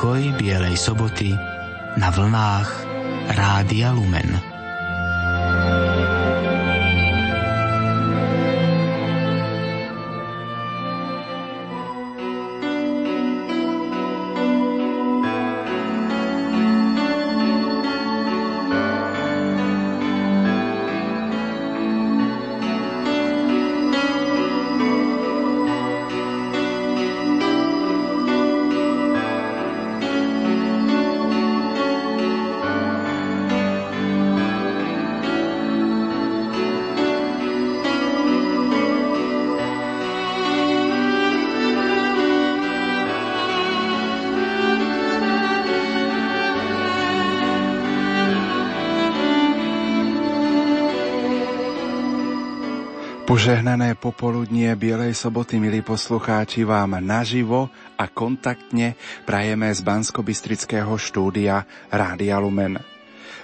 Pokoj Bielej soboty na vlnách Rádia Lumen. Požehnané popoludnie Bielej soboty, milí poslucháči, vám naživo a kontaktne prajeme z bansko štúdia Rádia Lumen.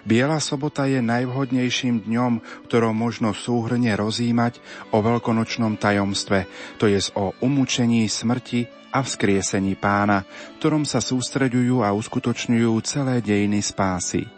Biela sobota je najvhodnejším dňom, ktorom možno súhrne rozímať o veľkonočnom tajomstve, to je o umúčení smrti a vzkriesení pána, ktorom sa sústreďujú a uskutočňujú celé dejiny spásy.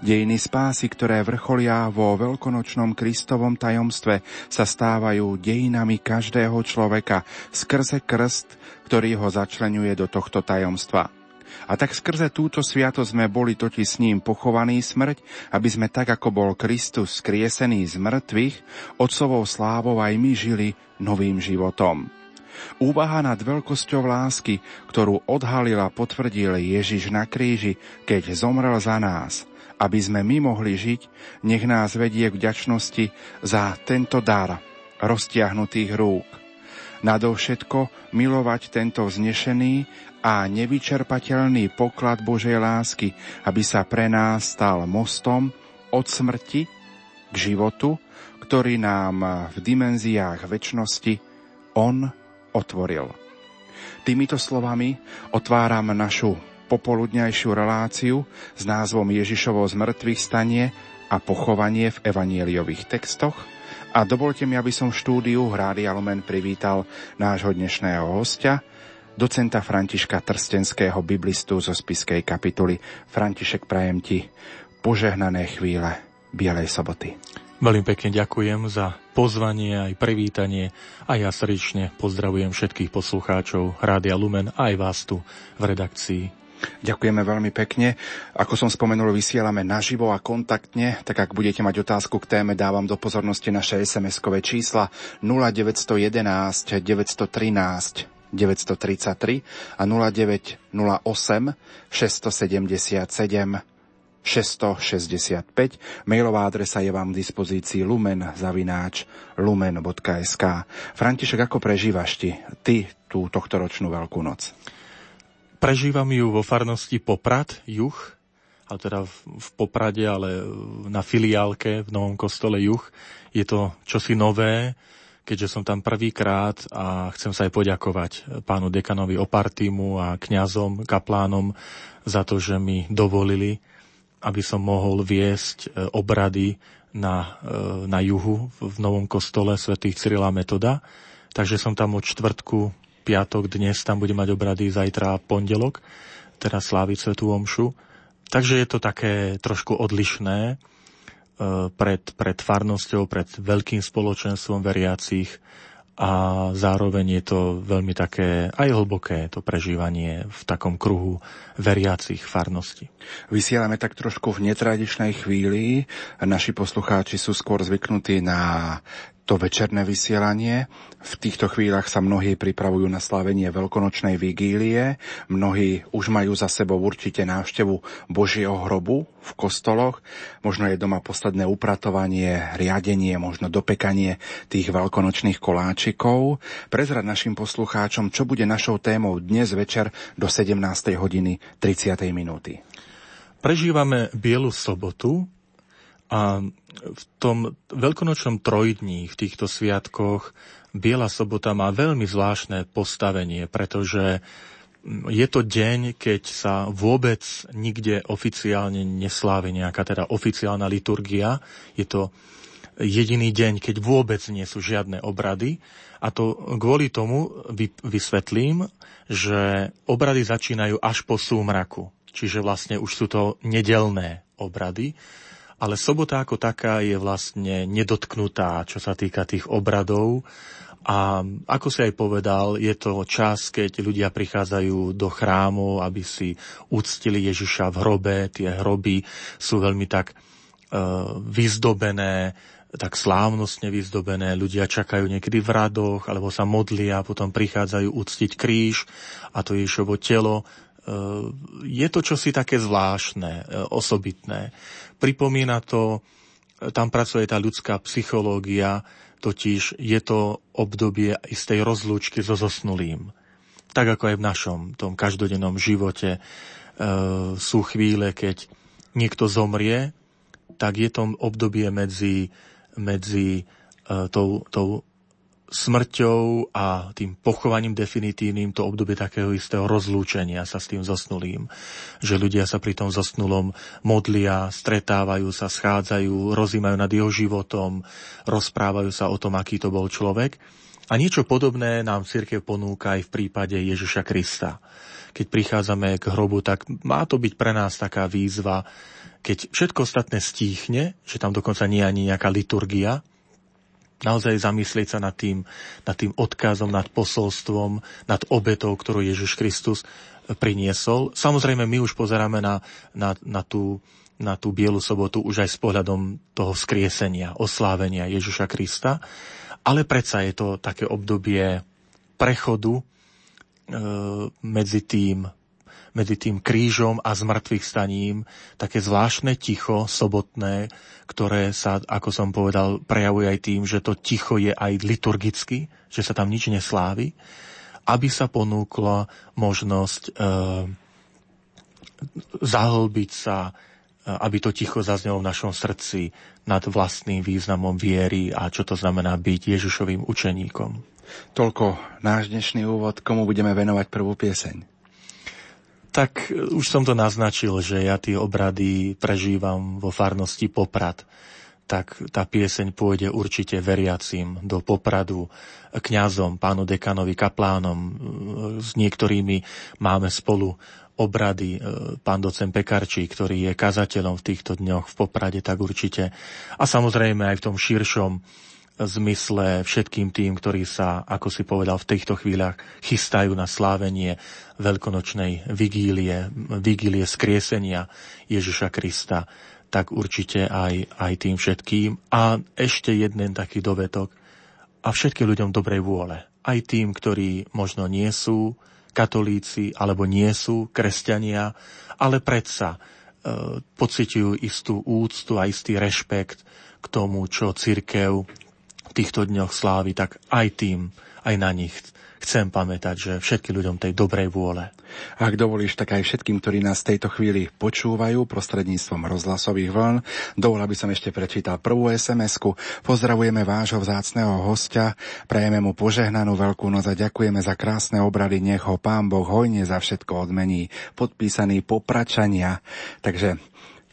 Dejiny spásy, ktoré vrcholia vo veľkonočnom Kristovom tajomstve, sa stávajú dejinami každého človeka skrze krst, ktorý ho začlenuje do tohto tajomstva. A tak skrze túto sviatosť sme boli totiž s ním pochovaní smrť, aby sme tak, ako bol Kristus skriesený z mŕtvych, otcovou slávou aj my žili novým životom. Úvaha nad veľkosťou lásky, ktorú odhalil a potvrdil Ježiš na kríži, keď zomrel za nás – aby sme my mohli žiť, nech nás vedie k vďačnosti za tento dar roztiahnutých rúk. Nadovšetko milovať tento vznešený a nevyčerpateľný poklad Božej lásky, aby sa pre nás stal mostom od smrti k životu, ktorý nám v dimenziách väčšnosti On otvoril. Týmito slovami otváram našu popoludňajšiu reláciu s názvom Ježišovo zmrtvých stanie a pochovanie v evanieliových textoch a dovolte mi, aby som v štúdiu Hrády Alumen privítal nášho dnešného hostia, docenta Františka Trstenského biblistu zo spiskej kapituly. František, prajem ti požehnané chvíle Bielej soboty. Veľmi pekne ďakujem za pozvanie aj privítanie a ja srdečne pozdravujem všetkých poslucháčov Rádia Lumen aj vás tu v redakcii. Ďakujeme veľmi pekne. Ako som spomenul, vysielame naživo a kontaktne, tak ak budete mať otázku k téme, dávam do pozornosti naše SMS-kové čísla 0911 913 933 a 0908 677 665. Mailová adresa je vám v dispozícii lumen zavináč lumen.sk. František, ako prežívaš ty, ty tú tohtoročnú Veľkú noc? Prežívam ju vo farnosti Poprad, juh, ale teda v Poprade, ale na filiálke v Novom kostole juh. Je to čosi nové, keďže som tam prvýkrát a chcem sa aj poďakovať pánu dekanovi Opartímu a kňazom, kaplánom za to, že mi dovolili, aby som mohol viesť e, obrady na, e, na juhu v Novom kostole svätých Cyrila Metoda. Takže som tam od čtvrtku piatok, dnes tam bude mať obrady, zajtra pondelok, teraz sláviť Svetú Omšu. Takže je to také trošku odlišné e, pred, pred farnosťou, pred veľkým spoločenstvom veriacich a zároveň je to veľmi také aj hlboké to prežívanie v takom kruhu veriacich farnosti. Vysielame tak trošku v netradičnej chvíli. Naši poslucháči sú skôr zvyknutí na to večerné vysielanie. V týchto chvíľach sa mnohí pripravujú na slávenie veľkonočnej vigílie. Mnohí už majú za sebou určite návštevu Božieho hrobu v kostoloch. Možno je doma posledné upratovanie, riadenie, možno dopekanie tých veľkonočných koláčikov. Prezrad našim poslucháčom, čo bude našou témou dnes večer do 17. hodiny 30. minúty. Prežívame Bielu sobotu, a v tom veľkonočnom trojdní, v týchto sviatkoch, Biela sobota má veľmi zvláštne postavenie, pretože je to deň, keď sa vôbec nikde oficiálne neslávi nejaká teda oficiálna liturgia. Je to jediný deň, keď vôbec nie sú žiadne obrady. A to kvôli tomu vysvetlím, že obrady začínajú až po súmraku. Čiže vlastne už sú to nedelné obrady. Ale sobota ako taká je vlastne nedotknutá, čo sa týka tých obradov. A ako si aj povedal, je to čas, keď ľudia prichádzajú do chrámu, aby si uctili Ježiša v hrobe. Tie hroby sú veľmi tak uh, vyzdobené, tak slávnostne vyzdobené. Ľudia čakajú niekedy v radoch, alebo sa modlia, potom prichádzajú uctiť kríž a to Ježišovo telo. Uh, je to čosi také zvláštne, uh, osobitné. Pripomína to, tam pracuje tá ľudská psychológia, totiž je to obdobie istej rozlúčky so zosnulým. Tak ako aj v našom tom každodennom živote e, sú chvíle, keď niekto zomrie, tak je to obdobie medzi, medzi e, tou, tou smrťou a tým pochovaním definitívnym to obdobie takého istého rozlúčenia sa s tým zosnulým. Že ľudia sa pri tom zosnulom modlia, stretávajú sa, schádzajú, rozímajú nad jeho životom, rozprávajú sa o tom, aký to bol človek. A niečo podobné nám církev ponúka aj v prípade Ježiša Krista. Keď prichádzame k hrobu, tak má to byť pre nás taká výzva, keď všetko ostatné stíchne, že tam dokonca nie je ani nejaká liturgia, naozaj zamyslieť sa nad tým, nad tým odkazom, nad posolstvom, nad obetou, ktorú Ježiš Kristus priniesol. Samozrejme, my už pozeráme na, na, na, tú, na tú Bielu sobotu už aj s pohľadom toho skriesenia, oslávenia Ježiša Krista, ale predsa je to také obdobie prechodu e, medzi tým medzi tým krížom a zmrtvých staním, také zvláštne ticho, sobotné, ktoré sa, ako som povedal, prejavuje aj tým, že to ticho je aj liturgicky, že sa tam nič neslávi, aby sa ponúkla možnosť e, zahlbiť sa, e, aby to ticho zaznelo v našom srdci nad vlastným významom viery a čo to znamená byť Ježišovým učeníkom. Toľko náš dnešný úvod, komu budeme venovať prvú pieseň. Tak e, už som to naznačil, že ja tie obrady prežívam vo farnosti Poprad tak tá pieseň pôjde určite veriacim do Popradu, kňazom, pánu dekanovi, kaplánom. E, s niektorými máme spolu obrady. E, pán docen Pekarčí, ktorý je kazateľom v týchto dňoch v Poprade, tak určite. A samozrejme aj v tom širšom zmysle všetkým tým, ktorí sa, ako si povedal, v týchto chvíľach chystajú na slávenie veľkonočnej vigílie, vigílie skriesenia Ježiša Krista, tak určite aj, aj tým všetkým. A ešte jeden taký dovetok. A všetkým ľuďom dobrej vôle. Aj tým, ktorí možno nie sú katolíci alebo nie sú kresťania, ale predsa e, pociťujú istú úctu a istý rešpekt k tomu, čo církev týchto dňoch slávy, tak aj tým, aj na nich chcem pamätať, že všetkým ľuďom tej dobrej vôle. Ak dovolíš, tak aj všetkým, ktorí nás v tejto chvíli počúvajú prostredníctvom rozhlasových vln, dovol, aby som ešte prečítal prvú SMS-ku. Pozdravujeme vášho vzácného hostia, prajeme mu požehnanú veľkú noc a ďakujeme za krásne obrady, nech ho pán Boh hojne za všetko odmení. Podpísaný popračania. Takže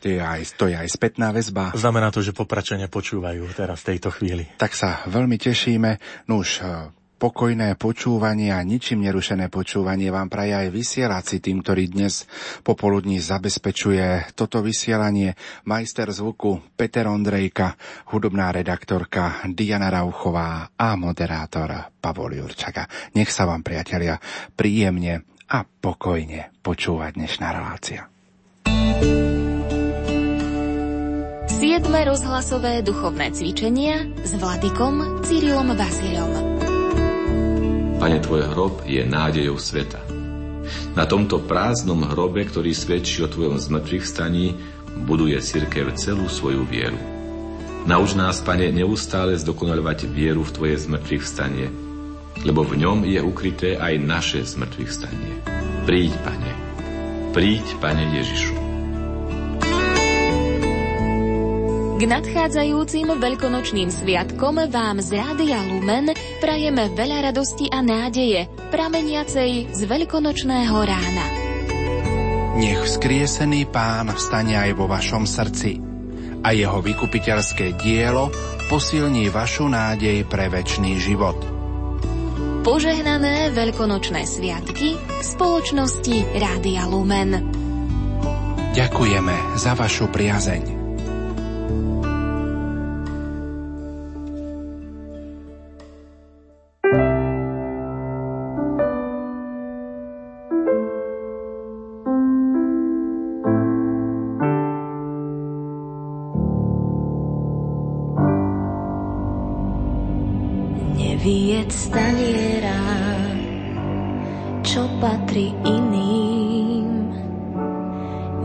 je, aj, to je aj spätná väzba. Znamená to, že popračania počúvajú teraz v tejto chvíli. Tak sa veľmi tešíme. Nuž, e, pokojné počúvanie a ničím nerušené počúvanie vám praje aj vysielací tým, ktorý dnes popoludní zabezpečuje toto vysielanie. Majster zvuku Peter Ondrejka, hudobná redaktorka Diana Rauchová a moderátor Pavol Jurčaka. Nech sa vám, priatelia, príjemne a pokojne počúvať dnešná relácia. thank you 7. rozhlasové duchovné cvičenia s vladikom Cyrilom Vasilom. Pane, tvoj hrob je nádejou sveta. Na tomto prázdnom hrobe, ktorý svedčí o tvojom zmrtvých staní, buduje cirkev celú svoju vieru. Nauč nás, Pane, neustále zdokonalovať vieru v Tvoje zmrtvých stanie, lebo v ňom je ukryté aj naše zmrtvých stanie. Príď, Pane. Príď, Pane Ježišu. K nadchádzajúcim veľkonočným sviatkom vám z Rádia Lumen prajeme veľa radosti a nádeje, prameniacej z veľkonočného rána. Nech vzkriesený pán vstane aj vo vašom srdci a jeho vykupiteľské dielo posilní vašu nádej pre väčší život. Požehnané veľkonočné sviatky v spoločnosti Rádia Lumen. Ďakujeme za vašu priazeň. zjesť z čo patrí iným.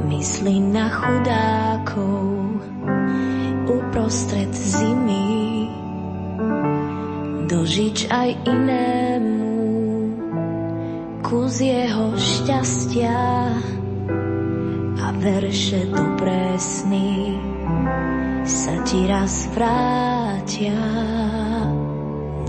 Myslí na chudákov uprostred zimy. Dožič aj inému kus jeho šťastia a verše tu presný sa ti raz vrátia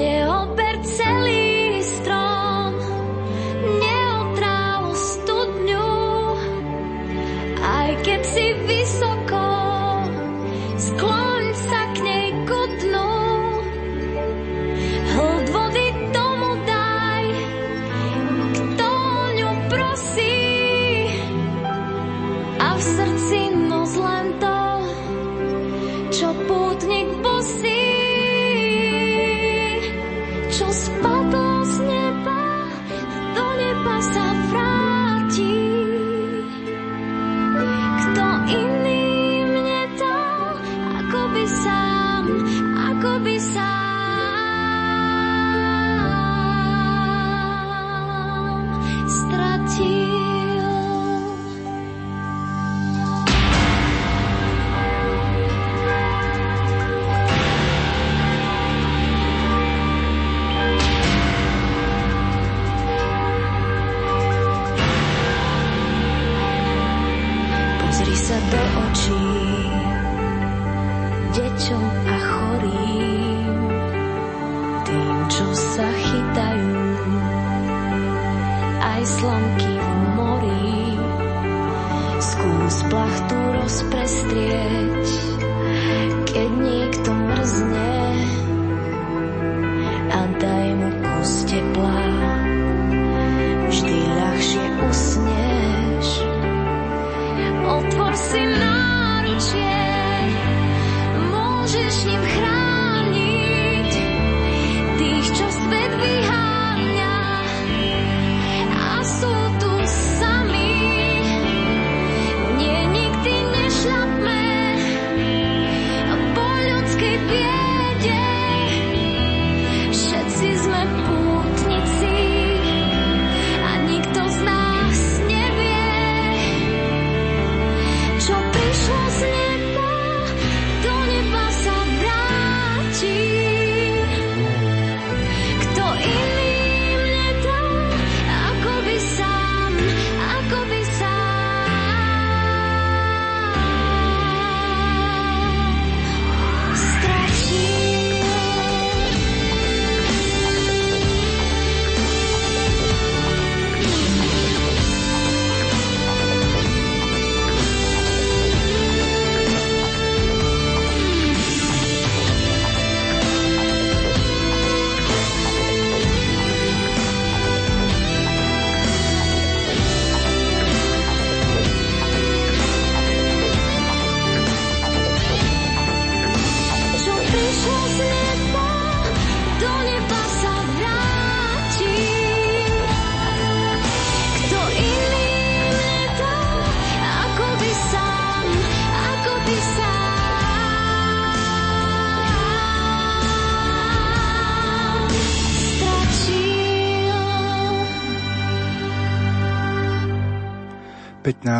Neober celý do očí.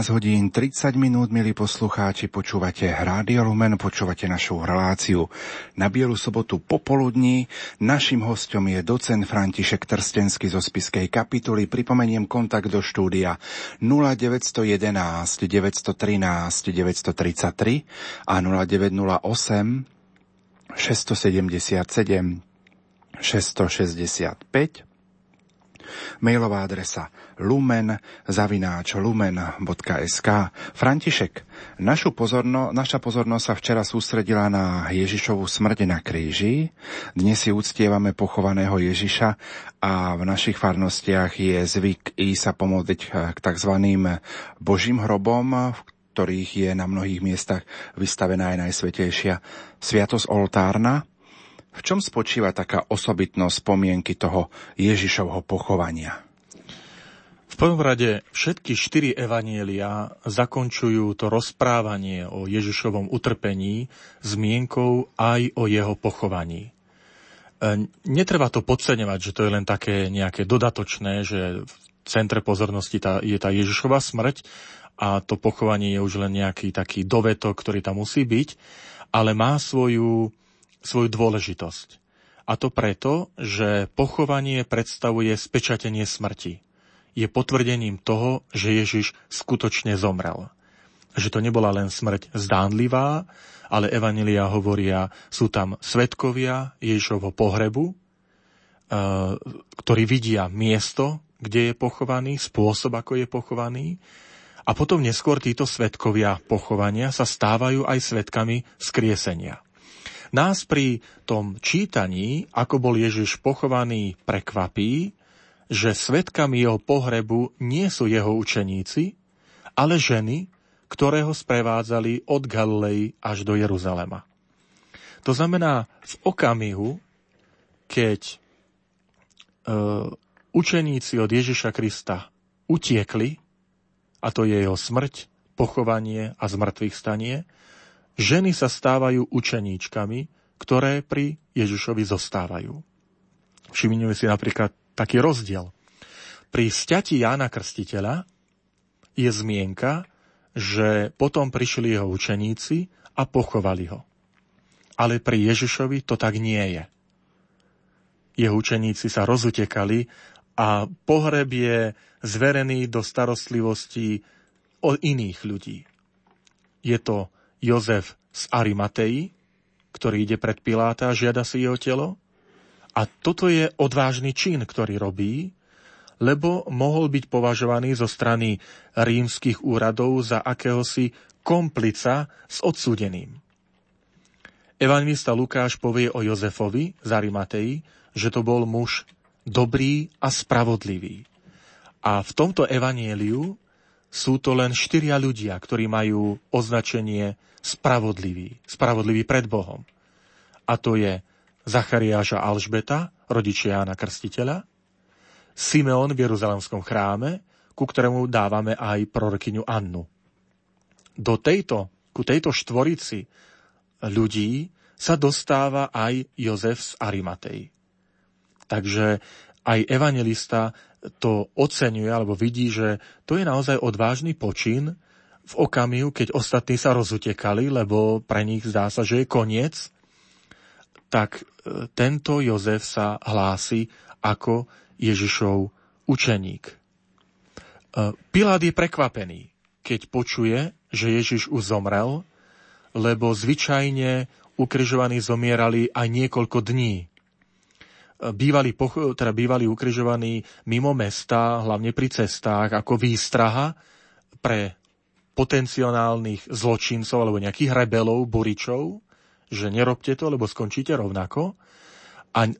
15 hodín 30 minút, milí poslucháči, počúvate Rádio Lumen, počúvate našu reláciu na Bielu sobotu popoludní. Našim hostom je docent František Trstenský zo Spiskej kapituly. Pripomeniem kontakt do štúdia 0911 913 933 a 0908 677 665 Mailová adresa lumen zavináč lumen.sk František, našu pozorno, naša pozornosť sa včera sústredila na Ježišovu smrť na kríži. Dnes si uctievame pochovaného Ježiša a v našich farnostiach je zvyk ísť sa pomodliť k tzv. Božím hrobom, v ktorých je na mnohých miestach vystavená aj najsvetejšia Sviatosť oltárna. V čom spočíva taká osobitnosť spomienky toho Ježišovho pochovania? V prvom rade všetky štyri evanielia zakončujú to rozprávanie o Ježišovom utrpení zmienkou aj o jeho pochovaní. E, netreba to podceňovať, že to je len také nejaké dodatočné, že v centre pozornosti je tá Ježišova smrť a to pochovanie je už len nejaký taký dovetok, ktorý tam musí byť, ale má svoju svoju dôležitosť. A to preto, že pochovanie predstavuje spečatenie smrti. Je potvrdením toho, že Ježiš skutočne zomrel. Že to nebola len smrť zdánlivá, ale Evanelia hovoria, sú tam svetkovia Ježišovho pohrebu, e, ktorí vidia miesto, kde je pochovaný, spôsob, ako je pochovaný. A potom neskôr títo svetkovia pochovania sa stávajú aj svetkami skriesenia. Nás pri tom čítaní, ako bol Ježiš pochovaný, prekvapí, že svetkami jeho pohrebu nie sú jeho učeníci, ale ženy, ktoré ho sprevádzali od Galilei až do Jeruzalema. To znamená, v okamihu, keď e, učeníci od Ježiša Krista utiekli, a to je jeho smrť, pochovanie a zmrtvých stanie, ženy sa stávajú učeníčkami, ktoré pri Ježišovi zostávajú. Všimnime si napríklad taký rozdiel. Pri sťati Jána Krstiteľa je zmienka, že potom prišli jeho učeníci a pochovali ho. Ale pri Ježišovi to tak nie je. Jeho učeníci sa rozutekali a pohreb je zverený do starostlivosti od iných ľudí. Je to Jozef z Arimatei, ktorý ide pred Piláta a žiada si jeho telo. A toto je odvážny čin, ktorý robí, lebo mohol byť považovaný zo strany rímskych úradov za akéhosi komplica s odsúdeným. Evangelista Lukáš povie o Jozefovi z Arimatei, že to bol muž dobrý a spravodlivý. A v tomto evanieliu sú to len štyria ľudia, ktorí majú označenie spravodlivý, spravodlivý pred Bohom. A to je Zachariáša Alžbeta, rodičia Jána Krstiteľa, Simeon v Jeruzalemskom chráme, ku ktorému dávame aj prorokyňu Annu. Do tejto, ku tejto štvorici ľudí sa dostáva aj Jozef z Arimatej. Takže aj evangelista to oceňuje alebo vidí, že to je naozaj odvážny počin, v okamihu, keď ostatní sa rozutekali, lebo pre nich zdá sa, že je koniec, tak e, tento Jozef sa hlási ako Ježišov učeník. E, Pilát je prekvapený, keď počuje, že Ježiš už zomrel, lebo zvyčajne ukrižovaní zomierali aj niekoľko dní. E, bývali, teda bývali ukrižovaní mimo mesta, hlavne pri cestách, ako výstraha pre potenciálnych zločincov alebo nejakých rebelov, buričov, že nerobte to, lebo skončíte rovnako. A e,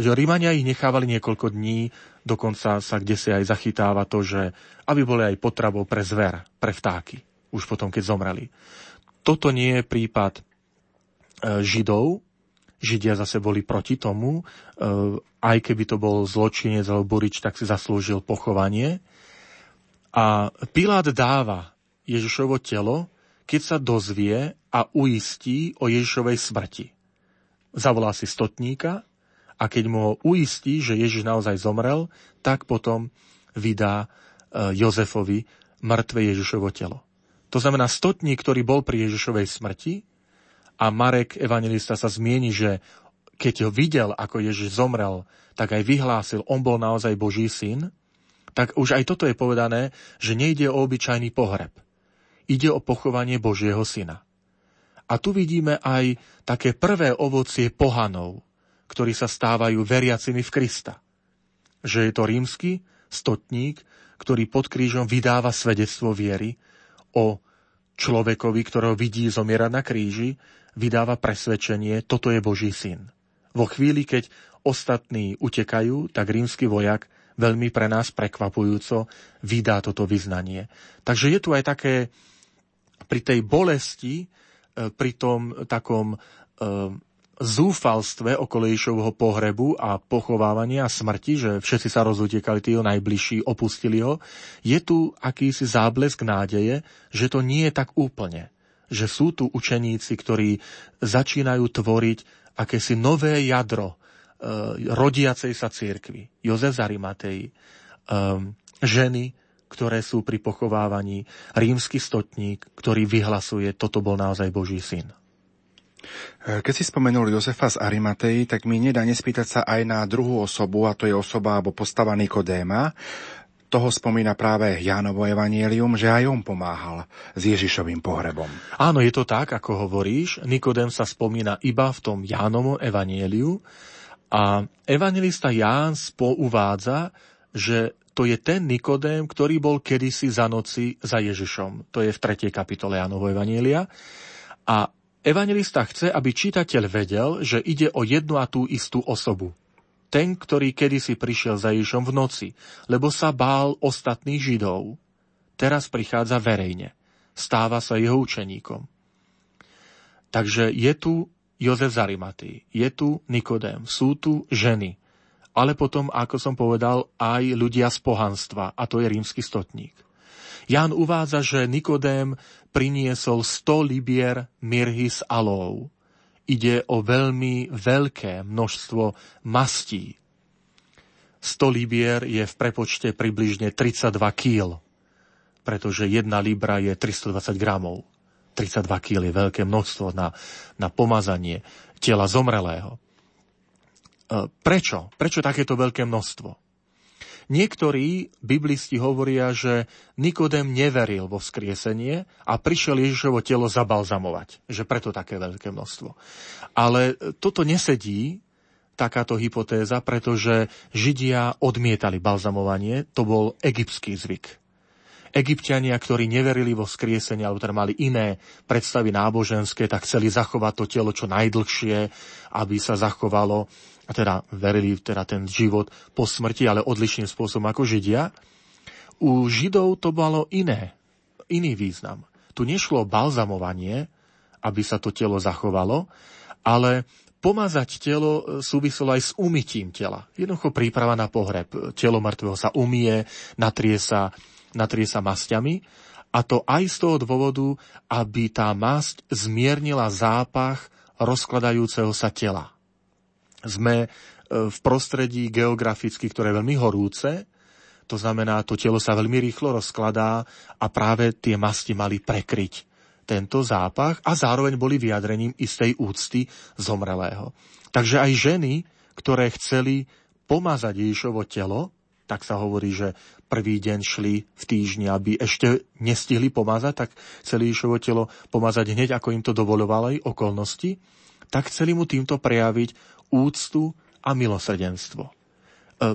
že Rímania ich nechávali niekoľko dní, dokonca sa kde si aj zachytáva to, že aby boli aj potravou pre zver, pre vtáky, už potom, keď zomreli. Toto nie je prípad e, Židov, Židia zase boli proti tomu, e, aj keby to bol zločinec alebo burič, tak si zaslúžil pochovanie. A Pilát dáva Ježišovo telo, keď sa dozvie a uistí o Ježišovej smrti. Zavolá si stotníka a keď mu ho uistí, že Ježiš naozaj zomrel, tak potom vydá e, Jozefovi mŕtve Ježišovo telo. To znamená, stotník, ktorý bol pri Ježišovej smrti, a Marek, evangelista, sa zmieni, že keď ho videl, ako Ježiš zomrel, tak aj vyhlásil, on bol naozaj Boží syn, tak už aj toto je povedané, že nejde o obyčajný pohreb. Ide o pochovanie Božieho syna. A tu vidíme aj také prvé ovocie pohanov, ktorí sa stávajú veriacimi v Krista. Že je to rímsky stotník, ktorý pod krížom vydáva svedectvo viery o človekovi, ktorého vidí zomierať na kríži, vydáva presvedčenie, toto je Boží syn. Vo chvíli, keď ostatní utekajú, tak rímsky vojak veľmi pre nás prekvapujúco vydá toto vyznanie. Takže je tu aj také pri tej bolesti, pri tom takom e, zúfalstve okolo Ježišovho pohrebu a pochovávania a smrti, že všetci sa rozutekali, tí najbližší opustili ho, je tu akýsi záblesk nádeje, že to nie je tak úplne. Že sú tu učeníci, ktorí začínajú tvoriť akési nové jadro uh, rodiacej sa církvy. Jozef Zarimatej, um, ženy, ktoré sú pri pochovávaní, rímsky stotník, ktorý vyhlasuje, toto bol naozaj Boží syn. E, keď si spomenul Jozefa z Arimatei, tak mi nedá nespýtať sa aj na druhú osobu, a to je osoba alebo postava Nikodéma. Toho spomína práve Jánovo evanielium, že aj on pomáhal s Ježišovým pohrebom. Áno, je to tak, ako hovoríš. Nikodém sa spomína iba v tom Jánovom evanieliu. A evangelista Ján uvádza, že to je ten Nikodém, ktorý bol kedysi za noci za Ježišom. To je v 3. kapitole Jánovo Evanielia. A Evangelista chce, aby čitateľ vedel, že ide o jednu a tú istú osobu. Ten, ktorý kedysi prišiel za Ježišom v noci, lebo sa bál ostatných Židov. Teraz prichádza verejne. Stáva sa jeho učeníkom. Takže je tu Jozef Zarimatý, je tu Nikodém, sú tu ženy, ale potom, ako som povedal, aj ľudia z pohanstva, a to je rímsky stotník. Ján uvádza, že Nikodém priniesol 100 libier mirhy s alou. Ide o veľmi veľké množstvo mastí. 100 libier je v prepočte približne 32 kg, pretože jedna libra je 320 gramov. 32 kg je veľké množstvo na, na pomazanie tela zomrelého. E, prečo? Prečo takéto veľké množstvo? Niektorí biblisti hovoria, že Nikodem neveril vo vzkriesenie a prišiel Ježišovo telo zabalzamovať, že preto také veľké množstvo. Ale toto nesedí, takáto hypotéza, pretože Židia odmietali balzamovanie, to bol egyptský zvyk. Egyptiania, ktorí neverili vo skriesenie, alebo teda mali iné predstavy náboženské, tak chceli zachovať to telo čo najdlhšie, aby sa zachovalo a teda verili teda ten život po smrti, ale odlišným spôsobom ako Židia. U Židov to malo iné, iný význam. Tu nešlo o balzamovanie, aby sa to telo zachovalo, ale pomazať telo súviselo aj s umytím tela. Jednoducho príprava na pohreb. Telo mŕtvého sa umie, natrie sa, natrie sa masťami a to aj z toho dôvodu, aby tá masť zmiernila zápach rozkladajúceho sa tela sme e, v prostredí geograficky, ktoré je veľmi horúce, to znamená, to telo sa veľmi rýchlo rozkladá a práve tie masti mali prekryť tento zápach a zároveň boli vyjadrením istej úcty zomrelého. Takže aj ženy, ktoré chceli pomazať Ježišovo telo, tak sa hovorí, že prvý deň šli v týždni, aby ešte nestihli pomazať, tak chceli Ježišovo telo pomazať hneď, ako im to dovolovali okolnosti, tak chceli mu týmto prejaviť úctu a milosrdenstvo. E,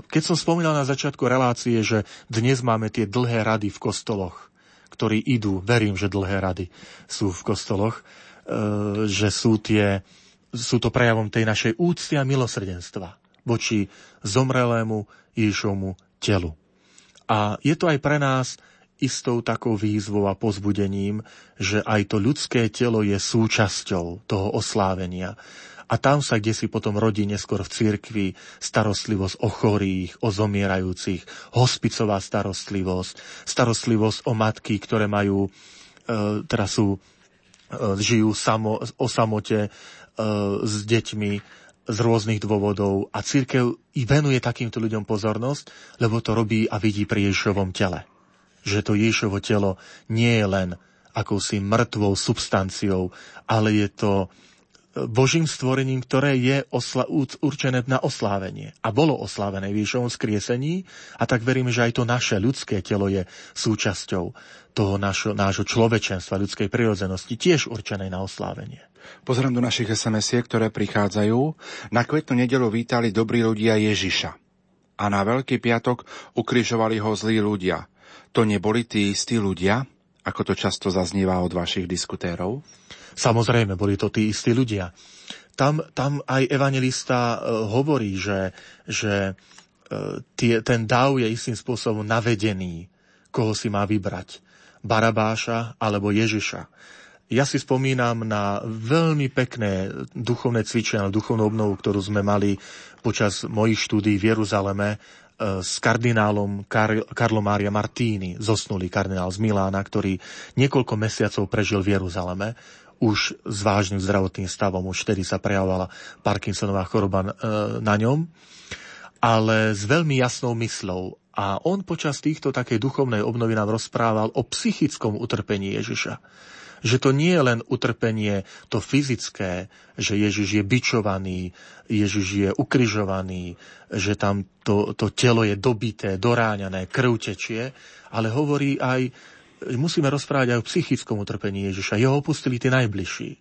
keď som spomínal na začiatku relácie, že dnes máme tie dlhé rady v kostoloch, ktorí idú, verím, že dlhé rady sú v kostoloch, e, že sú, tie, sú to prejavom tej našej úcty a milosrdenstva voči zomrelému Ježišovmu telu. A je to aj pre nás istou takou výzvou a pozbudením, že aj to ľudské telo je súčasťou toho oslávenia. A tam sa kde si potom rodí neskôr v cirkvi starostlivosť o chorých, o zomierajúcich, hospicová starostlivosť, starostlivosť o matky, ktoré majú, e, teda sú, e, žijú samo, o samote e, s deťmi z rôznych dôvodov. A církev i venuje takýmto ľuďom pozornosť, lebo to robí a vidí pri Ježišovom tele. Že to Ježišovo telo nie je len akousi mŕtvou substanciou, ale je to Božím stvorením, ktoré je osla- určené na oslávenie. A bolo oslávené v Ježišovom skriesení a tak veríme, že aj to naše ľudské telo je súčasťou toho našo, nášho človečenstva, ľudskej prirodzenosti, tiež určené na oslávenie. Pozriem do našich sms ktoré prichádzajú. Na kvetnú nedelu vítali dobrí ľudia Ježiša. A na Veľký piatok ukrižovali ho zlí ľudia. To neboli tí istí ľudia, ako to často zaznieva od vašich diskutérov? Samozrejme, boli to tí istí ľudia. Tam, tam aj evangelista e, hovorí, že, že e, tie, ten dáv je istým spôsobom navedený, koho si má vybrať. Barabáša alebo Ježiša. Ja si spomínam na veľmi pekné duchovné cvičenie, duchovnú obnovu, ktorú sme mali počas mojich štúdí v Jeruzaleme s kardinálom Kar- Karlo Mária Martíny, zosnulý kardinál z Milána, ktorý niekoľko mesiacov prežil v Jeruzaleme už s vážnym zdravotným stavom, už vtedy sa prejavovala Parkinsonová choroba e, na ňom, ale s veľmi jasnou myslou. A on počas týchto takej duchovnej obnovy nám rozprával o psychickom utrpení Ježiša. Že to nie je len utrpenie to fyzické, že Ježiš je bičovaný, Ježiš je ukrižovaný, že tam to, to telo je dobité, doráňané, krv tečie, ale hovorí aj musíme rozprávať aj o psychickom utrpení Ježiša. Jeho opustili tí najbližší.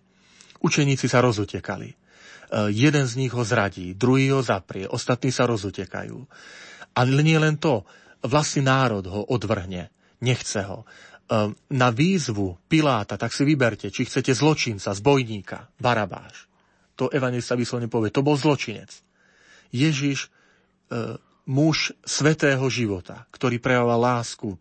Učeníci sa rozutekali. E, jeden z nich ho zradí, druhý ho zaprie, ostatní sa rozutekajú. Ale nie len to, vlastný národ ho odvrhne, nechce ho. E, na výzvu Piláta, tak si vyberte, či chcete zločinca, zbojníka, Barabáš. To evangelista vyslovne povie, to bol zločinec. Ježiš, e, muž svetého života, ktorý prejavoval lásku,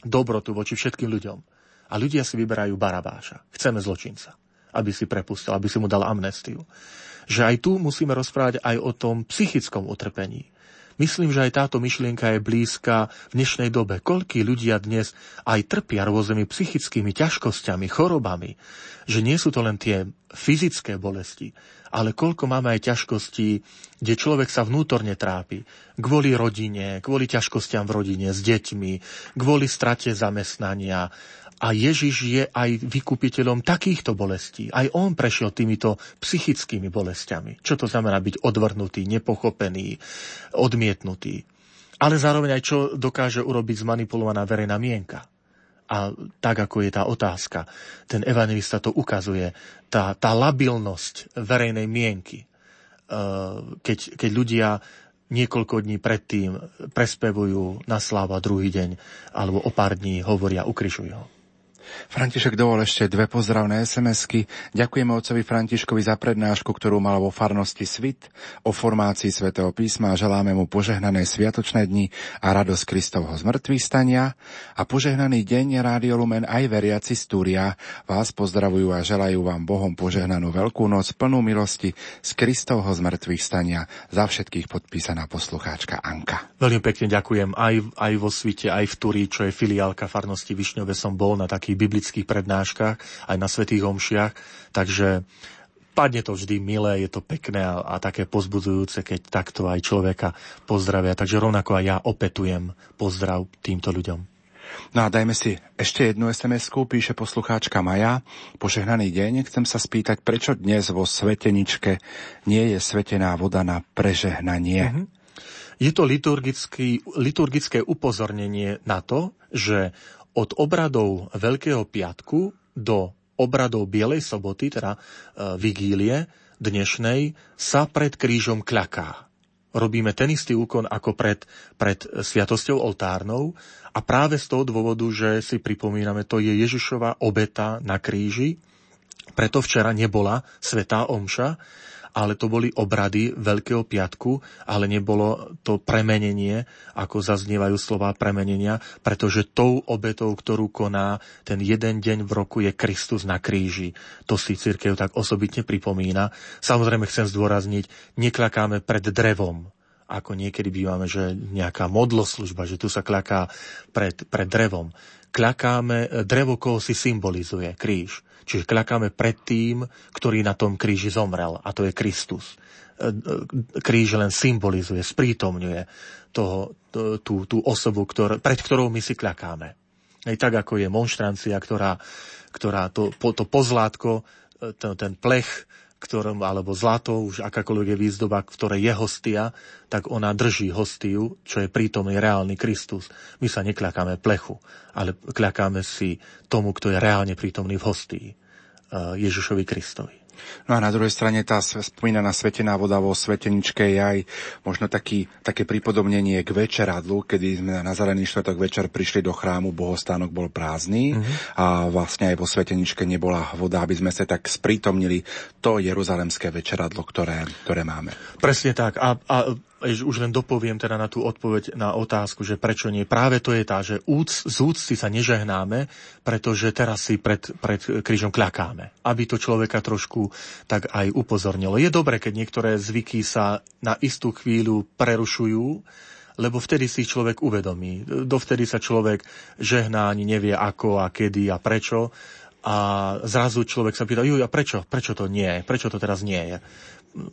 dobrotu voči všetkým ľuďom. A ľudia si vyberajú Barabáša. Chceme zločinca, aby si prepustil, aby si mu dal amnestiu. Že aj tu musíme rozprávať aj o tom psychickom utrpení. Myslím, že aj táto myšlienka je blízka v dnešnej dobe. Koľkí ľudia dnes aj trpia rôznymi psychickými ťažkosťami, chorobami, že nie sú to len tie fyzické bolesti, ale koľko máme aj ťažkostí, kde človek sa vnútorne trápi. Kvôli rodine, kvôli ťažkostiam v rodine, s deťmi, kvôli strate zamestnania, a Ježiš je aj vykupiteľom takýchto bolestí. Aj on prešiel týmito psychickými bolestiami. Čo to znamená byť odvrhnutý, nepochopený, odmietnutý. Ale zároveň aj čo dokáže urobiť zmanipulovaná verejná mienka. A tak, ako je tá otázka, ten evangelista to ukazuje, tá, tá labilnosť verejnej mienky, e, keď, keď ľudia niekoľko dní predtým prespevujú na sláva druhý deň, alebo o pár dní hovoria, ukrižujú ho. František, dovol ešte dve pozdravné SMS-ky. Ďakujeme otcovi Františkovi za prednášku, ktorú mal vo farnosti Svit o formácii svätého písma a želáme mu požehnané sviatočné dni a radosť Kristovho zmrtvých stania a požehnaný deň Rádio Lumen aj veriaci Stúria vás pozdravujú a želajú vám Bohom požehnanú veľkú noc plnú milosti z Kristovho zmrtvých stania za všetkých podpísaná poslucháčka Anka. Veľmi pekne ďakujem aj, aj vo Svite, aj v Turi, čo je filiálka farnosti Višňove som bol na taký biblických prednáškach, aj na svetých homšiach, takže padne to vždy milé, je to pekné a, a také pozbudzujúce, keď takto aj človeka pozdravia. Takže rovnako aj ja opetujem pozdrav týmto ľuďom. No a dajme si ešte jednu sms píše poslucháčka Maja. Požehnaný deň, chcem sa spýtať, prečo dnes vo sveteničke nie je svetená voda na prežehnanie? Mm-hmm. Je to liturgické upozornenie na to, že od obradov Veľkého piatku do obradov Bielej soboty, teda e, vigílie dnešnej, sa pred krížom kľaká. Robíme ten istý úkon ako pred, pred sviatosťou oltárnou a práve z toho dôvodu, že si pripomíname, to je Ježišova obeta na kríži, preto včera nebola svetá omša, ale to boli obrady Veľkého piatku, ale nebolo to premenenie, ako zaznievajú slova premenenia, pretože tou obetou, ktorú koná ten jeden deň v roku je Kristus na kríži. To si církev tak osobitne pripomína. Samozrejme chcem zdôrazniť, neklakáme pred drevom, ako niekedy bývame, že nejaká modloslužba, že tu sa klaká pred, pred drevom. Klakáme, drevo koho si symbolizuje, kríž. Čiže kľakáme pred tým, ktorý na tom kríži zomrel, a to je Kristus. E, e, kríž len symbolizuje, sprítomňuje toho, tú, tú osobu, ktor, pred ktorou my si kľakáme. Aj tak ako je monštrancia, ktorá, ktorá to, to pozlátko, e, to, ten plech, ktorom, alebo zlato, už akákoľvek je výzdoba, v ktorej je hostia, tak ona drží hostiu, čo je prítomný reálny Kristus. My sa nekľakáme plechu, ale kľakáme si tomu, kto je reálne prítomný v hostii, e, Ježišovi Kristovi. No a na druhej strane tá spomínaná svetená voda vo sveteničke je aj možno taký, také pripodobnenie k večeradlu, kedy sme na zelený štvrtok večer prišli do chrámu, bohostánok bol prázdny mm-hmm. a vlastne aj vo sveteničke nebola voda, aby sme sa tak sprítomnili to jeruzalemské večeradlo, ktoré, ktoré máme. Presne tak. A, a už len dopoviem teda na tú odpoveď na otázku, že prečo nie. Práve to je tá, že úc, z úcty sa nežehnáme, pretože teraz si pred, pred krížom kľakáme. Aby to človeka trošku tak aj upozornilo. Je dobre, keď niektoré zvyky sa na istú chvíľu prerušujú, lebo vtedy si človek uvedomí. Dovtedy sa človek žehná, ani nevie ako a kedy a prečo. A zrazu človek sa pýta, a prečo? Prečo to nie? Prečo to teraz nie je?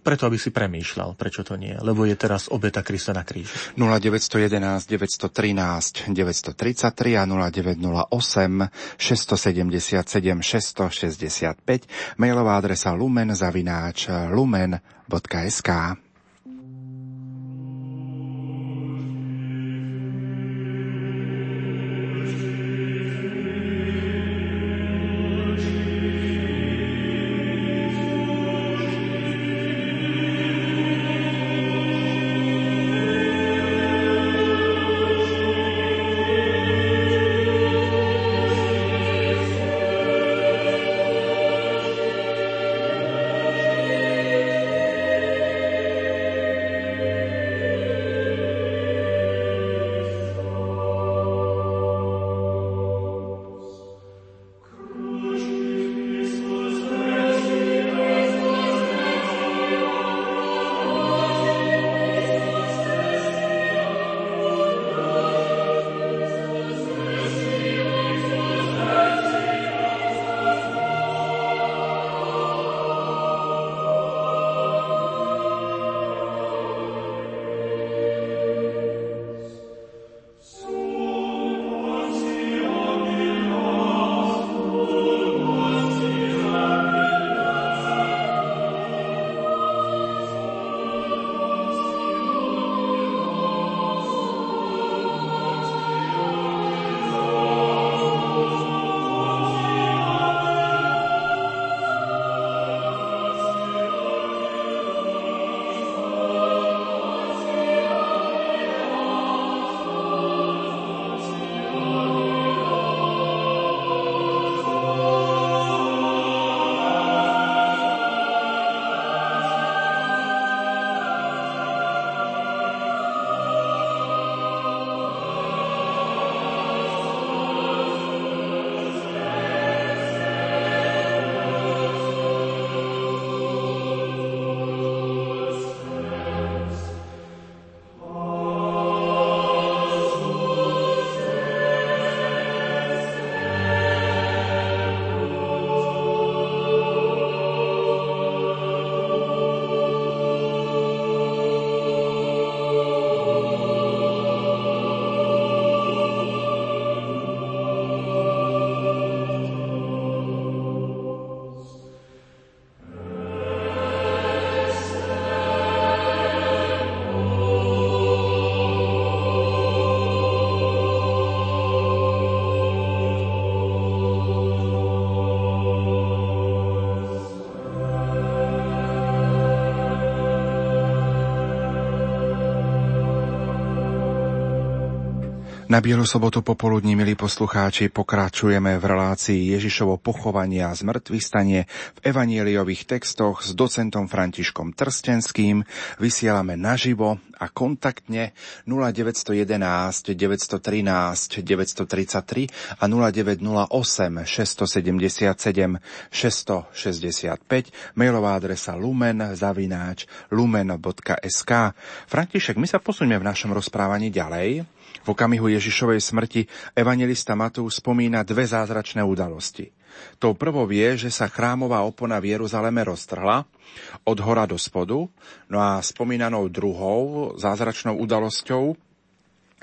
Preto, aby si premýšľal, prečo to nie, lebo je teraz obeta Krista na kríži. 0911 913 933 a 0908 677 665 mailová adresa lumen zavináč lumen.sk Na Bielu sobotu popoludní, milí poslucháči, pokračujeme v relácii Ježišovo pochovanie a zmrtvých v evanieliových textoch s docentom Františkom Trstenským. Vysielame naživo a kontaktne 0911 913 933 a 0908 677 665 mailová adresa lumen zavináč lumen.sk František, my sa posunieme v našom rozprávaní ďalej. V okamihu Ježišovej smrti evangelista Matúš spomína dve zázračné udalosti. Tou prvou je, že sa chrámová opona v Jeruzaleme roztrhla od hora do spodu, no a spomínanou druhou zázračnou udalosťou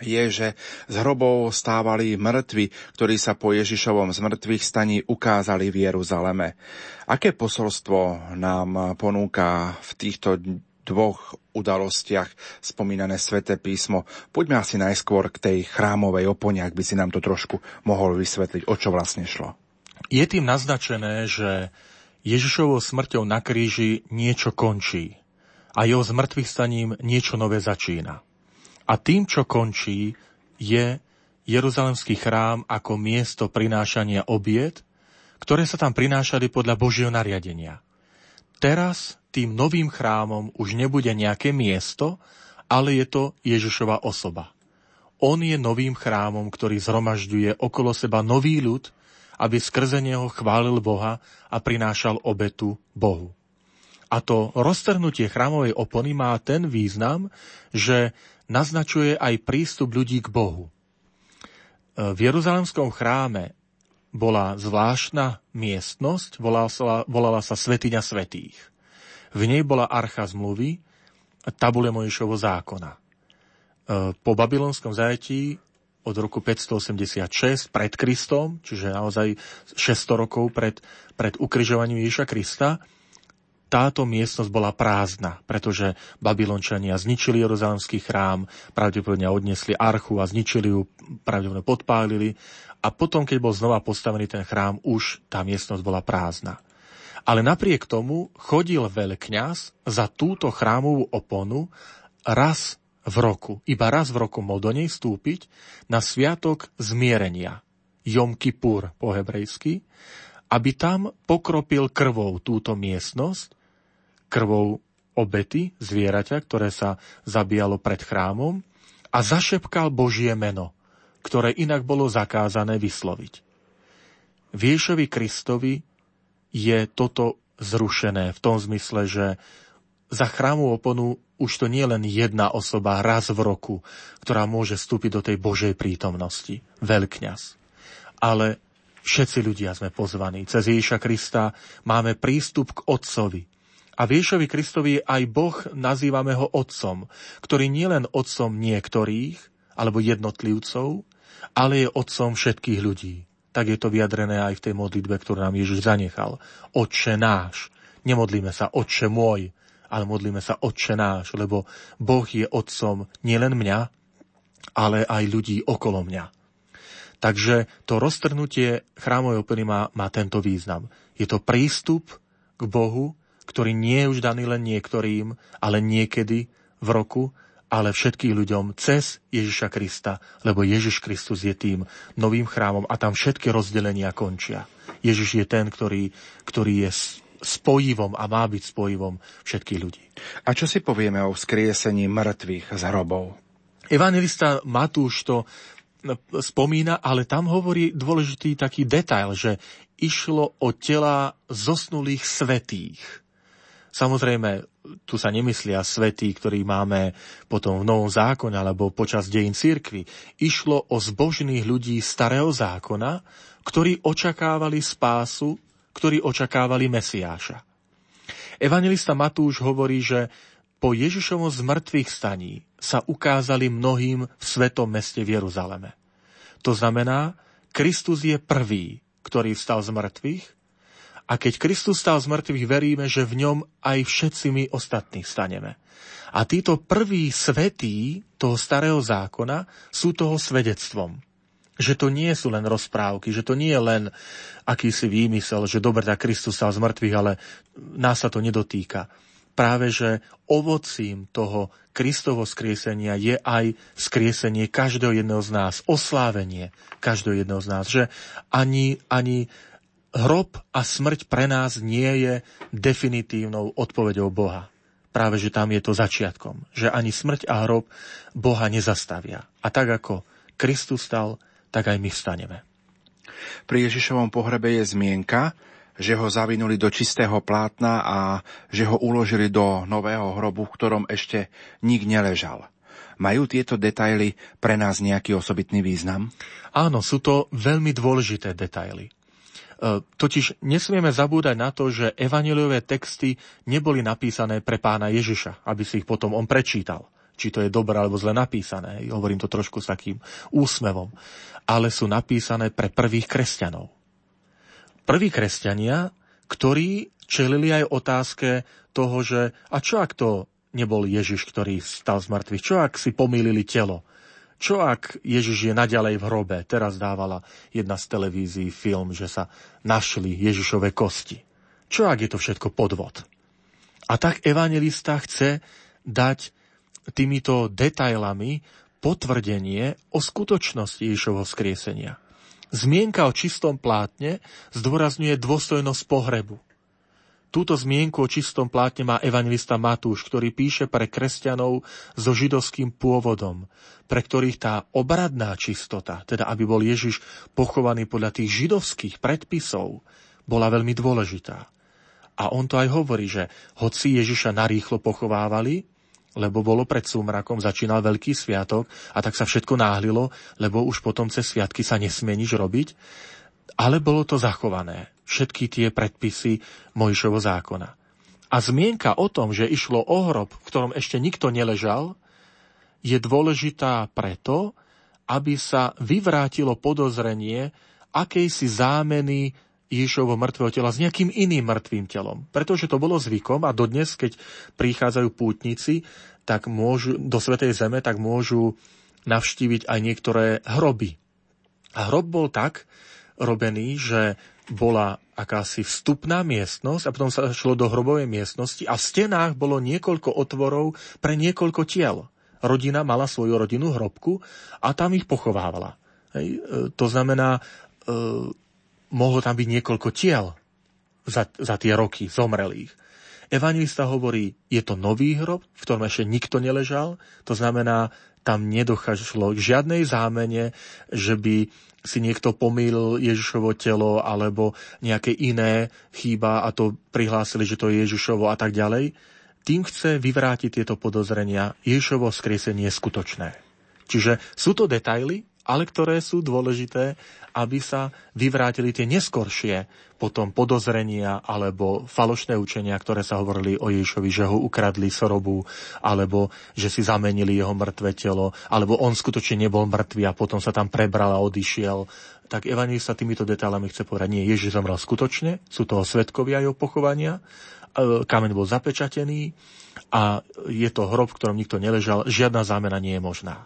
je, že z hrobov stávali mŕtvi, ktorí sa po Ježišovom zmrtvých staní ukázali v Jeruzaleme. Aké posolstvo nám ponúka v týchto dvoch udalostiach spomínané sväté písmo. Poďme asi najskôr k tej chrámovej opone, ak by si nám to trošku mohol vysvetliť, o čo vlastne šlo. Je tým naznačené, že Ježišovou smrťou na kríži niečo končí a jeho zmrtvých staním niečo nové začína. A tým, čo končí, je Jeruzalemský chrám ako miesto prinášania obiet, ktoré sa tam prinášali podľa Božieho nariadenia. Teraz tým novým chrámom už nebude nejaké miesto, ale je to Ježišova osoba. On je novým chrámom, ktorý zhromažďuje okolo seba nový ľud, aby skrze neho chválil Boha a prinášal obetu Bohu. A to roztrhnutie chrámovej opony má ten význam, že naznačuje aj prístup ľudí k Bohu. V Jeruzalemskom chráme bola zvláštna miestnosť, volala sa, volala sa Svetiňa Svetých. V nej bola archa zmluvy, tabule Moješovo zákona. E, po babylonskom zajetí od roku 586 pred Kristom, čiže naozaj 600 rokov pred, pred ukrižovaním Ježiša Krista, táto miestnosť bola prázdna, pretože Babylončania zničili Jeruzalemský chrám, pravdepodobne odnesli archu a zničili ju, pravdepodobne podpálili a potom, keď bol znova postavený ten chrám, už tá miestnosť bola prázdna. Ale napriek tomu chodil veľkňaz za túto chrámovú oponu raz v roku, iba raz v roku mohol do nej vstúpiť na sviatok zmierenia, Jom Kippur po hebrejsky, aby tam pokropil krvou túto miestnosť krvou obety zvieraťa, ktoré sa zabíjalo pred chrámom a zašepkal Božie meno, ktoré inak bolo zakázané vysloviť. V Ježovi Kristovi je toto zrušené v tom zmysle, že za chrámu oponu už to nie je len jedna osoba raz v roku, ktorá môže vstúpiť do tej Božej prítomnosti, veľkňaz. Ale všetci ľudia sme pozvaní. Cez Ježiša Krista máme prístup k Otcovi. A v Ježovi Kristovi aj Boh nazývame ho Otcom, ktorý nie len Otcom niektorých alebo jednotlivcov, ale je Otcom všetkých ľudí. Tak je to vyjadrené aj v tej modlitbe, ktorú nám Ježiš zanechal. Otče náš. Nemodlíme sa Otče môj, ale modlíme sa Otče náš, lebo Boh je Otcom nielen mňa, ale aj ľudí okolo mňa. Takže to roztrhnutie chrámovej openy má, má tento význam. Je to prístup k Bohu, ktorý nie je už daný len niektorým, ale niekedy v roku, ale všetkým ľuďom cez Ježiša Krista, lebo Ježiš Kristus je tým novým chrámom a tam všetky rozdelenia končia. Ježiš je ten, ktorý, ktorý je spojivom a má byť spojivom všetkých ľudí. A čo si povieme o vzkriesení mŕtvych z hrobov? Evangelista Matúš to spomína, ale tam hovorí dôležitý taký detail, že išlo o tela zosnulých svetých. Samozrejme, tu sa nemyslia svetí, ktorí máme potom v Novom zákone alebo počas dejín cirkvy. Išlo o zbožných ľudí starého zákona, ktorí očakávali spásu, ktorí očakávali Mesiáša. Evangelista Matúš hovorí, že po Ježišovom zmrtvých staní sa ukázali mnohým v svetom meste v Jeruzaleme. To znamená, Kristus je prvý, ktorý vstal z mŕtvych a keď Kristus stal z mŕtvych, veríme, že v ňom aj všetci my ostatní staneme. A títo prví svetí toho starého zákona sú toho svedectvom. Že to nie sú len rozprávky, že to nie je len akýsi výmysel, že dobre, tak Kristus stal z mŕtvych, ale nás sa to nedotýka. Práve, že ovocím toho Kristovo skriesenia je aj skriesenie každého jedného z nás, oslávenie každého jedného z nás, že ani, ani hrob a smrť pre nás nie je definitívnou odpoveďou Boha. Práve, že tam je to začiatkom. Že ani smrť a hrob Boha nezastavia. A tak ako Kristus stal, tak aj my vstaneme. Pri Ježišovom pohrebe je zmienka, že ho zavinuli do čistého plátna a že ho uložili do nového hrobu, v ktorom ešte nik neležal. Majú tieto detaily pre nás nejaký osobitný význam? Áno, sú to veľmi dôležité detaily. E, totiž nesmieme zabúdať na to, že evaneliové texty neboli napísané pre pána Ježiša, aby si ich potom on prečítal. či to je dobre alebo zle napísané. Hovorím to trošku s takým úsmevom. Ale sú napísané pre prvých kresťanov. Prví kresťania, ktorí čelili aj otázke toho, že a čo ak to nebol Ježiš, ktorý stal z mŕtvych? Čo ak si pomýlili telo? Čo ak Ježiš je naďalej v hrobe? Teraz dávala jedna z televízií film, že sa našli Ježišové kosti. Čo ak je to všetko podvod? A tak evangelista chce dať týmito detailami potvrdenie o skutočnosti Ježišovho skriesenia. Zmienka o čistom plátne zdôrazňuje dôstojnosť pohrebu. Túto zmienku o čistom plátne má evangelista Matúš, ktorý píše pre kresťanov so židovským pôvodom, pre ktorých tá obradná čistota, teda aby bol Ježiš pochovaný podľa tých židovských predpisov, bola veľmi dôležitá. A on to aj hovorí, že hoci Ježiša narýchlo pochovávali, lebo bolo pred súmrakom, začínal veľký sviatok a tak sa všetko náhlilo, lebo už potom cez sviatky sa nesmie nič robiť, ale bolo to zachované všetky tie predpisy Mojšovo zákona. A zmienka o tom, že išlo o hrob, v ktorom ešte nikto neležal, je dôležitá preto, aby sa vyvrátilo podozrenie akejsi zámeny Ježišovho mŕtvého tela s nejakým iným mŕtvým telom. Pretože to bolo zvykom a dodnes, keď prichádzajú pútnici tak môžu, do Svetej Zeme, tak môžu navštíviť aj niektoré hroby. A hrob bol tak robený, že bola akási vstupná miestnosť a potom sa šlo do hrobovej miestnosti a v stenách bolo niekoľko otvorov pre niekoľko tiel. Rodina mala svoju rodinu hrobku a tam ich pochovávala. Hej. E, to znamená, e, mohlo tam byť niekoľko tiel za, za tie roky zomrelých. Evangelista hovorí, je to nový hrob, v ktorom ešte nikto neležal, to znamená, tam nedochádzalo k žiadnej zámene, že by si niekto pomýlil Ježišovo telo alebo nejaké iné chýba a to prihlásili, že to je Ježišovo a tak ďalej. Tým chce vyvrátiť tieto podozrenia. Ježišovo skriesenie je skutočné. Čiže sú to detaily, ale ktoré sú dôležité, aby sa vyvrátili tie neskoršie potom podozrenia alebo falošné učenia, ktoré sa hovorili o Ježišovi, že ho ukradli sorobu, alebo že si zamenili jeho mŕtve telo, alebo on skutočne nebol mŕtvý a potom sa tam prebral a odišiel. Tak Evangelista týmito detailami chce povedať, nie, Ježiš zomrel skutočne, sú toho svetkovia jeho pochovania, e, kameň bol zapečatený a je to hrob, v ktorom nikto neležal, žiadna zámena nie je možná.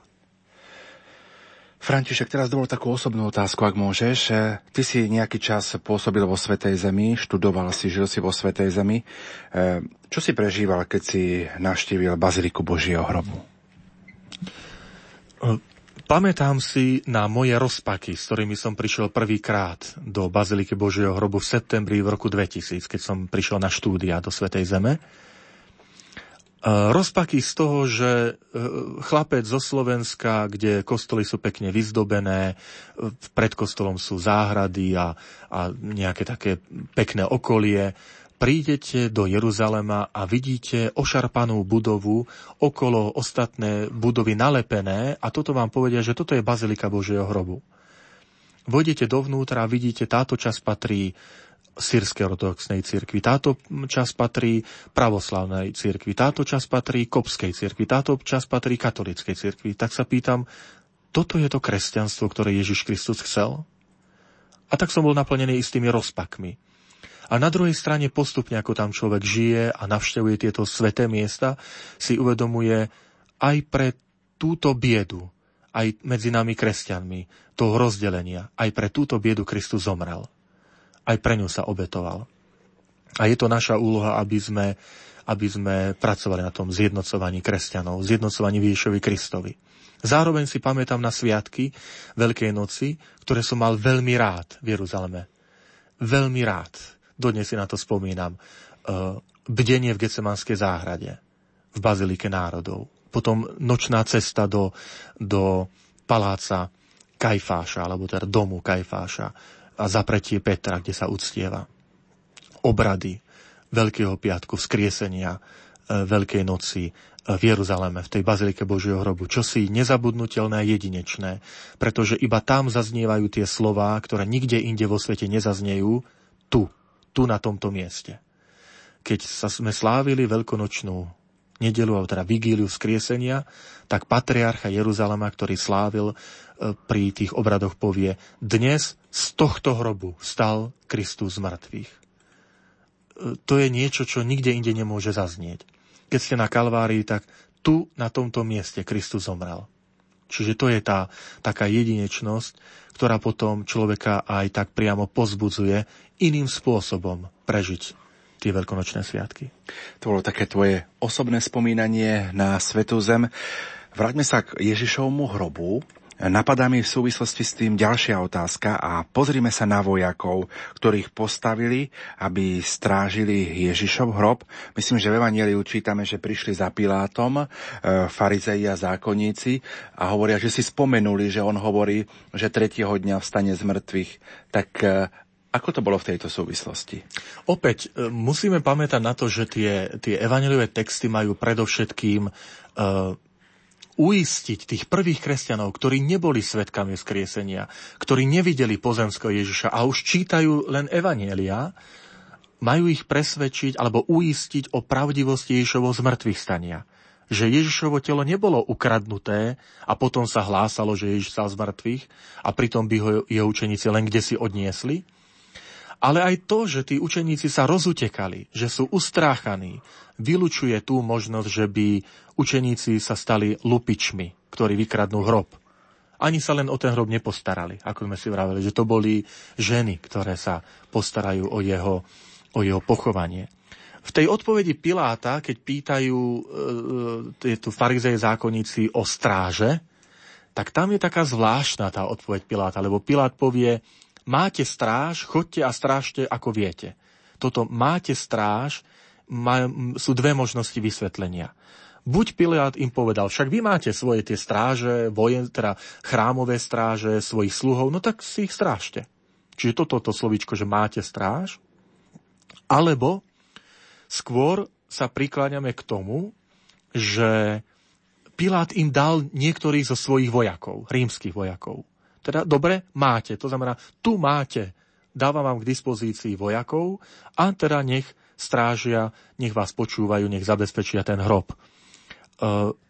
František, teraz dovol takú osobnú otázku, ak môžeš. E, ty si nejaký čas pôsobil vo Svetej Zemi, študoval si, žil si vo Svetej Zemi. E, čo si prežíval, keď si navštívil Baziliku Božieho hrobu? E, pamätám si na moje rozpaky, s ktorými som prišiel prvýkrát do Baziliky Božieho hrobu v septembri v roku 2000, keď som prišiel na štúdia do Svetej Zeme. Rozpaky z toho, že e, chlapec zo Slovenska, kde kostoly sú pekne vyzdobené, pred kostolom sú záhrady a, a nejaké také pekné okolie, prídete do Jeruzalema a vidíte ošarpanú budovu, okolo ostatné budovy nalepené a toto vám povedia, že toto je Bazilika Božieho hrobu. Vojdete dovnútra a vidíte, táto časť patrí sírskej ortodoxnej cirkvi. Táto časť patrí pravoslavnej cirkvi, táto časť patrí kopskej cirkvi, táto časť patrí katolíckej cirkvi. Tak sa pýtam, toto je to kresťanstvo, ktoré Ježiš Kristus chcel? A tak som bol naplnený istými rozpakmi. A na druhej strane postupne, ako tam človek žije a navštevuje tieto sveté miesta, si uvedomuje aj pre túto biedu, aj medzi nami kresťanmi, toho rozdelenia, aj pre túto biedu Kristus zomrel aj pre ňu sa obetoval. A je to naša úloha, aby sme, aby sme pracovali na tom zjednocovaní kresťanov, zjednocovaní Ježišovi Kristovi. Zároveň si pamätám na sviatky Veľkej noci, ktoré som mal veľmi rád v Jeruzaleme. Veľmi rád. Dodnes si na to spomínam. E, bdenie v Gecemanskej záhrade, v Bazilike národov. Potom nočná cesta do, do paláca Kajfáša, alebo teda domu Kajfáša a zapretie Petra, kde sa uctieva. Obrady Veľkého piatku, vzkriesenia e, Veľkej noci e, v Jeruzaleme, v tej bazilike Božieho hrobu. Čo si nezabudnutelné a jedinečné, pretože iba tam zaznievajú tie slová, ktoré nikde inde vo svete nezaznejú, tu, tu na tomto mieste. Keď sa sme slávili veľkonočnú nedelu, alebo teda vigíliu skriesenia, tak patriarcha Jeruzalema, ktorý slávil pri tých obradoch, povie, dnes z tohto hrobu stal Kristus z mŕtvych. E, to je niečo, čo nikde inde nemôže zaznieť. Keď ste na Kalvárii, tak tu, na tomto mieste, Kristus zomrel. Čiže to je tá taká jedinečnosť, ktorá potom človeka aj tak priamo pozbudzuje iným spôsobom prežiť tie veľkonočné sviatky. To bolo také tvoje osobné spomínanie na Svetú Zem. Vráťme sa k Ježišovmu hrobu. Napadá mi v súvislosti s tým ďalšia otázka a pozrime sa na vojakov, ktorých postavili, aby strážili Ježišov hrob. Myslím, že v Evangeliu čítame, že prišli za Pilátom e, farizei a zákonníci a hovoria, že si spomenuli, že on hovorí, že tretieho dňa vstane z mŕtvych. Tak e, ako to bolo v tejto súvislosti? Opäť e, musíme pamätať na to, že tie, tie evaneliové texty majú predovšetkým uistiť tých prvých kresťanov, ktorí neboli svetkami skriesenia, ktorí nevideli pozemského Ježiša a už čítajú len evanielia, majú ich presvedčiť alebo uistiť o pravdivosti Ježišovho zmrtvých stania. Že Ježišovo telo nebolo ukradnuté a potom sa hlásalo, že Ježiš sa z mŕtvych a pritom by ho jeho učeníci len kde si odniesli, ale aj to, že tí učeníci sa rozutekali, že sú ustráchaní, vylučuje tú možnosť, že by učeníci sa stali lupičmi, ktorí vykradnú hrob. Ani sa len o ten hrob nepostarali, ako sme si vraveli, že to boli ženy, ktoré sa postarajú o jeho, o jeho pochovanie. V tej odpovedi Piláta, keď pýtajú e, e tu farizeje zákonníci o stráže, tak tam je taká zvláštna tá odpoveď Piláta, lebo Pilát povie, máte stráž, chodte a strážte, ako viete. Toto máte stráž sú dve možnosti vysvetlenia. Buď Pilát im povedal, však vy máte svoje tie stráže, vojen, teda chrámové stráže, svojich sluhov, no tak si ich strážte. Čiže toto to slovíčko, že máte stráž. Alebo skôr sa prikláňame k tomu, že Pilát im dal niektorých zo svojich vojakov, rímskych vojakov. Teda dobre, máte. To znamená, tu máte. Dávam vám k dispozícii vojakov a teda nech strážia, nech vás počúvajú, nech zabezpečia ten hrob. E,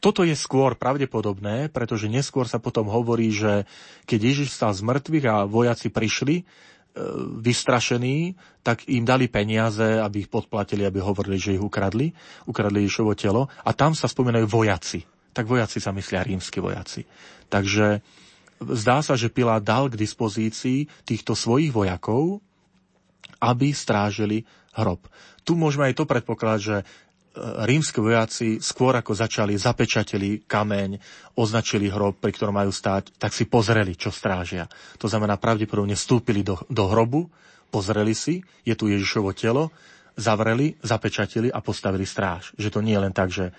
toto je skôr pravdepodobné, pretože neskôr sa potom hovorí, že keď Ježiš stal z mŕtvych a vojaci prišli, e, vystrašení, tak im dali peniaze, aby ich podplatili, aby hovorili, že ich ukradli, ukradli Ježišovo telo a tam sa spomínajú vojaci. Tak vojaci sa myslia rímsky vojaci. Takže zdá sa, že Pilát dal k dispozícii týchto svojich vojakov, aby strážili hrob. Tu môžeme aj to predpokladať, že e, rímske vojaci skôr ako začali, zapečatili kameň, označili hrob, pri ktorom majú stáť, tak si pozreli, čo strážia. To znamená, pravdepodobne vstúpili do, do hrobu, pozreli si, je tu Ježišovo telo, zavreli, zapečatili a postavili stráž. Že to nie je len tak, že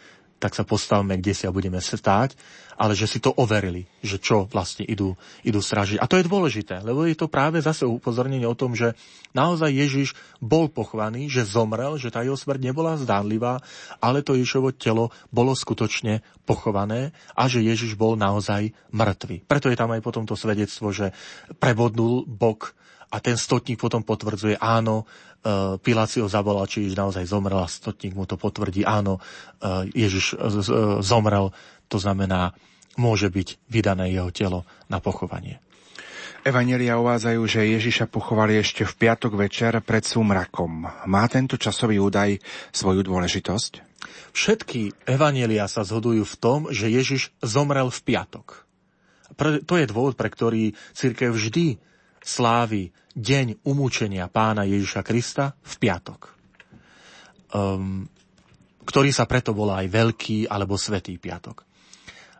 tak sa postavme, kde si a budeme stáť, ale že si to overili, že čo vlastne idú, idú stražiť. A to je dôležité, lebo je to práve zase upozornenie o tom, že naozaj Ježiš bol pochvaný, že zomrel, že tá jeho smrť nebola zdánlivá, ale to Ježišovo telo bolo skutočne pochované a že Ježiš bol naozaj mŕtvy. Preto je tam aj potom to svedectvo, že prebodnul bok a ten stotník potom potvrdzuje, áno, e, Pilát si ho zavolal, či Ježiš naozaj zomrel a stotník mu to potvrdí, áno, e, Ježiš e, zomrel, to znamená, môže byť vydané jeho telo na pochovanie. Evanelia uvádzajú, že Ježiša pochovali ešte v piatok večer pred súmrakom. Má tento časový údaj svoju dôležitosť? Všetky evanelia sa zhodujú v tom, že Ježiš zomrel v piatok. To je dôvod, pre ktorý církev vždy slávi deň umúčenia pána Ježiša Krista v piatok. Um, ktorý sa preto volá aj Veľký alebo Svetý piatok.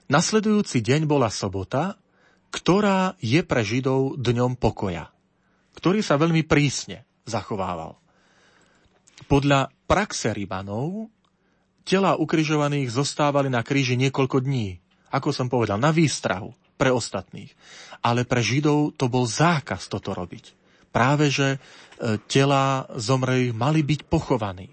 Nasledujúci deň bola sobota, ktorá je pre Židov dňom pokoja, ktorý sa veľmi prísne zachovával. Podľa praxe Ribanov tela ukrižovaných zostávali na kríži niekoľko dní, ako som povedal, na výstrahu pre ostatných. Ale pre Židov to bol zákaz toto robiť. Práve, že e, tela zomrelých mali byť pochovaní.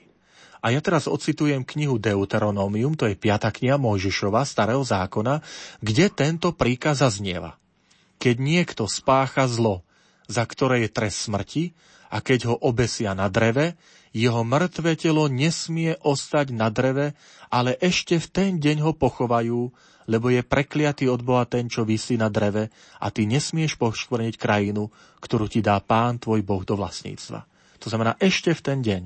A ja teraz ocitujem knihu Deuteronomium, to je piata kniha Mojžišova, starého zákona, kde tento príkaz zaznieva. Keď niekto spácha zlo, za ktoré je trest smrti, a keď ho obesia na dreve, jeho mŕtve telo nesmie ostať na dreve, ale ešte v ten deň ho pochovajú, lebo je prekliatý od Boha ten, čo vysí na dreve a ty nesmieš poškvrniť krajinu, ktorú ti dá pán tvoj Boh do vlastníctva. To znamená ešte v ten deň.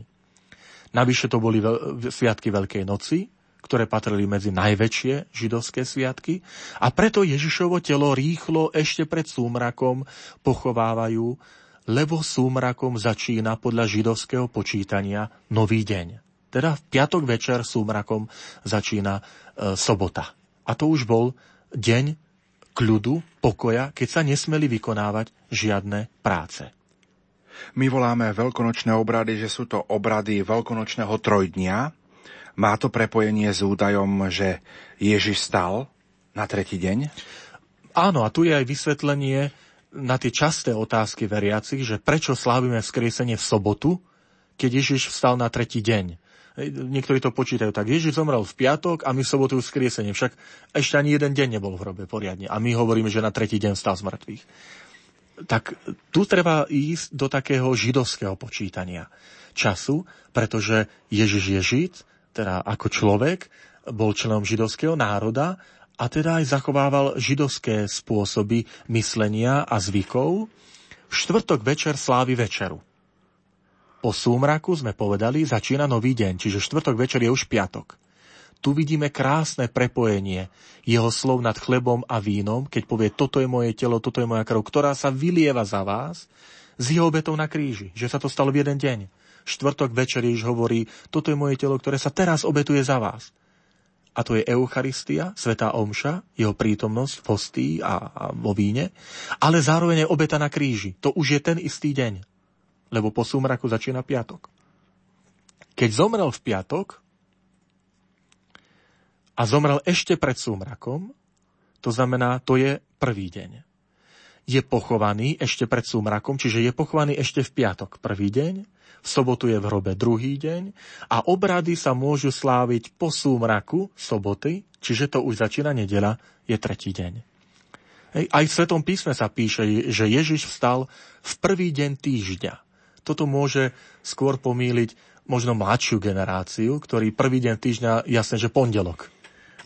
Navyše to boli sviatky Veľkej noci, ktoré patrili medzi najväčšie židovské sviatky a preto Ježišovo telo rýchlo ešte pred súmrakom pochovávajú, lebo súmrakom začína podľa židovského počítania nový deň. Teda v piatok večer súmrakom začína e, sobota. A to už bol deň kľudu, pokoja, keď sa nesmeli vykonávať žiadne práce. My voláme veľkonočné obrady, že sú to obrady veľkonočného trojdnia, má to prepojenie s údajom, že Ježiš stal na tretí deň? Áno, a tu je aj vysvetlenie na tie časté otázky veriacich, že prečo slávime vzkriesenie v sobotu, keď Ježiš vstal na tretí deň. Niektorí to počítajú tak. Ježiš zomrel v piatok a my v sobotu vzkriesenie. Však ešte ani jeden deň nebol v hrobe poriadne. A my hovoríme, že na tretí deň vstal z mŕtvych. Tak tu treba ísť do takého židovského počítania času, pretože Ježiš je žid, teda ako človek, bol členom židovského národa a teda aj zachovával židovské spôsoby myslenia a zvykov. V štvrtok večer slávy večeru. Po súmraku sme povedali, začína nový deň, čiže štvrtok večer je už piatok. Tu vidíme krásne prepojenie jeho slov nad chlebom a vínom, keď povie, toto je moje telo, toto je moja krv, ktorá sa vylieva za vás, s jeho obetou na kríži, že sa to stalo v jeden deň štvrtok večer Ježiš hovorí, toto je moje telo, ktoré sa teraz obetuje za vás. A to je Eucharistia, Svetá Omša, jeho prítomnosť v hostí a, a vo víne, ale zároveň je obeta na kríži. To už je ten istý deň, lebo po súmraku začína piatok. Keď zomrel v piatok a zomrel ešte pred súmrakom, to znamená, to je prvý deň. Je pochovaný ešte pred súmrakom, čiže je pochovaný ešte v piatok, prvý deň, v sobotu je v hrobe druhý deň a obrady sa môžu sláviť po súmraku soboty, čiže to už začína nedela, je tretí deň. Hej, aj v Svetom písme sa píše, že Ježiš vstal v prvý deň týždňa. Toto môže skôr pomýliť možno mladšiu generáciu, ktorý prvý deň týždňa, jasne, že pondelok.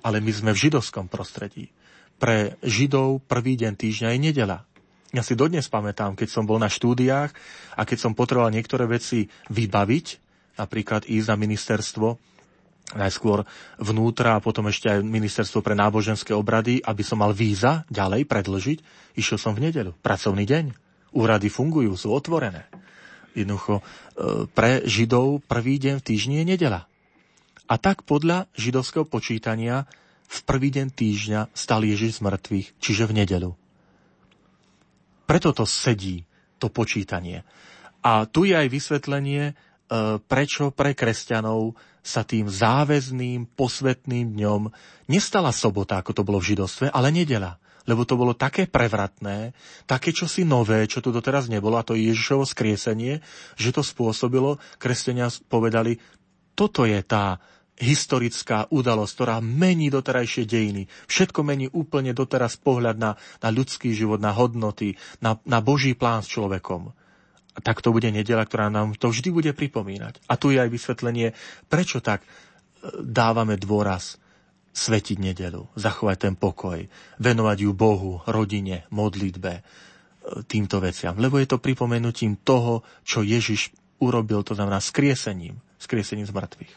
Ale my sme v židovskom prostredí. Pre Židov prvý deň týždňa je nedela. Ja si dodnes pamätám, keď som bol na štúdiách a keď som potreboval niektoré veci vybaviť, napríklad ísť na ministerstvo, najskôr vnútra a potom ešte aj ministerstvo pre náboženské obrady, aby som mal víza ďalej predlžiť, išiel som v nedelu, pracovný deň. Úrady fungujú, sú otvorené. Jednoducho, e, pre Židov prvý deň v týždni je nedela. A tak podľa židovského počítania v prvý deň týždňa stal Ježiš z mŕtvych, čiže v nedelu. Preto to sedí, to počítanie. A tu je aj vysvetlenie, e, prečo pre kresťanov sa tým záväzným, posvetným dňom nestala sobota, ako to bolo v židovstve, ale nedela. Lebo to bolo také prevratné, také čosi nové, čo tu doteraz nebolo, a to je Ježišovo skriesenie, že to spôsobilo, kresťania povedali, toto je tá historická udalosť, ktorá mení doterajšie dejiny. Všetko mení úplne doteraz pohľad na, na ľudský život, na hodnoty, na, na Boží plán s človekom. A tak to bude nedela, ktorá nám to vždy bude pripomínať. A tu je aj vysvetlenie, prečo tak e, dávame dôraz svetiť nedelu, zachovať ten pokoj, venovať ju Bohu, rodine, modlitbe, e, týmto veciam. Lebo je to pripomenutím toho, čo Ježiš urobil, to znamená skriesením, skriesením z mŕtvych.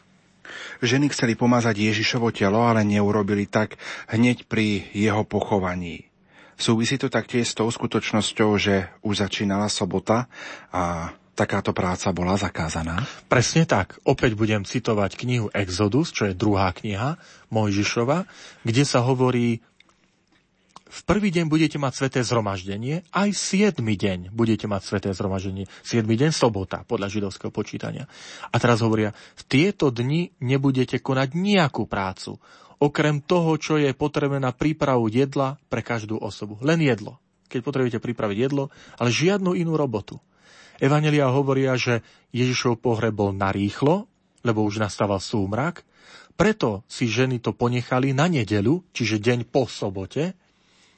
Ženy chceli pomazať Ježišovo telo, ale neurobili tak hneď pri jeho pochovaní. Súvisí to taktiež s tou skutočnosťou, že už začínala sobota a takáto práca bola zakázaná? Presne tak. Opäť budem citovať knihu Exodus, čo je druhá kniha Mojžišova, kde sa hovorí v prvý deň budete mať sveté zhromaždenie, aj siedmy deň budete mať sveté zhromaždenie. Siedmy deň sobota, podľa židovského počítania. A teraz hovoria, v tieto dni nebudete konať nejakú prácu, okrem toho, čo je potrebné na prípravu jedla pre každú osobu. Len jedlo. Keď potrebujete pripraviť jedlo, ale žiadnu inú robotu. Evangelia hovoria, že Ježišov pohreb bol narýchlo, lebo už nastával súmrak, preto si ženy to ponechali na nedelu, čiže deň po sobote,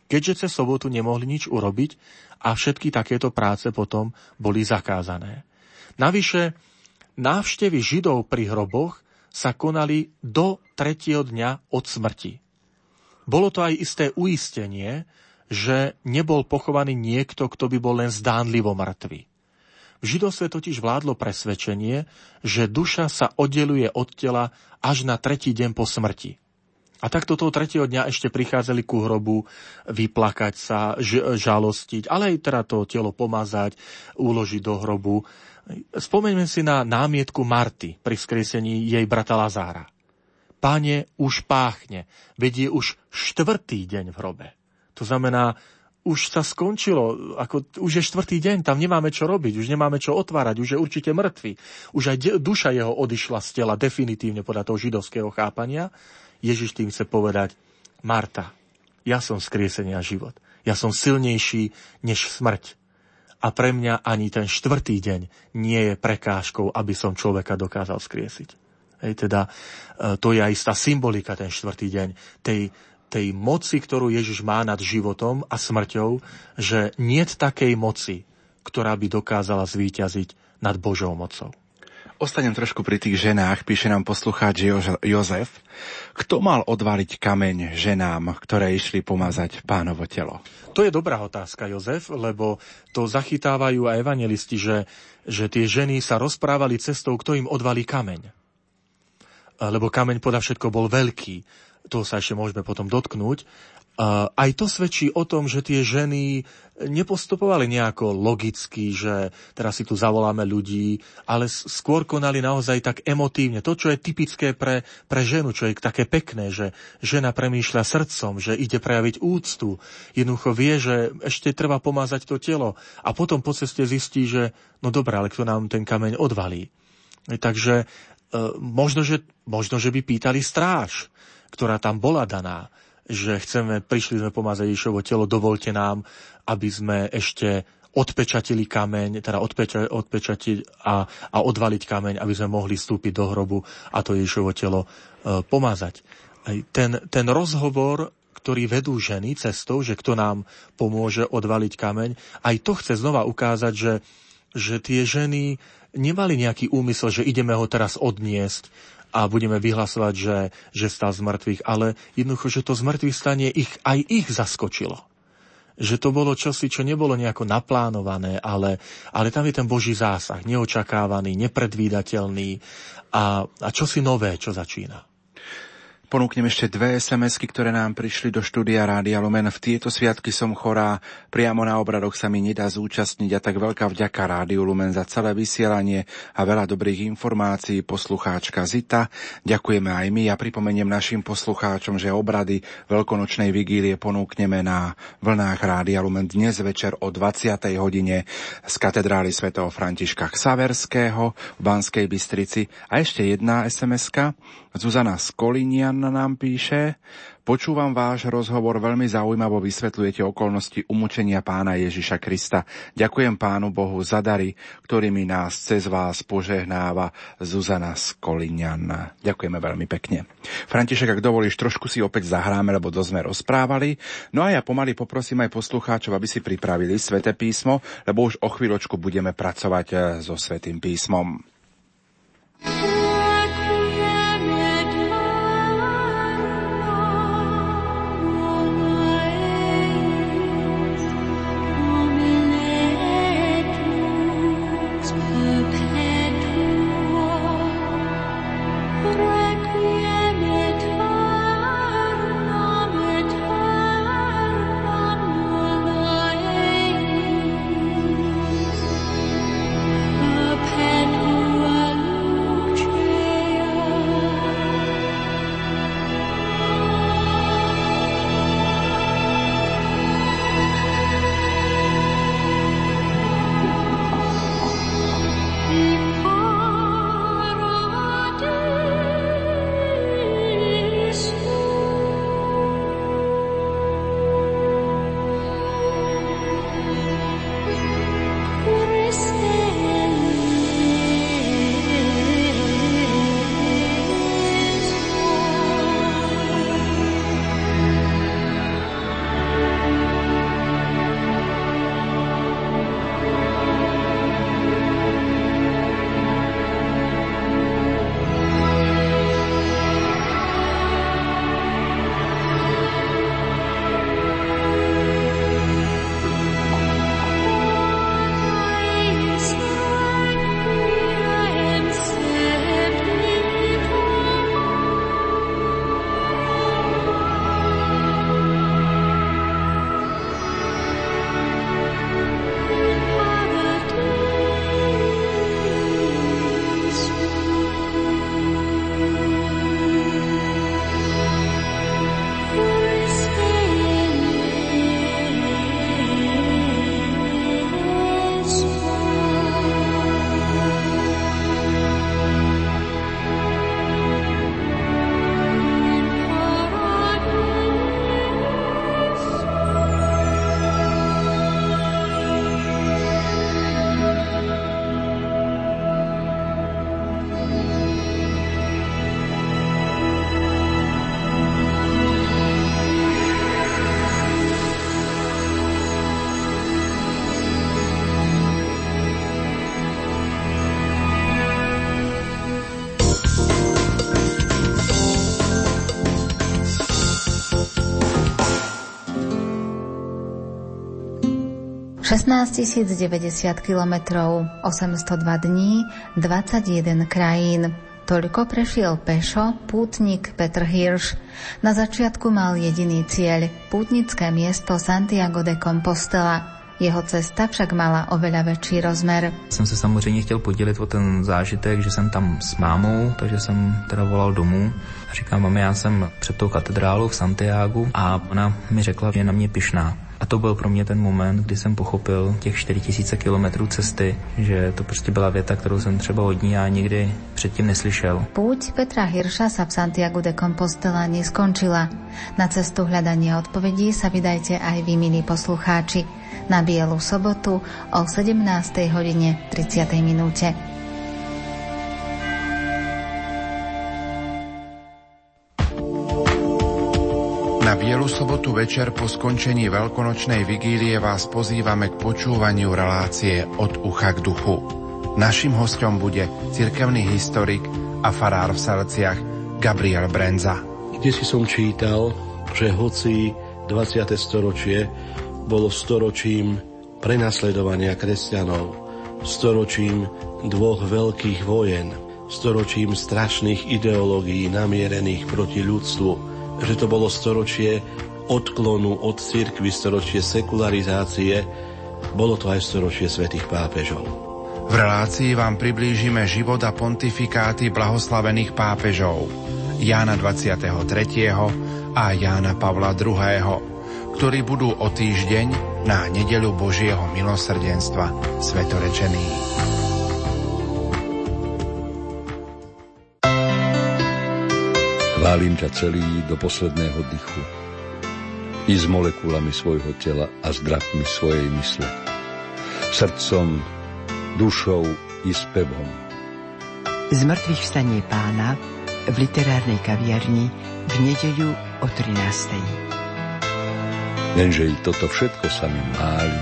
keďže cez sobotu nemohli nič urobiť a všetky takéto práce potom boli zakázané. Navyše, návštevy Židov pri hroboch sa konali do tretieho dňa od smrti. Bolo to aj isté uistenie, že nebol pochovaný niekto, kto by bol len zdánlivo mŕtvy. V židovstve totiž vládlo presvedčenie, že duša sa oddeluje od tela až na tretí deň po smrti. A takto toho tretieho dňa ešte prichádzali ku hrobu vyplakať sa, žalostiť, ale aj teda to telo pomazať, uložiť do hrobu. Spomeňme si na námietku Marty pri skriesení jej brata Lazára. Páne, už páchne, vedie už štvrtý deň v hrobe. To znamená, už sa skončilo, ako, už je štvrtý deň, tam nemáme čo robiť, už nemáme čo otvárať, už je určite mŕtvy. Už aj de- duša jeho odišla z tela definitívne podľa toho židovského chápania. Ježiš tým chce povedať, Marta, ja som skriesenia život. Ja som silnejší než smrť. A pre mňa ani ten štvrtý deň nie je prekážkou, aby som človeka dokázal skriesiť. Hej, teda e, to je aj istá symbolika, ten štvrtý deň, tej, tej moci, ktorú Ježiš má nad životom a smrťou, že nie takej moci, ktorá by dokázala zvíťaziť nad Božou mocou. Ostanem trošku pri tých ženách, píše nám poslucháč Jozef. Kto mal odvaliť kameň ženám, ktoré išli pomazať pánovo telo? To je dobrá otázka, Jozef, lebo to zachytávajú aj evangelisti, že, že tie ženy sa rozprávali cestou, kto im odvalí kameň lebo kameň podľa všetko bol veľký. To sa ešte môžeme potom dotknúť. Aj to svedčí o tom, že tie ženy nepostupovali nejako logicky, že teraz si tu zavoláme ľudí, ale skôr konali naozaj tak emotívne. To, čo je typické pre, pre ženu, čo je také pekné, že žena premýšľa srdcom, že ide prejaviť úctu. Jednoducho vie, že ešte treba pomázať to telo. A potom po ceste zistí, že no dobré, ale kto nám ten kameň odvalí. Takže E, možno že, možno, že by pýtali stráž, ktorá tam bola daná, že chceme, prišli sme pomazať Ježišovo telo, dovolte nám, aby sme ešte odpečatili kameň, teda odpeča, odpečatiť a, a odvaliť kameň, aby sme mohli vstúpiť do hrobu a to Ježišovo telo e, pomazať. Ten, ten rozhovor, ktorý vedú ženy cestou, že kto nám pomôže odvaliť kameň, aj to chce znova ukázať, že, že tie ženy nemali nejaký úmysel, že ideme ho teraz odniesť a budeme vyhlasovať, že, že stal z mŕtvych, ale jednoducho, že to z mŕtvych stanie ich, aj ich zaskočilo. Že to bolo čosi, čo nebolo nejako naplánované, ale, ale tam je ten Boží zásah, neočakávaný, nepredvídateľný a, a čosi nové, čo začína. Ponúknem ešte dve sms ktoré nám prišli do štúdia Rádia Lumen. V tieto sviatky som chorá, priamo na obradoch sa mi nedá zúčastniť a tak veľká vďaka Rádiu Lumen za celé vysielanie a veľa dobrých informácií poslucháčka Zita. Ďakujeme aj my a pripomeniem našim poslucháčom, že obrady veľkonočnej vigílie ponúkneme na vlnách Rádia Lumen dnes večer o 20. hodine z katedrály svätého Františka Ksaverského v Banskej Bystrici. A ešte jedna sms Zuzana Skolinian nám píše, počúvam váš rozhovor, veľmi zaujímavo vysvetľujete okolnosti umúčenia pána Ježiša Krista. Ďakujem pánu Bohu za dary, ktorými nás cez vás požehnáva Zuzana Skolinian. Ďakujeme veľmi pekne. František, ak dovolíš, trošku si opäť zahráme, lebo dosť sme rozprávali. No a ja pomaly poprosím aj poslucháčov, aby si pripravili Svete písmo, lebo už o chvíľočku budeme pracovať eh, so Svetým písmom. 16 090 kilometrov, 802 dní, 21 krajín. Toľko prešiel pešo pútnik Petr Hirsch. Na začiatku mal jediný cieľ – pútnické miesto Santiago de Compostela – jeho cesta však mala oveľa väčší rozmer. Jsem se samozřejmě chtěl podělit o ten zážitek, že jsem tam s mámou, takže jsem teda volal domů říkám, mami, já jsem před tou katedrálou v Santiago a ona mi řekla, že je na mě pyšná. A to byl pro mě ten moment, kdy jsem pochopil těch 4000 kilometrů cesty, že to prostě byla věta, kterou jsem třeba od ní a nikdy předtím neslyšel. Púť Petra Hirša sa v Santiago de Compostela neskončila. Na cestu hľadania odpovedí sa vydajte aj vy, milí poslucháči, na Bielu sobotu o 17. hodine 30. minúte. Na Bielu sobotu večer po skončení veľkonočnej vigílie vás pozývame k počúvaniu relácie od ucha k duchu. Našim hostom bude cirkevný historik a farár v Salciach Gabriel Brenza. Kde si som čítal, že hoci 20. storočie bolo storočím prenasledovania kresťanov, storočím dvoch veľkých vojen, storočím strašných ideológií namierených proti ľudstvu, že to bolo storočie odklonu od cirkvy, storočie sekularizácie, bolo to aj storočie svätých pápežov. V relácii vám priblížime život a pontifikáty blahoslavených pápežov Jána 23. a Jána Pavla II., ktorí budú o týždeň na nedeľu Božieho milosrdenstva svetorečení. Chválim ťa celý do posledného dychu. I s molekulami svojho tela a zdravmi svojej mysle. Srdcom, dušou i spevom. Z mŕtvych vstanie pána v literárnej kaviarni v nedeľu o 13. Lenže i toto všetko sa mi máli.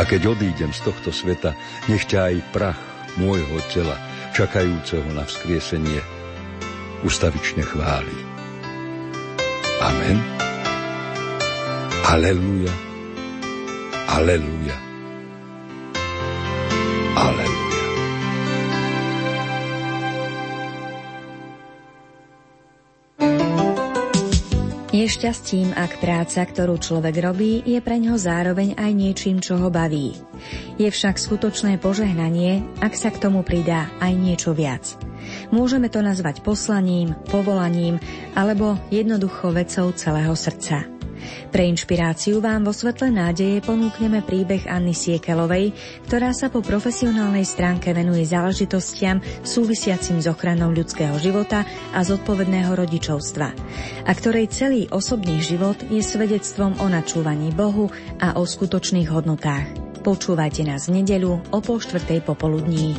A keď odídem z tohto sveta, nech ťa aj prach môjho tela, čakajúceho na vzkriesenie, ustavične chváli. Amen. Aleluja. Aleluja. Je šťastím, ak práca, ktorú človek robí, je pre ňo zároveň aj niečím, čo ho baví. Je však skutočné požehnanie, ak sa k tomu pridá aj niečo viac – Môžeme to nazvať poslaním, povolaním alebo jednoducho vecou celého srdca. Pre inšpiráciu vám vo svetle nádeje ponúkneme príbeh Anny Siekelovej, ktorá sa po profesionálnej stránke venuje záležitostiam súvisiacim s ochranou ľudského života a zodpovedného rodičovstva, a ktorej celý osobný život je svedectvom o načúvaní Bohu a o skutočných hodnotách. Počúvajte nás v nedeľu o pol štvrtej popoludní.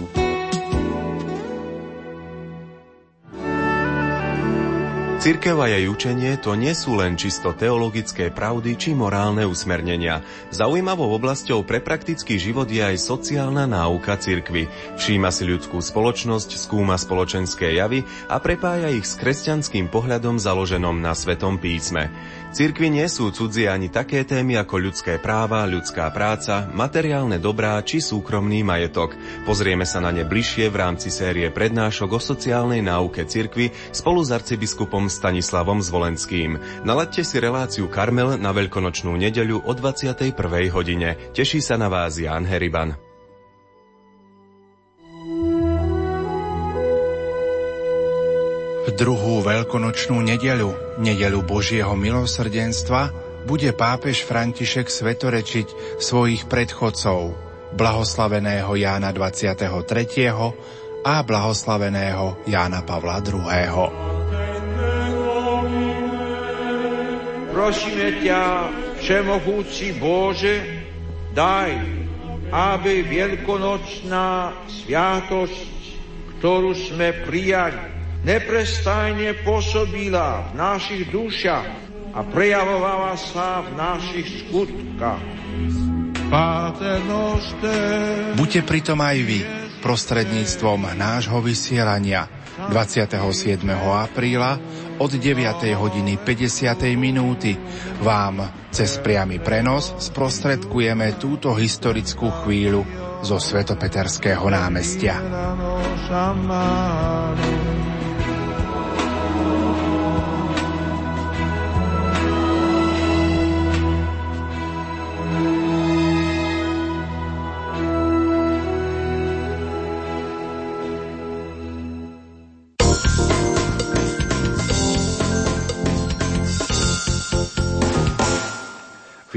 Cirkev a jej učenie to nie sú len čisto teologické pravdy či morálne usmernenia. Zaujímavou oblasťou pre praktický život je aj sociálna náuka cirkvy. Všíma si ľudskú spoločnosť, skúma spoločenské javy a prepája ich s kresťanským pohľadom založenom na Svetom písme. Cirkvi nie sú cudzie ani také témy ako ľudské práva, ľudská práca, materiálne dobrá či súkromný majetok. Pozrieme sa na ne bližšie v rámci série prednášok o sociálnej náuke cirkvi spolu s arcibiskupom Stanislavom Zvolenským. Nalaďte si reláciu Karmel na veľkonočnú nedeľu o 21. hodine. Teší sa na vás Jan Heriban. Druhú veľkonočnú nedeľu, nedeľu Božieho milosrdenstva, bude pápež František svetorečiť svojich predchodcov, blahoslaveného Jána 23. a blahoslaveného Jána Pavla II. Prosíme ťa, Všemohúci Bože, daj, aby veľkonočná sviatosť, ktorú sme prijali, neprestajne pôsobila v našich dušiach a prejavovala sa v našich skutkách. Buďte pritom aj vy prostredníctvom nášho vysielania 27. apríla od 9. hodiny 50. minúty vám cez priamy prenos sprostredkujeme túto historickú chvíľu zo Svetopeterského námestia.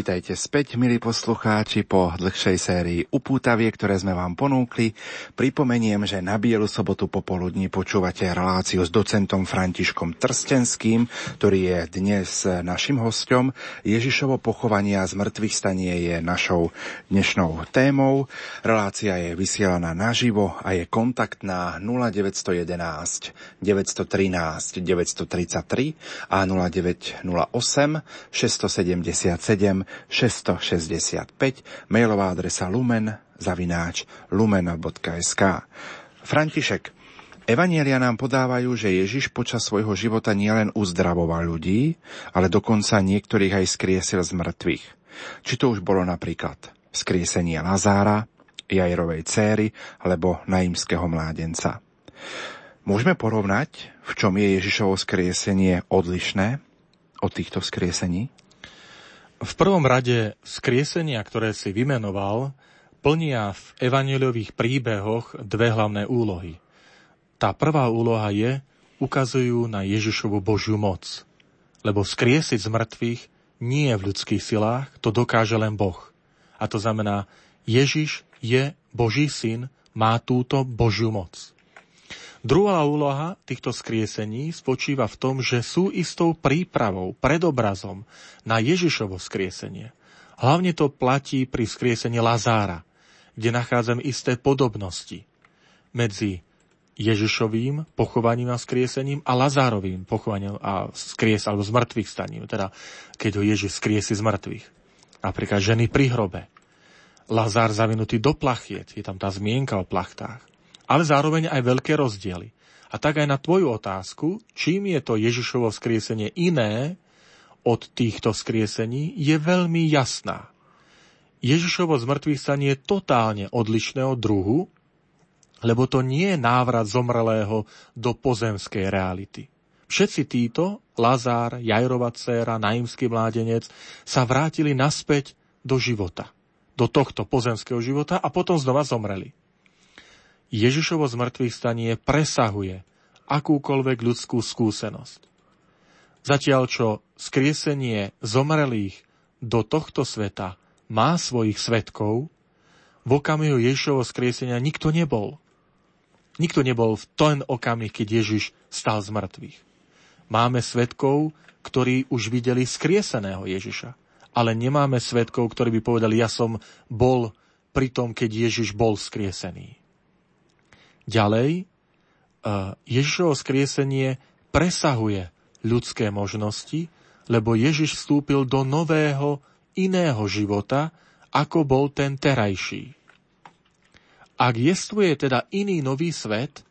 Vítajte späť, milí poslucháči, po dlhšej sérii upútavie, ktoré sme vám ponúkli. Pripomeniem, že na Bielu sobotu popoludní počúvate reláciu s docentom Františkom Trstenským, ktorý je dnes našim hostom. Ježišovo pochovanie a zmrtvých stanie je našou dnešnou témou. Relácia je vysielaná naživo a je kontaktná 0911 913 933 a 0908 677 665, mailová adresa lumen zavináč lumen.sk. František, Evanielia nám podávajú, že Ježiš počas svojho života nielen uzdravoval ľudí, ale dokonca niektorých aj skriesil z mŕtvych. Či to už bolo napríklad skriesenie Lazára, Jajrovej céry alebo naimského mládenca. Môžeme porovnať, v čom je Ježišovo skriesenie odlišné od týchto skriesení? V prvom rade skriesenia, ktoré si vymenoval, plnia v evaneliových príbehoch dve hlavné úlohy. Tá prvá úloha je, ukazujú na Ježišovu Božiu moc. Lebo skriesiť z mŕtvych nie je v ľudských silách, to dokáže len Boh. A to znamená, Ježiš je Boží syn, má túto Božiu moc. Druhá úloha týchto skriesení spočíva v tom, že sú istou prípravou, predobrazom na Ježišovo skriesenie. Hlavne to platí pri skriesení Lazára, kde nachádzam isté podobnosti medzi Ježišovým pochovaním a skriesením a Lazárovým pochovaním a skries alebo z mŕtvych staním, teda keď ho Ježiš skriesi z mŕtvych. Napríklad ženy pri hrobe. Lazár zavinutý do plachiet, je tam tá zmienka o plachtách ale zároveň aj veľké rozdiely. A tak aj na tvoju otázku, čím je to Ježišovo skriesenie iné od týchto skriesení, je veľmi jasná. Ježišovo zmrtvých stanie je totálne odlišného druhu, lebo to nie je návrat zomrelého do pozemskej reality. Všetci títo, Lazár, Jajrova dcéra, naimský mládenec, sa vrátili naspäť do života, do tohto pozemského života a potom znova zomreli. Ježišovo zmrtvých stanie presahuje akúkoľvek ľudskú skúsenosť. Zatiaľ čo skriesenie zomrelých do tohto sveta má svojich svetkov, v okamihu Ježišovo skriesenia nikto nebol. Nikto nebol v ten okamih, keď Ježiš stal z mŕtvych. Máme svetkov, ktorí už videli skrieseného Ježiša, ale nemáme svetkov, ktorí by povedali, ja som bol pri tom, keď Ježiš bol skriesený. Ďalej, e, Ježišovo skriesenie presahuje ľudské možnosti, lebo Ježiš vstúpil do nového, iného života, ako bol ten terajší. Ak jestvuje teda iný nový svet,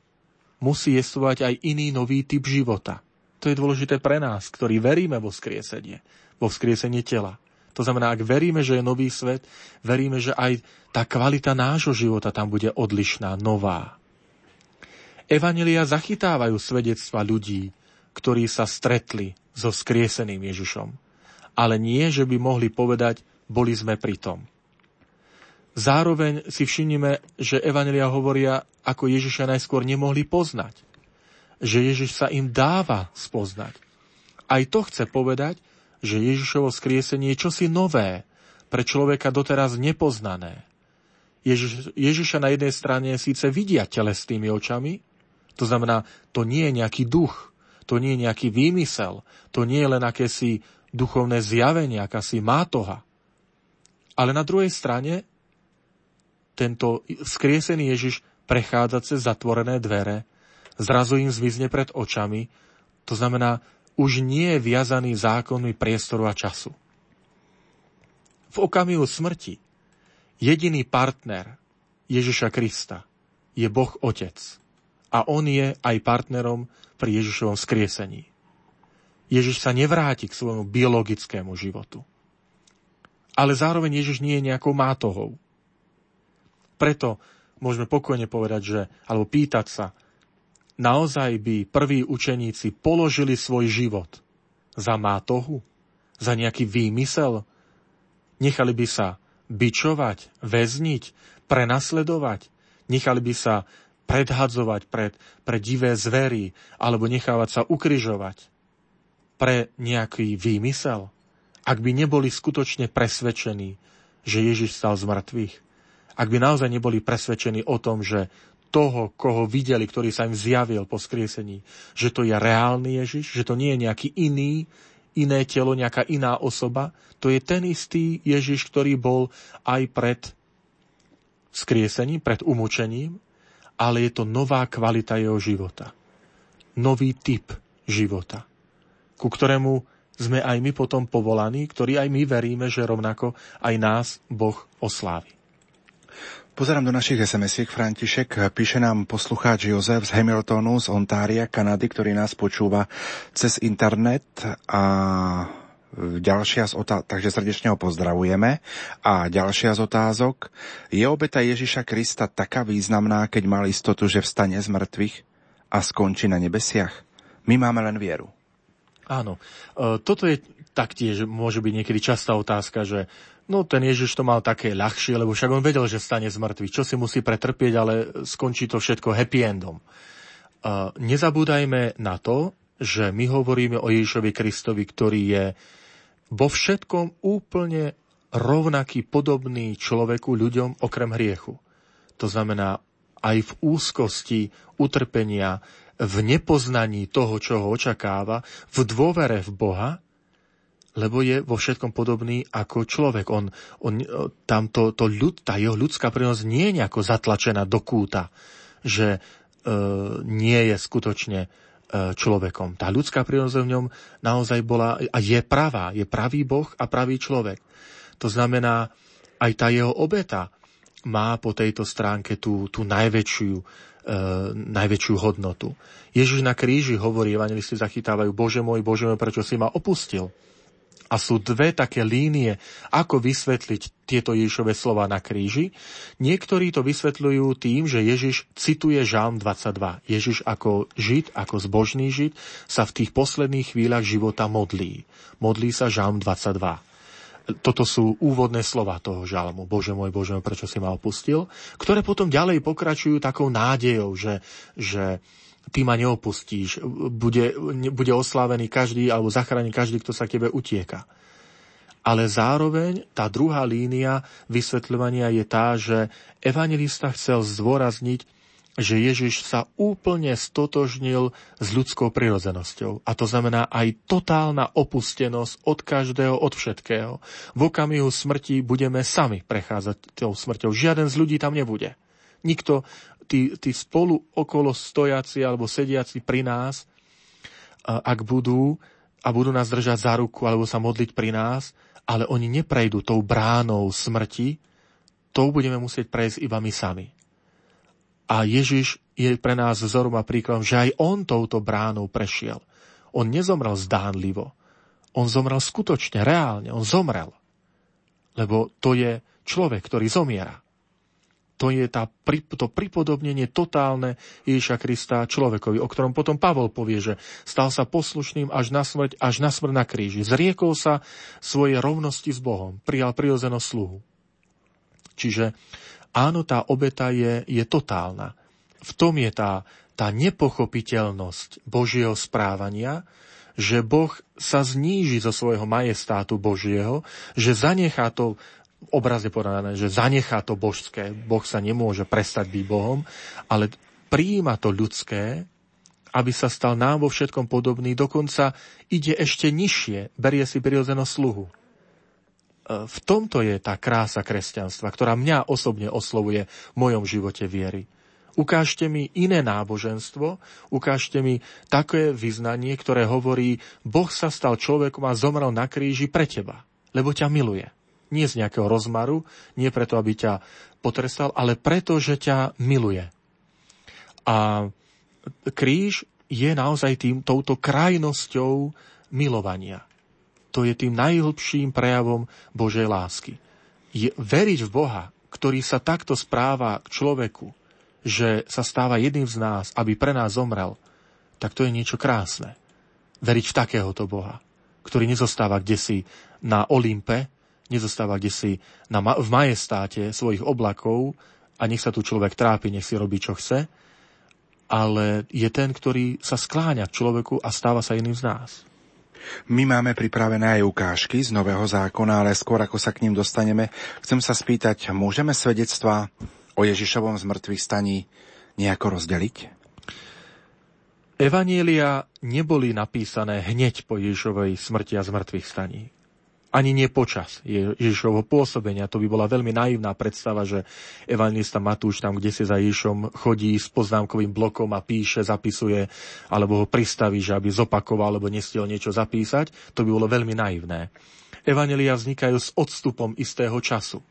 musí jestvovať aj iný nový typ života. To je dôležité pre nás, ktorí veríme vo skriesenie, vo vzkriesenie tela. To znamená, ak veríme, že je nový svet, veríme, že aj tá kvalita nášho života tam bude odlišná, nová. Evanelia zachytávajú svedectva ľudí, ktorí sa stretli so skrieseným Ježišom. Ale nie, že by mohli povedať, boli sme pri tom. Zároveň si všimnime, že Evanelia hovoria, ako Ježiša najskôr nemohli poznať. Že Ježiš sa im dáva spoznať. Aj to chce povedať, že Ježišovo skriesenie je čosi nové, pre človeka doteraz nepoznané. Ježiš, Ježiša na jednej strane síce vidia telesnými očami, to znamená, to nie je nejaký duch, to nie je nejaký výmysel, to nie je len akési duchovné zjavenie, akási mátoha. Ale na druhej strane tento skriesený Ježiš prechádza cez zatvorené dvere, zrazu im zvizne pred očami, to znamená, už nie je viazaný zákonmi priestoru a času. V okamihu smrti jediný partner Ježiša Krista je Boh Otec a on je aj partnerom pri Ježišovom skriesení. Ježiš sa nevráti k svojmu biologickému životu. Ale zároveň Ježiš nie je nejakou mátohou. Preto môžeme pokojne povedať, že, alebo pýtať sa, naozaj by prví učeníci položili svoj život za mátohu, za nejaký výmysel, nechali by sa bičovať, väzniť, prenasledovať, nechali by sa predhadzovať pred, pre divé zvery alebo nechávať sa ukryžovať pre nejaký výmysel, ak by neboli skutočne presvedčení, že Ježiš stal z mŕtvych, ak by naozaj neboli presvedčení o tom, že toho, koho videli, ktorý sa im zjavil po skriesení, že to je reálny Ježiš, že to nie je nejaký iný, iné telo, nejaká iná osoba. To je ten istý Ježiš, ktorý bol aj pred skriesením, pred umúčením, ale je to nová kvalita jeho života. Nový typ života, ku ktorému sme aj my potom povolaní, ktorí aj my veríme, že rovnako aj nás Boh oslávi. Pozerám do našich SMS-iek, František. Píše nám poslucháč Jozef z Hamiltonu, z Ontária, Kanady, ktorý nás počúva cez internet a ďalšia z otázok, takže srdečne ho pozdravujeme. A ďalšia z otázok. Je obeta Ježiša Krista taká významná, keď mal istotu, že vstane z mŕtvych a skončí na nebesiach? My máme len vieru. Áno. E, toto je taktiež, môže byť niekedy častá otázka, že No ten Ježiš to mal také ľahšie, lebo však on vedel, že stane z mŕtvych. Čo si musí pretrpieť, ale skončí to všetko happy endom. Uh, nezabúdajme na to, že my hovoríme o Ježišovi Kristovi, ktorý je vo všetkom úplne rovnaký, podobný človeku, ľuďom, okrem hriechu. To znamená, aj v úzkosti, utrpenia, v nepoznaní toho, čo ho očakáva, v dôvere v Boha, lebo je vo všetkom podobný ako človek. On, on tam to, to ľud, tá jeho ľudská prínosť nie je nejako zatlačená do kúta, že e, nie je skutočne človekom. Tá ľudská prínosť v ňom naozaj bola a je pravá. Je pravý Boh a pravý človek. To znamená, aj tá jeho obeta má po tejto stránke tú, tú najväčšiu, e, najväčšiu hodnotu. Ježiš na kríži hovorí, evangelisti zachytávajú, Bože môj, Bože môj, prečo si ma opustil? A sú dve také línie, ako vysvetliť tieto Ježišove slova na kríži. Niektorí to vysvetľujú tým, že Ježiš cituje Žalm 22. Ježiš ako žid, ako zbožný žid sa v tých posledných chvíľach života modlí. Modlí sa Žalm 22 toto sú úvodné slova toho žalmu. Bože môj, Bože môj, prečo si ma opustil? Ktoré potom ďalej pokračujú takou nádejou, že, že ty ma neopustíš, bude, bude oslávený každý alebo zachránený každý, kto sa k tebe utieka. Ale zároveň tá druhá línia vysvetľovania je tá, že evangelista chcel zdôrazniť, že Ježiš sa úplne stotožnil s ľudskou prirodzenosťou. A to znamená aj totálna opustenosť od každého, od všetkého. V okamihu smrti budeme sami prechádzať tou smrťou. Žiaden z ľudí tam nebude. Nikto tí, tí spolu okolo stojaci alebo sediaci pri nás, ak budú a budú nás držať za ruku alebo sa modliť pri nás, ale oni neprejdú tou bránou smrti, tou budeme musieť prejsť iba my sami. A Ježiš je pre nás vzorom a príkladom, že aj on touto bránou prešiel. On nezomrel zdánlivo. On zomrel skutočne, reálne. On zomrel. Lebo to je človek, ktorý zomiera. To je tá, to pripodobnenie totálne Ježiša Krista človekovi, o ktorom potom Pavol povie, že stal sa poslušným až na smrť, až na smrť na kríži. Zriekol sa svojej rovnosti s Bohom. Prijal prirodzenosť sluhu. Čiže áno, tá obeta je, je totálna. V tom je tá, tá nepochopiteľnosť Božieho správania, že Boh sa zníži zo svojho majestátu Božieho, že zanechá to obrazne povedané, že zanechá to božské. Boh sa nemôže prestať byť Bohom, ale prijíma to ľudské, aby sa stal nám vo všetkom podobný, dokonca ide ešte nižšie, berie si prirodzenú sluhu. E, v tomto je tá krása kresťanstva, ktorá mňa osobne oslovuje v mojom živote viery. Ukážte mi iné náboženstvo, ukážte mi také vyznanie, ktoré hovorí, Boh sa stal človekom a zomrel na kríži pre teba, lebo ťa miluje. Nie z nejakého rozmaru, nie preto, aby ťa potrestal, ale preto, že ťa miluje. A kríž je naozaj tým, touto krajnosťou milovania. To je tým najhlbším prejavom Božej lásky. Je veriť v Boha, ktorý sa takto správa k človeku, že sa stáva jedným z nás, aby pre nás zomrel, tak to je niečo krásne. Veriť v takéhoto Boha, ktorý nezostáva kde si na Olympe, nezostáva kde si na, v majestáte svojich oblakov a nech sa tu človek trápi, nech si robí, čo chce, ale je ten, ktorý sa skláňa k človeku a stáva sa iným z nás. My máme pripravené aj ukážky z Nového zákona, ale skôr ako sa k ním dostaneme, chcem sa spýtať, môžeme svedectvá o Ježišovom zmrtvých staní nejako rozdeliť? Evanielia neboli napísané hneď po Ježišovej smrti a zmrtvých staní. Ani nie počas Ježišovho pôsobenia. To by bola veľmi naivná predstava, že evangelista Matúš tam, kde si za Ježišom chodí s poznámkovým blokom a píše, zapisuje, alebo ho pristaví, že aby zopakoval, alebo nestiel niečo zapísať. To by bolo veľmi naivné. Evanelia vznikajú s odstupom istého času.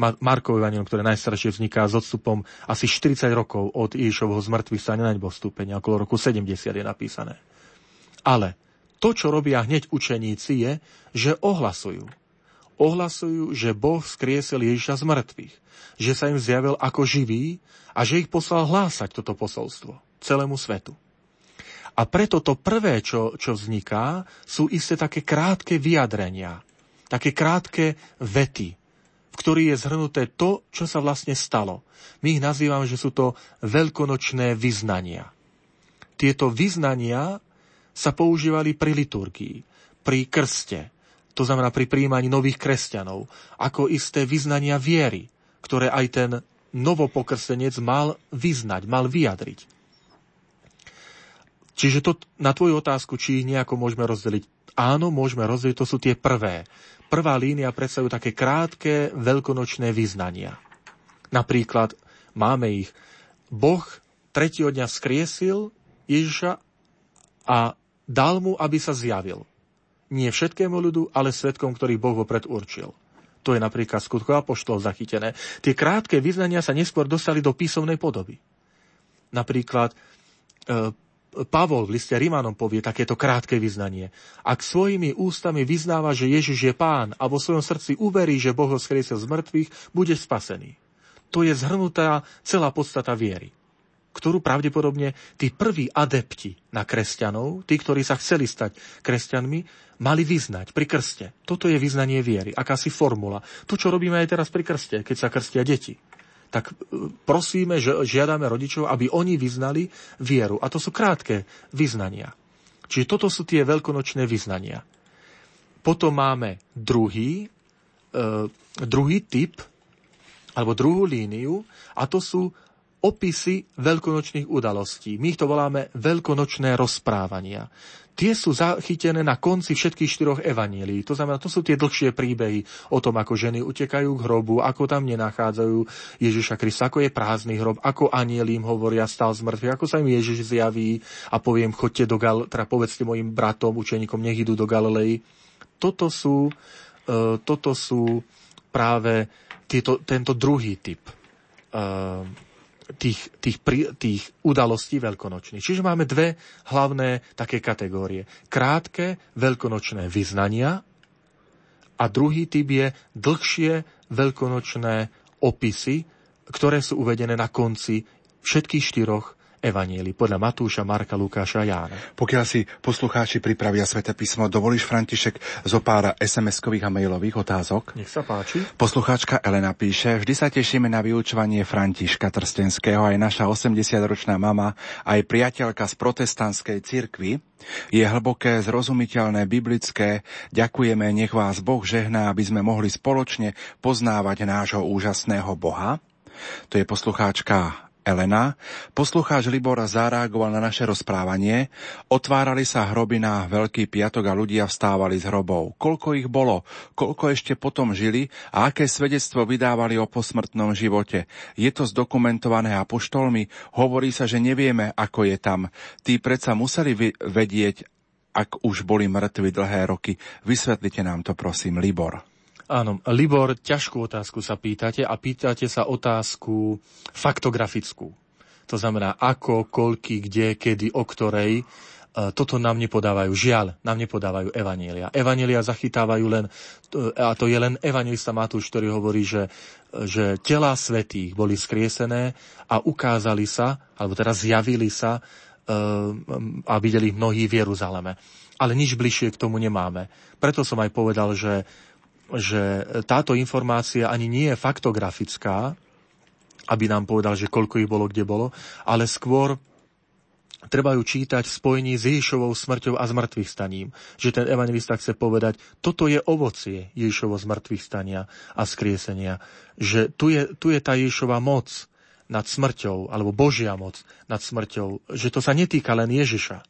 Markov evangelium, ktoré najstaršie vzniká s odstupom asi 40 rokov od Ježišovho zmrtvých stania na nebo vstúpenia, okolo roku 70 je napísané. Ale to, čo robia hneď učeníci, je, že ohlasujú. Ohlasujú, že Boh skriesil Ježiša z mŕtvych, že sa im zjavil ako živý a že ich poslal hlásať toto posolstvo celému svetu. A preto to prvé, čo, čo vzniká, sú isté také krátke vyjadrenia, také krátke vety, v ktorých je zhrnuté to, čo sa vlastne stalo. My ich nazývame, že sú to veľkonočné vyznania. Tieto vyznania sa používali pri liturgii, pri krste, to znamená pri príjmaní nových kresťanov, ako isté vyznania viery, ktoré aj ten novopokrstenec mal vyznať, mal vyjadriť. Čiže to na tvoju otázku, či ich nejako môžeme rozdeliť. Áno, môžeme rozdeliť, to sú tie prvé prvá línia predstavujú také krátke veľkonočné vyznania. Napríklad máme ich. Boh tretieho dňa skriesil Ježiša a dal mu, aby sa zjavil. Nie všetkému ľudu, ale svetkom, ktorý Boh vopred určil. To je napríklad skutkov apoštol zachytené. Tie krátke vyznania sa neskôr dostali do písomnej podoby. Napríklad e, Pavol v liste Rimanom povie takéto krátke vyznanie. Ak svojimi ústami vyznáva, že Ježiš je pán a vo svojom srdci uverí, že Boh ho skriesil z mŕtvych, bude spasený. To je zhrnutá celá podstata viery, ktorú pravdepodobne tí prví adepti na kresťanov, tí, ktorí sa chceli stať kresťanmi, mali vyznať pri krste. Toto je vyznanie viery, akási formula. To, čo robíme aj teraz pri krste, keď sa krstia deti tak e, prosíme, že žiadame rodičov, aby oni vyznali vieru. A to sú krátke vyznania. Čiže toto sú tie veľkonočné vyznania. Potom máme druhý, e, druhý typ, alebo druhú líniu, a to sú opisy veľkonočných udalostí. My ich to voláme veľkonočné rozprávania tie sú zachytené na konci všetkých štyroch evanílií. To znamená, to sú tie dlhšie príbehy o tom, ako ženy utekajú k hrobu, ako tam nenachádzajú Ježiša Krista, ako je prázdny hrob, ako anieli im hovoria, stal z mŕtvych, ako sa im Ježiš zjaví a poviem, chodte do Gal, teda povedzte mojim bratom, učeníkom, nech idú do Galilei. Toto sú, uh, toto sú práve tieto, tento druhý typ uh, tých, tých, tých udalostí veľkonočných. Čiže máme dve hlavné také kategórie. Krátke veľkonočné vyznania a druhý typ je dlhšie veľkonočné opisy, ktoré sú uvedené na konci všetkých štyroch Evanieli podľa Matúša, Marka, Lukáša a Jána. Pokiaľ si poslucháči pripravia sväté písmo, dovolíš František zo pára SMS-kových a mailových otázok? Nech sa páči. Poslucháčka Elena píše, vždy sa tešíme na vyučovanie Františka Trstenského, aj naša 80-ročná mama, aj priateľka z protestantskej cirkvi. Je hlboké, zrozumiteľné, biblické. Ďakujeme, nech vás Boh žehná, aby sme mohli spoločne poznávať nášho úžasného Boha. To je poslucháčka Elena, poslucháč Libor zareagoval na naše rozprávanie. Otvárali sa hroby na Veľký piatok a ľudia vstávali z hrobov. Koľko ich bolo, koľko ešte potom žili a aké svedectvo vydávali o posmrtnom živote. Je to zdokumentované apoštolmi? Hovorí sa, že nevieme, ako je tam. Tí predsa museli vedieť, ak už boli mŕtvi dlhé roky. Vysvetlite nám to, prosím, Libor. Áno, Libor, ťažkú otázku sa pýtate a pýtate sa otázku faktografickú. To znamená ako, koľky, kde, kedy, o ktorej, toto nám nepodávajú, žiaľ, nám nepodávajú evanielia. Evanielia zachytávajú len, a to je len evangelista Matúš, ktorý hovorí, že, že tela svetých boli skriesené a ukázali sa, alebo teraz zjavili sa a videli mnohí v Jeruzaleme. Ale nič bližšie k tomu nemáme. Preto som aj povedal, že, že táto informácia ani nie je faktografická, aby nám povedal, že koľko ich bolo, kde bolo, ale skôr treba ju čítať v spojení s Ježišovou smrťou a zmrtvých staním. Že ten evangelista chce povedať, toto je ovocie Ježišovo zmrtvých stania a skriesenia. Že tu je, tu je tá Ježišova moc nad smrťou, alebo Božia moc nad smrťou. Že to sa netýka len Ježiša,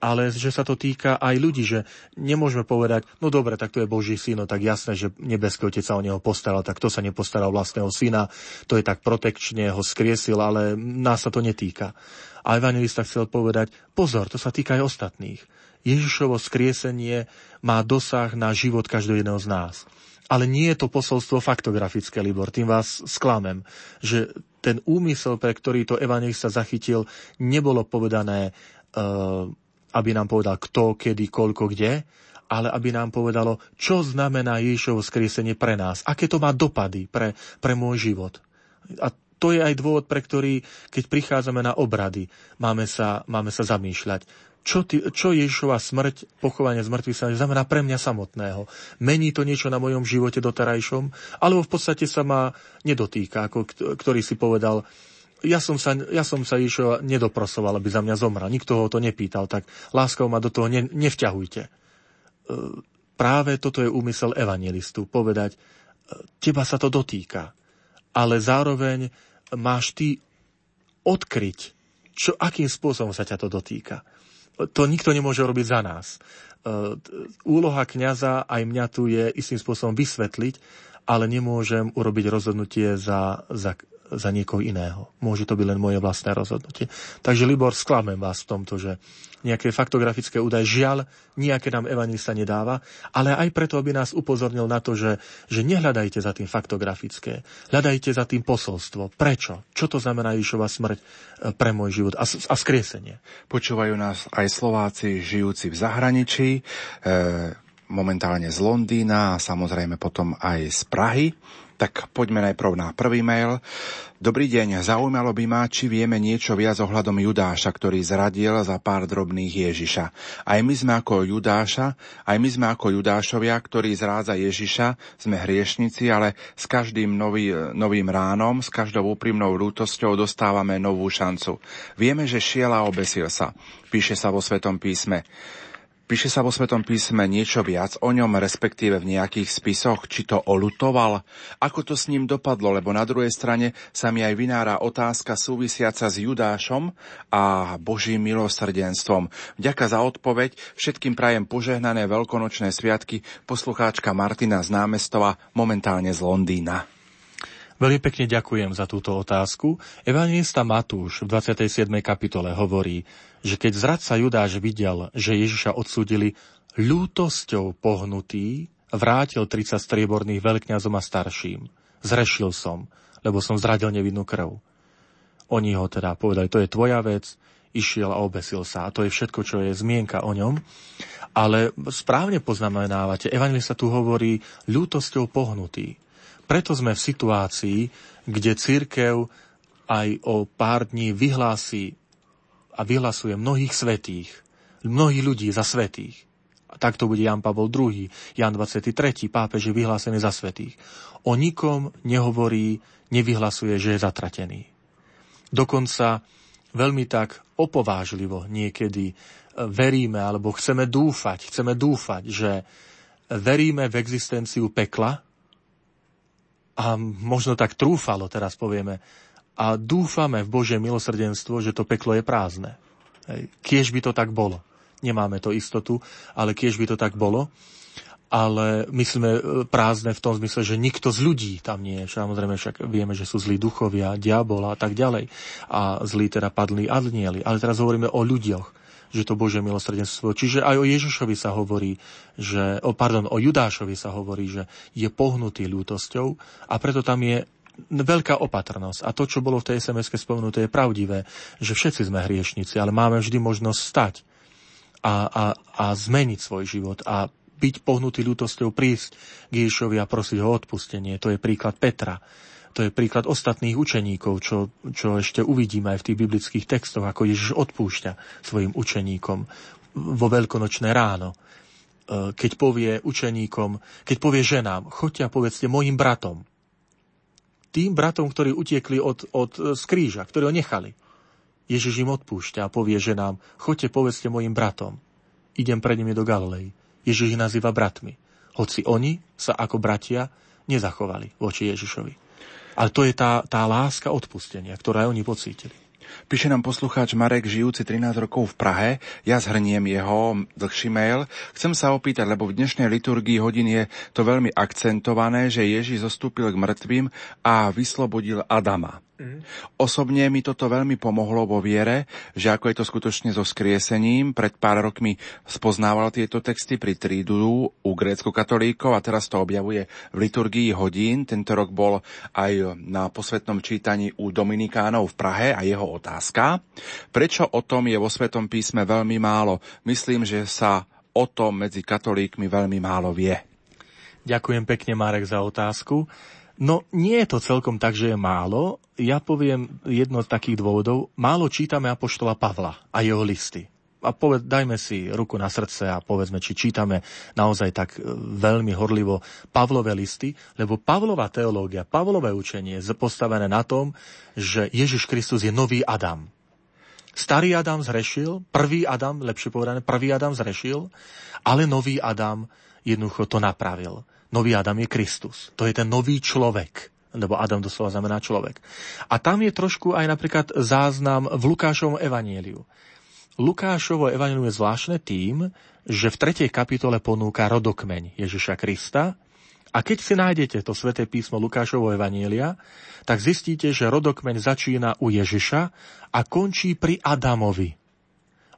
ale že sa to týka aj ľudí, že nemôžeme povedať, no dobre, tak to je Boží syn, no tak jasné, že nebeský otec sa o neho postaral, tak to sa nepostaral vlastného syna, to je tak protekčne ho skriesil, ale nás sa to netýka. A evangelista chcel povedať, pozor, to sa týka aj ostatných. Ježišovo skriesenie má dosah na život každého jedného z nás. Ale nie je to posolstvo faktografické, Libor, tým vás sklamem, že ten úmysel, pre ktorý to evangelista zachytil, nebolo povedané uh, aby nám povedal kto, kedy, koľko, kde, ale aby nám povedalo, čo znamená Ježišovo skriesenie pre nás, aké to má dopady pre, pre môj život. A to je aj dôvod, pre ktorý, keď prichádzame na obrady, máme sa, máme sa zamýšľať. Čo, ty, čo Ježišova smrť, pochovanie z sa znamená pre mňa samotného? Mení to niečo na mojom živote doterajšom? Alebo v podstate sa ma nedotýka, ako ktorý si povedal, ja som sa, ja som sa išo nedoprosoval, aby za mňa zomrel. Nikto ho to nepýtal, tak láskou ma do toho ne, nevťahujte. E, práve toto je úmysel evangelistu, povedať, e, teba sa to dotýka, ale zároveň máš ty odkryť, čo, akým spôsobom sa ťa to dotýka. To nikto nemôže robiť za nás. E, úloha kňaza aj mňa tu je istým spôsobom vysvetliť, ale nemôžem urobiť rozhodnutie za, za, za niekoho iného. Môže to byť len moje vlastné rozhodnutie. Takže Libor, sklamem vás v tomto, že nejaké faktografické údaje žiaľ nejaké nám evangelista nedáva, ale aj preto, aby nás upozornil na to, že, že nehľadajte za tým faktografické, hľadajte za tým posolstvo. Prečo? Čo to znamená Ježišova smrť e, pre môj život a, a skriesenie? Počúvajú nás aj Slováci žijúci v zahraničí, e, momentálne z Londýna a samozrejme potom aj z Prahy. Tak poďme najprv na prvý mail. Dobrý deň, zaujímalo by ma, či vieme niečo viac ohľadom Judáša, ktorý zradil za pár drobných Ježiša. Aj my sme ako Judáša, aj my sme ako Judášovia, ktorí zrádza Ježiša, sme hriešnici, ale s každým nový, novým ránom, s každou úprimnou lútosťou dostávame novú šancu. Vieme, že šiel a obesil sa. Píše sa vo Svetom písme. Píše sa vo Svetom písme niečo viac o ňom, respektíve v nejakých spisoch, či to olutoval? Ako to s ním dopadlo, lebo na druhej strane sa mi aj vynára otázka súvisiaca s Judášom a Božím milosrdenstvom. Vďaka za odpoveď, všetkým prajem požehnané veľkonočné sviatky, poslucháčka Martina z námestova, momentálne z Londýna. Veľmi pekne ďakujem za túto otázku. Evangelista Matúš v 27. kapitole hovorí, že keď zradca Judáš videl, že Ježiša odsúdili ľútosťou pohnutý, vrátil 30 strieborných veľkňazom a starším. Zrešil som, lebo som zradil nevinnú krv. Oni ho teda povedali, to je tvoja vec, išiel a obesil sa. A to je všetko, čo je zmienka o ňom. Ale správne poznamenávate, Evangelista tu hovorí ľútosťou pohnutý. Preto sme v situácii, kde církev aj o pár dní vyhlási a vyhlasuje mnohých svetých, mnohých ľudí za svetých. A takto bude Jan Pavol II, Jan 23. pápež je vyhlásený za svetých. O nikom nehovorí, nevyhlasuje, že je zatratený. Dokonca veľmi tak opovážlivo niekedy e, veríme, alebo chceme dúfať, chceme dúfať, že veríme v existenciu pekla a možno tak trúfalo, teraz povieme, a dúfame v Božie milosrdenstvo, že to peklo je prázdne. Hej. Kiež by to tak bolo. Nemáme to istotu, ale kiež by to tak bolo. Ale my sme e, prázdne v tom zmysle, že nikto z ľudí tam nie je. Samozrejme však vieme, že sú zlí duchovia, diabola a tak ďalej. A zlí teda padli adnieli. Ale teraz hovoríme o ľuďoch že to Božie milosrdenstvo. Čiže aj o Ježišovi sa hovorí, že, o, pardon, o Judášovi sa hovorí, že je pohnutý ľútosťou a preto tam je veľká opatrnosť. A to, čo bolo v tej sms spomenuté, je pravdivé, že všetci sme hriešnici, ale máme vždy možnosť stať a, a, a zmeniť svoj život a byť pohnutý ľútosťou, prísť k Ježišovi a prosiť ho odpustenie. To je príklad Petra. To je príklad ostatných učeníkov, čo, čo ešte uvidíme aj v tých biblických textoch, ako Ježiš odpúšťa svojim učeníkom vo veľkonočné ráno. E, keď povie učeníkom, keď povie ženám, choďte a povedzte mojim bratom. Tým bratom, ktorí utiekli od, od z kríža, ktorí ho nechali. Ježiš im odpúšťa a povie ženám, choďte povedzte mojim bratom. Idem pred nimi do Galilei. Ježiš ich nazýva bratmi. Hoci oni sa ako bratia nezachovali voči Ježišovi. Ale to je tá, tá láska odpustenia, ktorá oni pocítili. Píše nám poslucháč Marek, žijúci 13 rokov v Prahe. Ja zhrniem jeho dlhší mail. Chcem sa opýtať, lebo v dnešnej liturgii hodín je to veľmi akcentované, že Ježiš zostúpil k mŕtvým a vyslobodil Adama. Osobne mi toto veľmi pomohlo vo viere, že ako je to skutočne so skriesením. Pred pár rokmi spoznával tieto texty pri Tridu u grécko-katolíkov a teraz to objavuje v liturgii hodín. Tento rok bol aj na posvetnom čítaní u Dominikánov v Prahe a jeho otázka. Prečo o tom je vo Svetom písme veľmi málo? Myslím, že sa o tom medzi katolíkmi veľmi málo vie. Ďakujem pekne, Marek, za otázku. No nie je to celkom tak, že je málo. Ja poviem jedno z takých dôvodov. Málo čítame Apoštola Pavla a jeho listy. A poved, dajme si ruku na srdce a povedzme, či čítame naozaj tak e, veľmi horlivo Pavlové listy, lebo Pavlova teológia, Pavlové učenie je postavené na tom, že Ježiš Kristus je nový Adam. Starý Adam zrešil, prvý Adam, lepšie povedané, prvý Adam zrešil, ale nový Adam jednoducho to napravil. Nový Adam je Kristus. To je ten nový človek lebo Adam doslova znamená človek. A tam je trošku aj napríklad záznam v Lukášovom evanieliu. Lukášovo evanielium je zvláštne tým, že v 3. kapitole ponúka rodokmeň Ježiša Krista a keď si nájdete to sväté písmo Lukášovo evanielia, tak zistíte, že rodokmeň začína u Ježiša a končí pri Adamovi,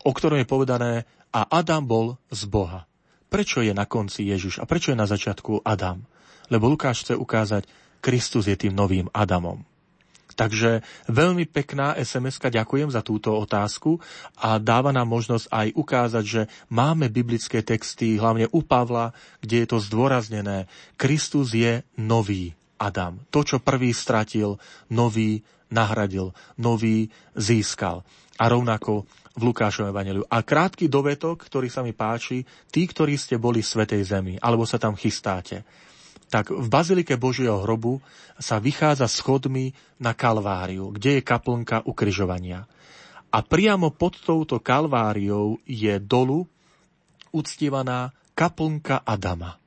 o ktorom je povedané a Adam bol z Boha. Prečo je na konci Ježiš a prečo je na začiatku Adam? Lebo Lukáš chce ukázať, Kristus je tým novým Adamom. Takže veľmi pekná sms ďakujem za túto otázku a dáva nám možnosť aj ukázať, že máme biblické texty, hlavne u Pavla, kde je to zdôraznené. Kristus je nový Adam. To, čo prvý stratil, nový nahradil, nový získal. A rovnako v Lukášovom evaneliu. A krátky dovetok, ktorý sa mi páči, tí, ktorí ste boli v Svetej Zemi, alebo sa tam chystáte, tak v Bazilike Božieho hrobu sa vychádza schodmi na Kalváriu, kde je kaplnka ukryžovania. A priamo pod touto Kalváriou je dolu uctievaná kaplnka Adama.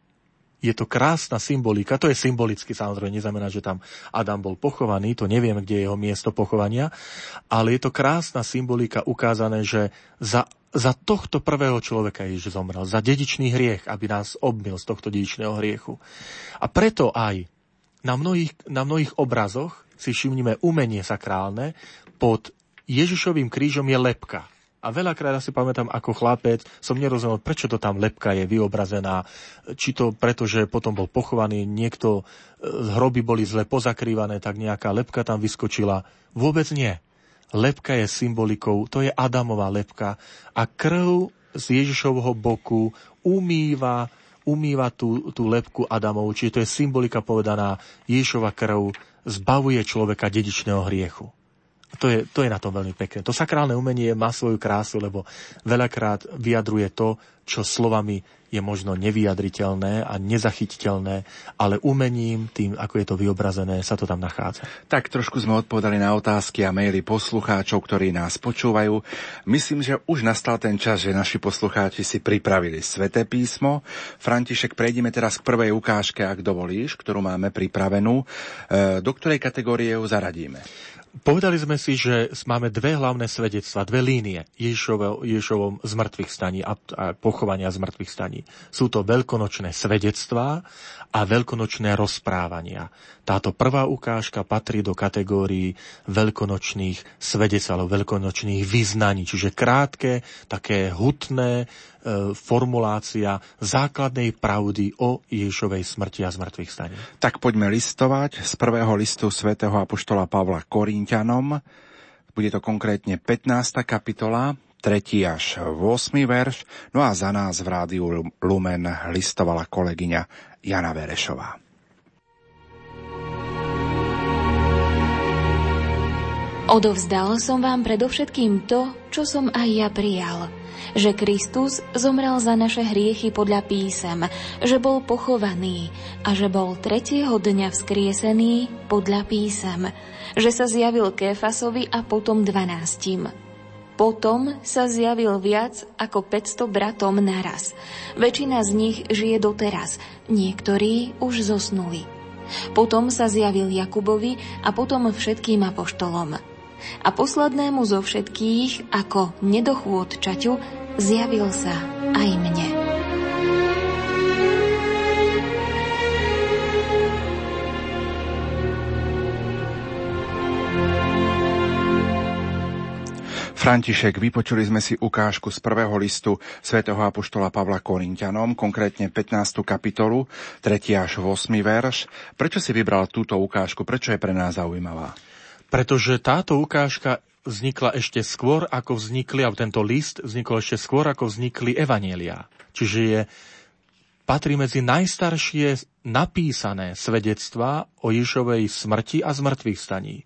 Je to krásna symbolika, to je symbolicky samozrejme, neznamená, že tam Adam bol pochovaný, to neviem, kde je jeho miesto pochovania, ale je to krásna symbolika ukázané, že za, za tohto prvého človeka Ježiš zomrel, za dedičný hriech, aby nás obmil z tohto dedičného hriechu. A preto aj na mnohých, na mnohých obrazoch si všimnime umenie sakrálne, pod Ježišovým krížom je lepka. A veľakrát si pamätám, ako chlapec som nerozumel, prečo to tam lepka je vyobrazená. Či to preto, že potom bol pochovaný, niekto, e, hroby boli zle pozakrývané, tak nejaká lepka tam vyskočila. Vôbec nie. Lepka je symbolikou, to je Adamová lepka a krv z Ježišovho boku umýva umýva tú, tú lepku Adamovu, čiže to je symbolika povedaná, Ježišova krv zbavuje človeka dedičného hriechu to je, to je na tom veľmi pekné. To sakrálne umenie má svoju krásu, lebo veľakrát vyjadruje to, čo slovami je možno nevyjadriteľné a nezachytiteľné, ale umením, tým, ako je to vyobrazené, sa to tam nachádza. Tak trošku sme odpovedali na otázky a maily poslucháčov, ktorí nás počúvajú. Myslím, že už nastal ten čas, že naši poslucháči si pripravili sveté písmo. František, prejdeme teraz k prvej ukážke, ak dovolíš, ktorú máme pripravenú. E, do ktorej kategórie ju zaradíme? Povedali sme si, že máme dve hlavné svedectva, dve línie Ježišovom, Ježišovom zmrtvých staní a, a pochovania zmrtvých staní. Sú to veľkonočné svedectvá a veľkonočné rozprávania. Táto prvá ukážka patrí do kategórií veľkonočných svedectv alebo veľkonočných vyznaní, čiže krátke, také hutné, formulácia základnej pravdy o Ježišovej smrti a zmrtvých staní. Tak poďme listovať z prvého listu svätého Apoštola Pavla Korintianom. Bude to konkrétne 15. kapitola, 3. až 8. verš, no a za nás v rádiu Lumen listovala kolegyňa Jana Verešová. Odovzdal som vám predovšetkým to, čo som aj ja prijal. Že Kristus zomrel za naše hriechy podľa písem, že bol pochovaný a že bol tretieho dňa vzkriesený podľa písem, že sa zjavil Kéfasovi a potom dvanáctim. Potom sa zjavil viac ako 500 bratom naraz. Väčšina z nich žije doteraz, niektorí už zosnuli. Potom sa zjavil Jakubovi a potom všetkým apoštolom a poslednému zo všetkých, ako nedochôd čaťu, zjavil sa aj mne. František, vypočuli sme si ukážku z prvého listu svätého Apoštola Pavla Korintianom, konkrétne 15. kapitolu, 3. až 8. verš. Prečo si vybral túto ukážku? Prečo je pre nás zaujímavá? Pretože táto ukážka vznikla ešte skôr, ako vznikli, a tento list vznikol ešte skôr, ako vznikli evanielia. Čiže je, patrí medzi najstaršie napísané svedectvá o Ježovej smrti a zmrtvých staní.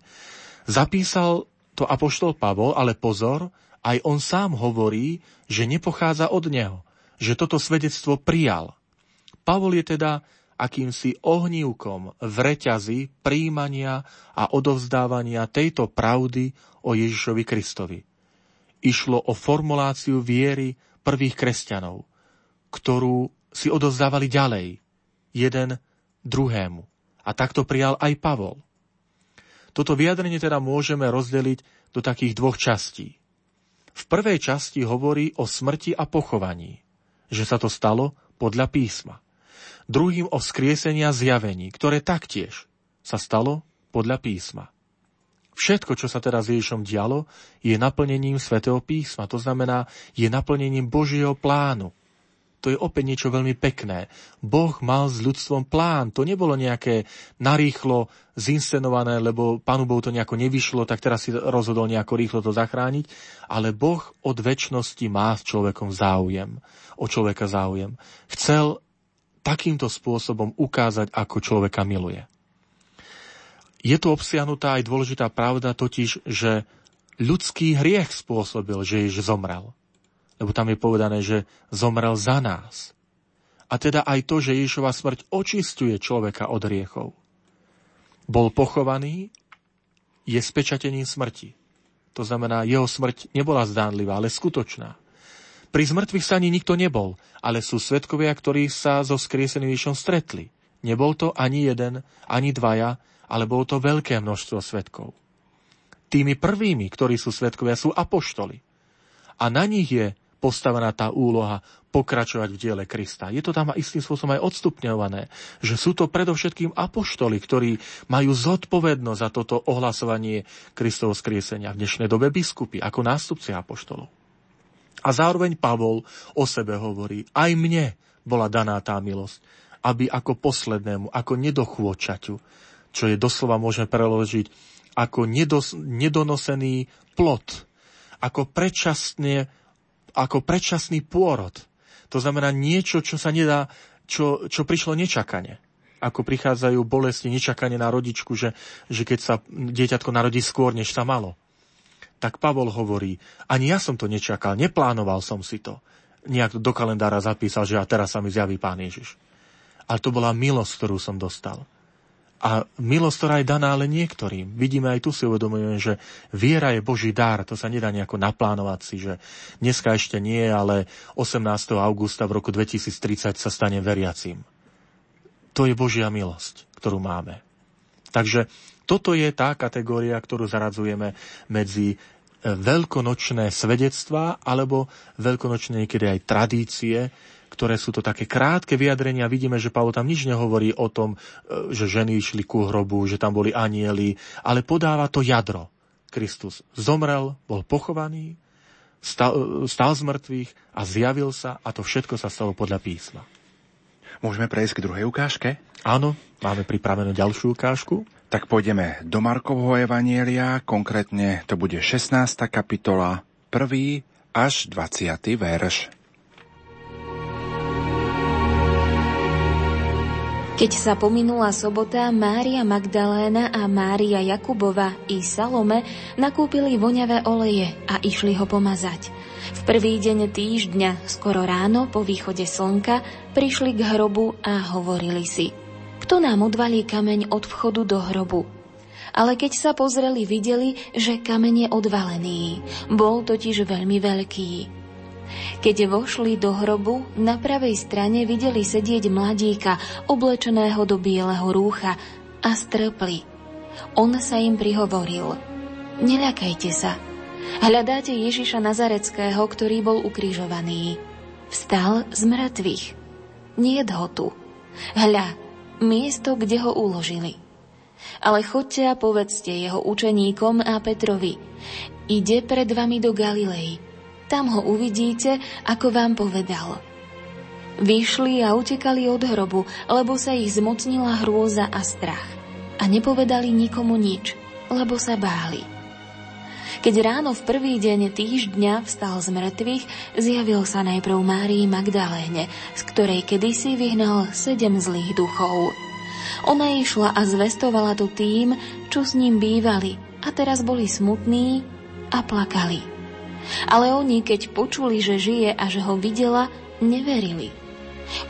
Zapísal to apoštol Pavol, ale pozor, aj on sám hovorí, že nepochádza od neho, že toto svedectvo prijal. Pavol je teda akýmsi ohnívkom v reťazi príjmania a odovzdávania tejto pravdy o Ježišovi Kristovi. Išlo o formuláciu viery prvých kresťanov, ktorú si odovzdávali ďalej, jeden druhému. A takto prijal aj Pavol. Toto vyjadrenie teda môžeme rozdeliť do takých dvoch častí. V prvej časti hovorí o smrti a pochovaní, že sa to stalo podľa písma druhým o vzkriesenia zjavení, ktoré taktiež sa stalo podľa písma. Všetko, čo sa teraz Ježišom dialo, je naplnením svätého písma, to znamená, je naplnením Božieho plánu. To je opäť niečo veľmi pekné. Boh mal s ľudstvom plán. To nebolo nejaké narýchlo zinscenované, lebo Pánu Bohu to nejako nevyšlo, tak teraz si rozhodol nejako rýchlo to zachrániť. Ale Boh od väčšnosti má s človekom záujem. O človeka záujem. Chcel takýmto spôsobom ukázať, ako človeka miluje. Je tu obsiahnutá aj dôležitá pravda, totiž, že ľudský hriech spôsobil, že Ježiš zomrel. Lebo tam je povedané, že zomrel za nás. A teda aj to, že Ježišova smrť očistuje človeka od hriechov. Bol pochovaný, je spečatením smrti. To znamená, jeho smrť nebola zdánlivá, ale skutočná. Pri zmrtvých sa ani nikto nebol, ale sú svetkovia, ktorí sa so skrieseným Ježišom stretli. Nebol to ani jeden, ani dvaja, ale bolo to veľké množstvo svetkov. Tými prvými, ktorí sú svetkovia, sú apoštoli. A na nich je postavená tá úloha pokračovať v diele Krista. Je to tam istým spôsobom aj odstupňované, že sú to predovšetkým apoštoli, ktorí majú zodpovednosť za toto ohlasovanie Kristovho skriesenia. V dnešnej dobe biskupy, ako nástupci apoštolov. A zároveň Pavol o sebe hovorí, aj mne bola daná tá milosť, aby ako poslednému, ako nedochôčaťu, čo je doslova môžeme preložiť, ako nedos, nedonosený plot, ako predčasne, ako predčasný pôrod. To znamená niečo, čo sa nedá, čo, čo prišlo nečakane ako prichádzajú bolesti nečakane na rodičku, že, že keď sa dieťatko narodí skôr, než sa malo tak Pavol hovorí, ani ja som to nečakal, neplánoval som si to. Nejak do kalendára zapísal, že a teraz sa mi zjaví Pán Ježiš. Ale to bola milosť, ktorú som dostal. A milosť, ktorá je daná ale niektorým. Vidíme aj tu si uvedomujeme, že viera je Boží dar, to sa nedá nejako naplánovať si, že dneska ešte nie, ale 18. augusta v roku 2030 sa stane veriacím. To je Božia milosť, ktorú máme. Takže toto je tá kategória, ktorú zaradzujeme medzi e, veľkonočné svedectvá alebo veľkonočné niekedy aj tradície, ktoré sú to také krátke vyjadrenia. Vidíme, že Pavol tam nič nehovorí o tom, e, že ženy išli ku hrobu, že tam boli anieli, ale podáva to jadro. Kristus zomrel, bol pochovaný, stal, stal z mŕtvych a zjavil sa a to všetko sa stalo podľa písma. Môžeme prejsť k druhej ukážke? Áno, máme pripravenú ďalšiu ukážku. Tak pôjdeme do Markovho Evanielia, konkrétne to bude 16. kapitola, 1. až 20. verš. Keď sa pominula sobota, Mária Magdaléna a Mária Jakubova i Salome nakúpili voňavé oleje a išli ho pomazať. V prvý deň týždňa, skoro ráno po východe slnka, prišli k hrobu a hovorili si Kto nám odvalí kameň od vchodu do hrobu? Ale keď sa pozreli, videli, že kameň je odvalený. Bol totiž veľmi veľký. Keď vošli do hrobu, na pravej strane videli sedieť mladíka, oblečeného do bieleho rúcha a strpli. On sa im prihovoril. Neľakajte sa. Hľadáte Ježiša Nazareckého, ktorý bol ukrižovaný. Vstal z mŕtvych. Nie ho tu. Hľa, miesto, kde ho uložili. Ale chodte a povedzte jeho učeníkom a Petrovi. Ide pred vami do Galilei tam ho uvidíte, ako vám povedal. Vyšli a utekali od hrobu, lebo sa ich zmocnila hrôza a strach. A nepovedali nikomu nič, lebo sa báli. Keď ráno v prvý deň týždňa vstal z mŕtvych, zjavil sa najprv Márii Magdaléne, z ktorej kedysi vyhnal sedem zlých duchov. Ona išla a zvestovala to tým, čo s ním bývali, a teraz boli smutní a plakali. Ale oni, keď počuli, že žije a že ho videla, neverili.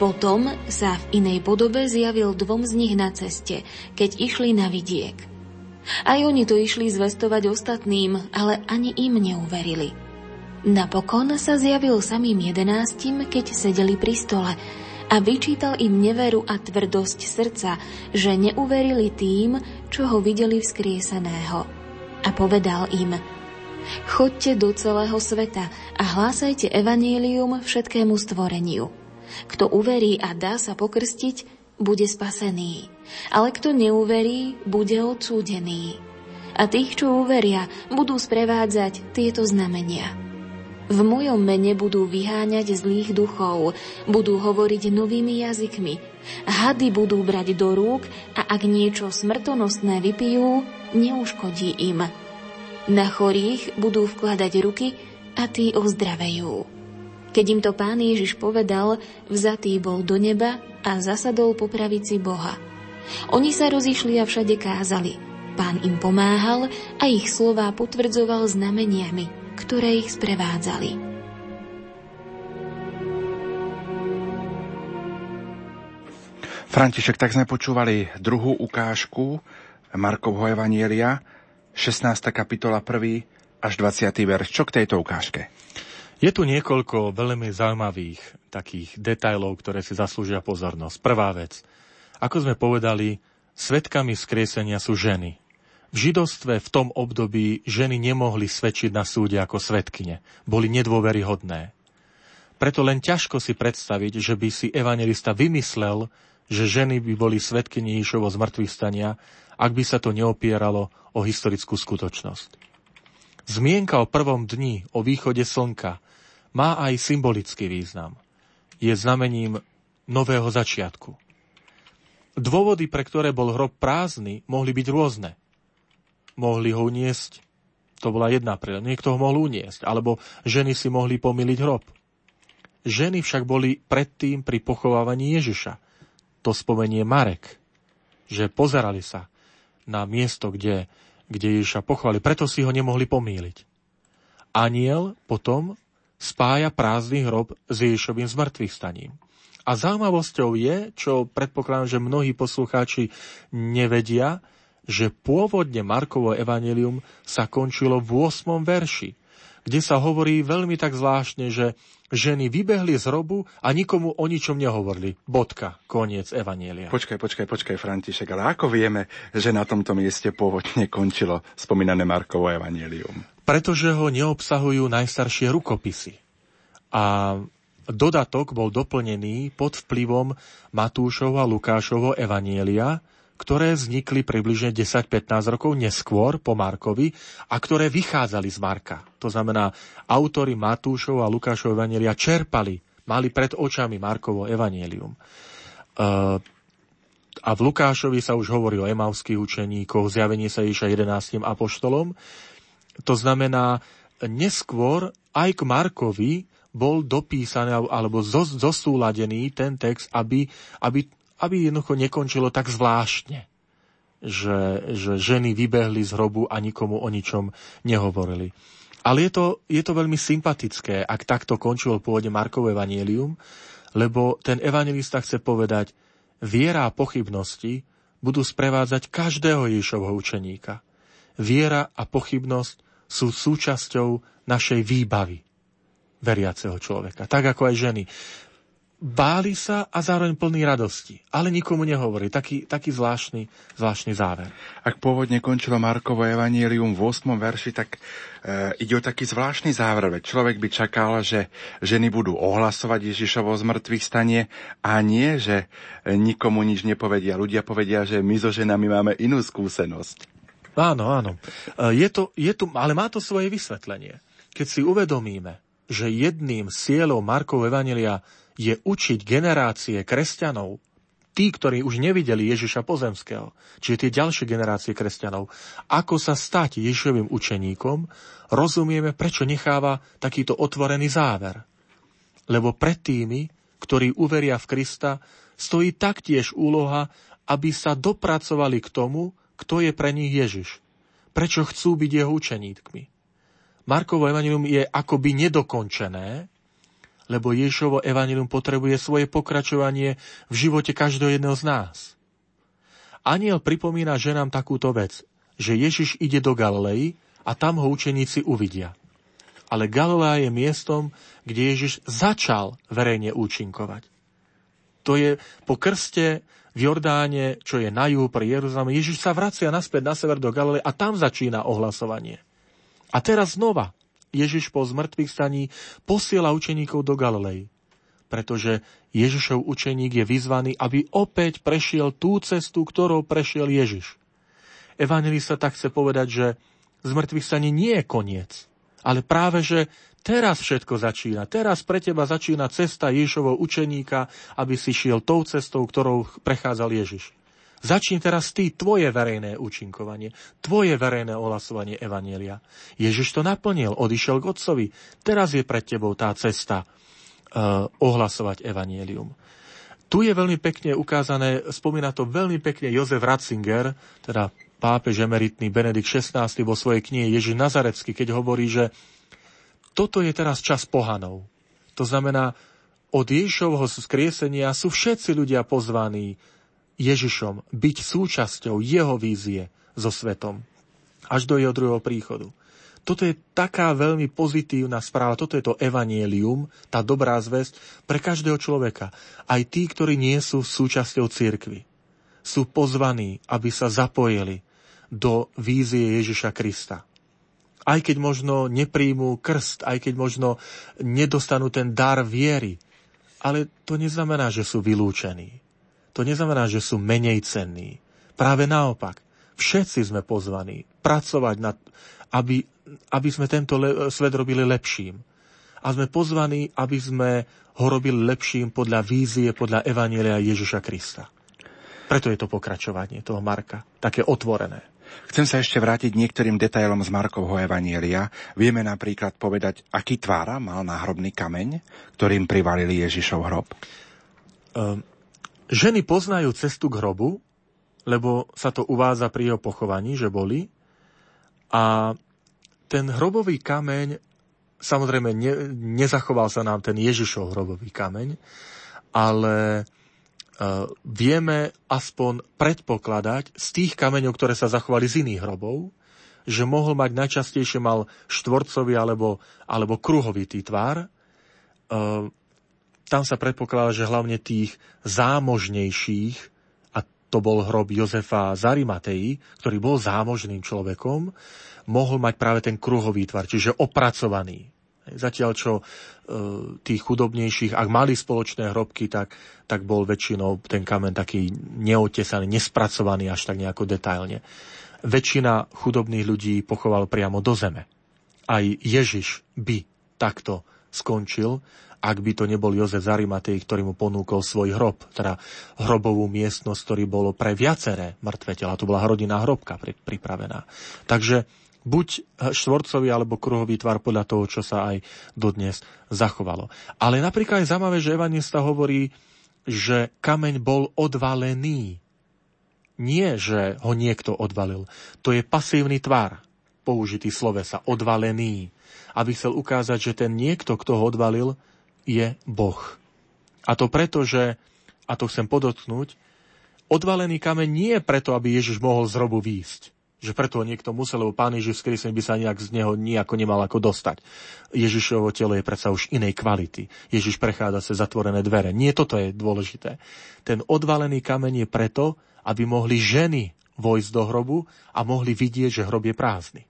Potom sa v inej podobe zjavil dvom z nich na ceste, keď išli na vidiek. Aj oni to išli zvestovať ostatným, ale ani im neuverili. Napokon sa zjavil samým jedenáctim, keď sedeli pri stole a vyčítal im neveru a tvrdosť srdca, že neuverili tým, čo ho videli vzkrieseného. A povedal im – Chodte do celého sveta a hlásajte evanílium všetkému stvoreniu. Kto uverí a dá sa pokrstiť, bude spasený. Ale kto neuverí, bude odsúdený. A tých, čo uveria, budú sprevádzať tieto znamenia. V mojom mene budú vyháňať zlých duchov, budú hovoriť novými jazykmi, hady budú brať do rúk a ak niečo smrtonostné vypijú, neuškodí im na chorých budú vkladať ruky a tí ozdravejú. Keď im to pán Ježiš povedal, vzatý bol do neba a zasadol po pravici Boha. Oni sa rozišli a všade kázali. Pán im pomáhal a ich slová potvrdzoval znameniami, ktoré ich sprevádzali. František, tak sme počúvali druhú ukážku Markovho Evanielia 16. kapitola 1. až 20. verš. Čo k tejto ukážke? Je tu niekoľko veľmi zaujímavých takých detajlov, ktoré si zaslúžia pozornosť. Prvá vec. Ako sme povedali, svetkami skriesenia sú ženy. V židovstve v tom období ženy nemohli svedčiť na súde ako svetkyne. Boli nedôveryhodné. Preto len ťažko si predstaviť, že by si evangelista vymyslel, že ženy by boli svetkyni Ježišovo zmrtvých stania, ak by sa to neopieralo o historickú skutočnosť. Zmienka o prvom dni, o východe slnka, má aj symbolický význam. Je znamením nového začiatku. Dôvody, pre ktoré bol hrob prázdny, mohli byť rôzne. Mohli ho uniesť, to bola jedna príležitosť, niekto ho mohol uniesť, alebo ženy si mohli pomýliť hrob. Ženy však boli predtým pri pochovávaní Ježiša. To spomenie Marek, že pozerali sa, na miesto, kde, kde Ježiša pochvali. Preto si ho nemohli pomýliť. Aniel potom spája prázdny hrob s Ježišovým zmrtvých staním. A zaujímavosťou je, čo predpokladám, že mnohí poslucháči nevedia, že pôvodne Markovo evanelium sa končilo v 8. verši, kde sa hovorí veľmi tak zvláštne, že ženy vybehli z hrobu a nikomu o ničom nehovorili. Bodka, koniec Evanielia. Počkaj, počkaj, počkaj, František, ale ako vieme, že na tomto mieste pôvodne končilo spomínané Markovo Evanielium? Pretože ho neobsahujú najstaršie rukopisy. A dodatok bol doplnený pod vplyvom Matúšova a Lukášovho Evanielia, ktoré vznikli približne 10-15 rokov neskôr po Markovi a ktoré vychádzali z Marka. To znamená, autory Matúšov a Lukášov Evanielia čerpali, mali pred očami Markovo Evanielium. Uh, a v Lukášovi sa už hovorí o emavských učeníkoch, zjavenie sa Ježiša 11. apoštolom. To znamená, neskôr aj k Markovi bol dopísaný alebo zosúladený ten text, aby, aby, aby jednoducho nekončilo tak zvláštne, že, že ženy vybehli z hrobu a nikomu o ničom nehovorili. Ale je to, je to veľmi sympatické, ak takto končilo pôvodne Markov evanielium, lebo ten evangelista chce povedať, viera a pochybnosti budú sprevádzať každého Ježišovho učeníka. Viera a pochybnosť sú súčasťou našej výbavy veriaceho človeka, tak ako aj ženy. Báli sa a zároveň plný radosti, ale nikomu nehovorí. Taký, taký zvláštny, zvláštny záver. Ak pôvodne končilo Markovo evanílium v 8. verši, tak e, ide o taký zvláštny záver. Veď človek by čakal, že ženy budú ohlasovať Ježišovo zmrtvých stanie a nie, že nikomu nič nepovedia. Ľudia povedia, že my so ženami máme inú skúsenosť. Áno, áno. E, je to, je to, ale má to svoje vysvetlenie. Keď si uvedomíme, že jedným z cieľov Markov Evangelia je učiť generácie kresťanov, tí, ktorí už nevideli Ježiša pozemského, čiže tie ďalšie generácie kresťanov, ako sa stať Ježišovým učeníkom, rozumieme, prečo necháva takýto otvorený záver. Lebo pred tými, ktorí uveria v Krista, stojí taktiež úloha, aby sa dopracovali k tomu, kto je pre nich Ježiš. Prečo chcú byť jeho učeníkmi. Markovo evanilium je akoby nedokončené, lebo Ježišovo evanilium potrebuje svoje pokračovanie v živote každého jedného z nás. Aniel pripomína ženám takúto vec, že Ježiš ide do Galilei a tam ho učeníci uvidia. Ale Galilea je miestom, kde Ježiš začal verejne účinkovať. To je po krste v Jordáne, čo je na juhu pri Jeruzaleme. Ježiš sa vracia naspäť na sever do Galilei a tam začína ohlasovanie. A teraz znova Ježiš po zmrtvých staní posiela učeníkov do Galilei, pretože Ježišov učeník je vyzvaný, aby opäť prešiel tú cestu, ktorou prešiel Ježiš. Evangelista tak chce povedať, že zmrtvých staní nie je koniec, ale práve, že teraz všetko začína. Teraz pre teba začína cesta Ježišovho učeníka, aby si šiel tou cestou, ktorou prechádzal Ježiš. Začni teraz ty tvoje verejné účinkovanie, tvoje verejné ohlasovanie Evanielia. Ježiš to naplnil, odišiel k Otcovi. Teraz je pred tebou tá cesta uh, ohlasovať Evanielium. Tu je veľmi pekne ukázané, spomína to veľmi pekne Jozef Ratzinger, teda pápež emeritný Benedikt XVI vo svojej knihe Ježiš Nazarecký, keď hovorí, že toto je teraz čas pohanov. To znamená, od Ježišovho skriesenia sú všetci ľudia pozvaní Ježišom, byť súčasťou jeho vízie so svetom až do jeho druhého príchodu. Toto je taká veľmi pozitívna správa, toto je to evanielium, tá dobrá zväzť pre každého človeka. Aj tí, ktorí nie sú súčasťou cirkvy, sú pozvaní, aby sa zapojili do vízie Ježiša Krista. Aj keď možno nepríjmú krst, aj keď možno nedostanú ten dar viery, ale to neznamená, že sú vylúčení to neznamená, že sú menej cenní. Práve naopak, všetci sme pozvaní pracovať na, aby, aby sme tento le, svet robili lepším. A sme pozvaní, aby sme ho robili lepším podľa vízie, podľa Evanielia Ježiša Krista. Preto je to pokračovanie toho Marka, také otvorené. Chcem sa ešte vrátiť niektorým detailom z Markovho Evanielia. Vieme napríklad povedať, aký tvára mal náhrobný kameň, ktorým privalili Ježišov hrob? Um, Ženy poznajú cestu k hrobu, lebo sa to uvádza pri jeho pochovaní, že boli. A ten hrobový kameň, samozrejme ne, nezachoval sa nám ten Ježišov hrobový kameň, ale uh, vieme aspoň predpokladať z tých kameňov, ktoré sa zachovali z iných hrobov, že mohol mať najčastejšie mal štvorcový alebo, alebo kruhovitý tvar. Tam sa predpokladá, že hlavne tých zámožnejších, a to bol hrob Jozefa Zarimatei, ktorý bol zámožným človekom, mohol mať práve ten kruhový tvar, čiže opracovaný. Zatiaľ, čo e, tých chudobnejších, ak mali spoločné hrobky, tak, tak bol väčšinou ten kamen taký neotesaný, nespracovaný až tak nejako detailne. Väčšina chudobných ľudí pochoval priamo do zeme. Aj Ježiš by takto skončil, ak by to nebol Jozef Zarimatej, ktorý mu ponúkol svoj hrob, teda hrobovú miestnosť, ktorý bolo pre viaceré mŕtve tela. Tu bola rodinná hrobka pripravená. Takže buď štvorcový alebo kruhový tvar podľa toho, čo sa aj dodnes zachovalo. Ale napríklad je zaujímavé, že evanista hovorí, že kameň bol odvalený. Nie, že ho niekto odvalil. To je pasívny tvar použitý slovesa, odvalený. Aby chcel ukázať, že ten niekto, kto ho odvalil, je Boh. A to preto, že, a to chcem podotknúť, odvalený kameň nie je preto, aby Ježiš mohol z hrobu výjsť. Že preto niekto musel, lebo Pán Ježiš skriesený by sa nejak z neho nejako nemal ako dostať. Ježišovo telo je predsa už inej kvality. Ježiš prechádza cez zatvorené dvere. Nie toto je dôležité. Ten odvalený kameň je preto, aby mohli ženy vojsť do hrobu a mohli vidieť, že hrob je prázdny.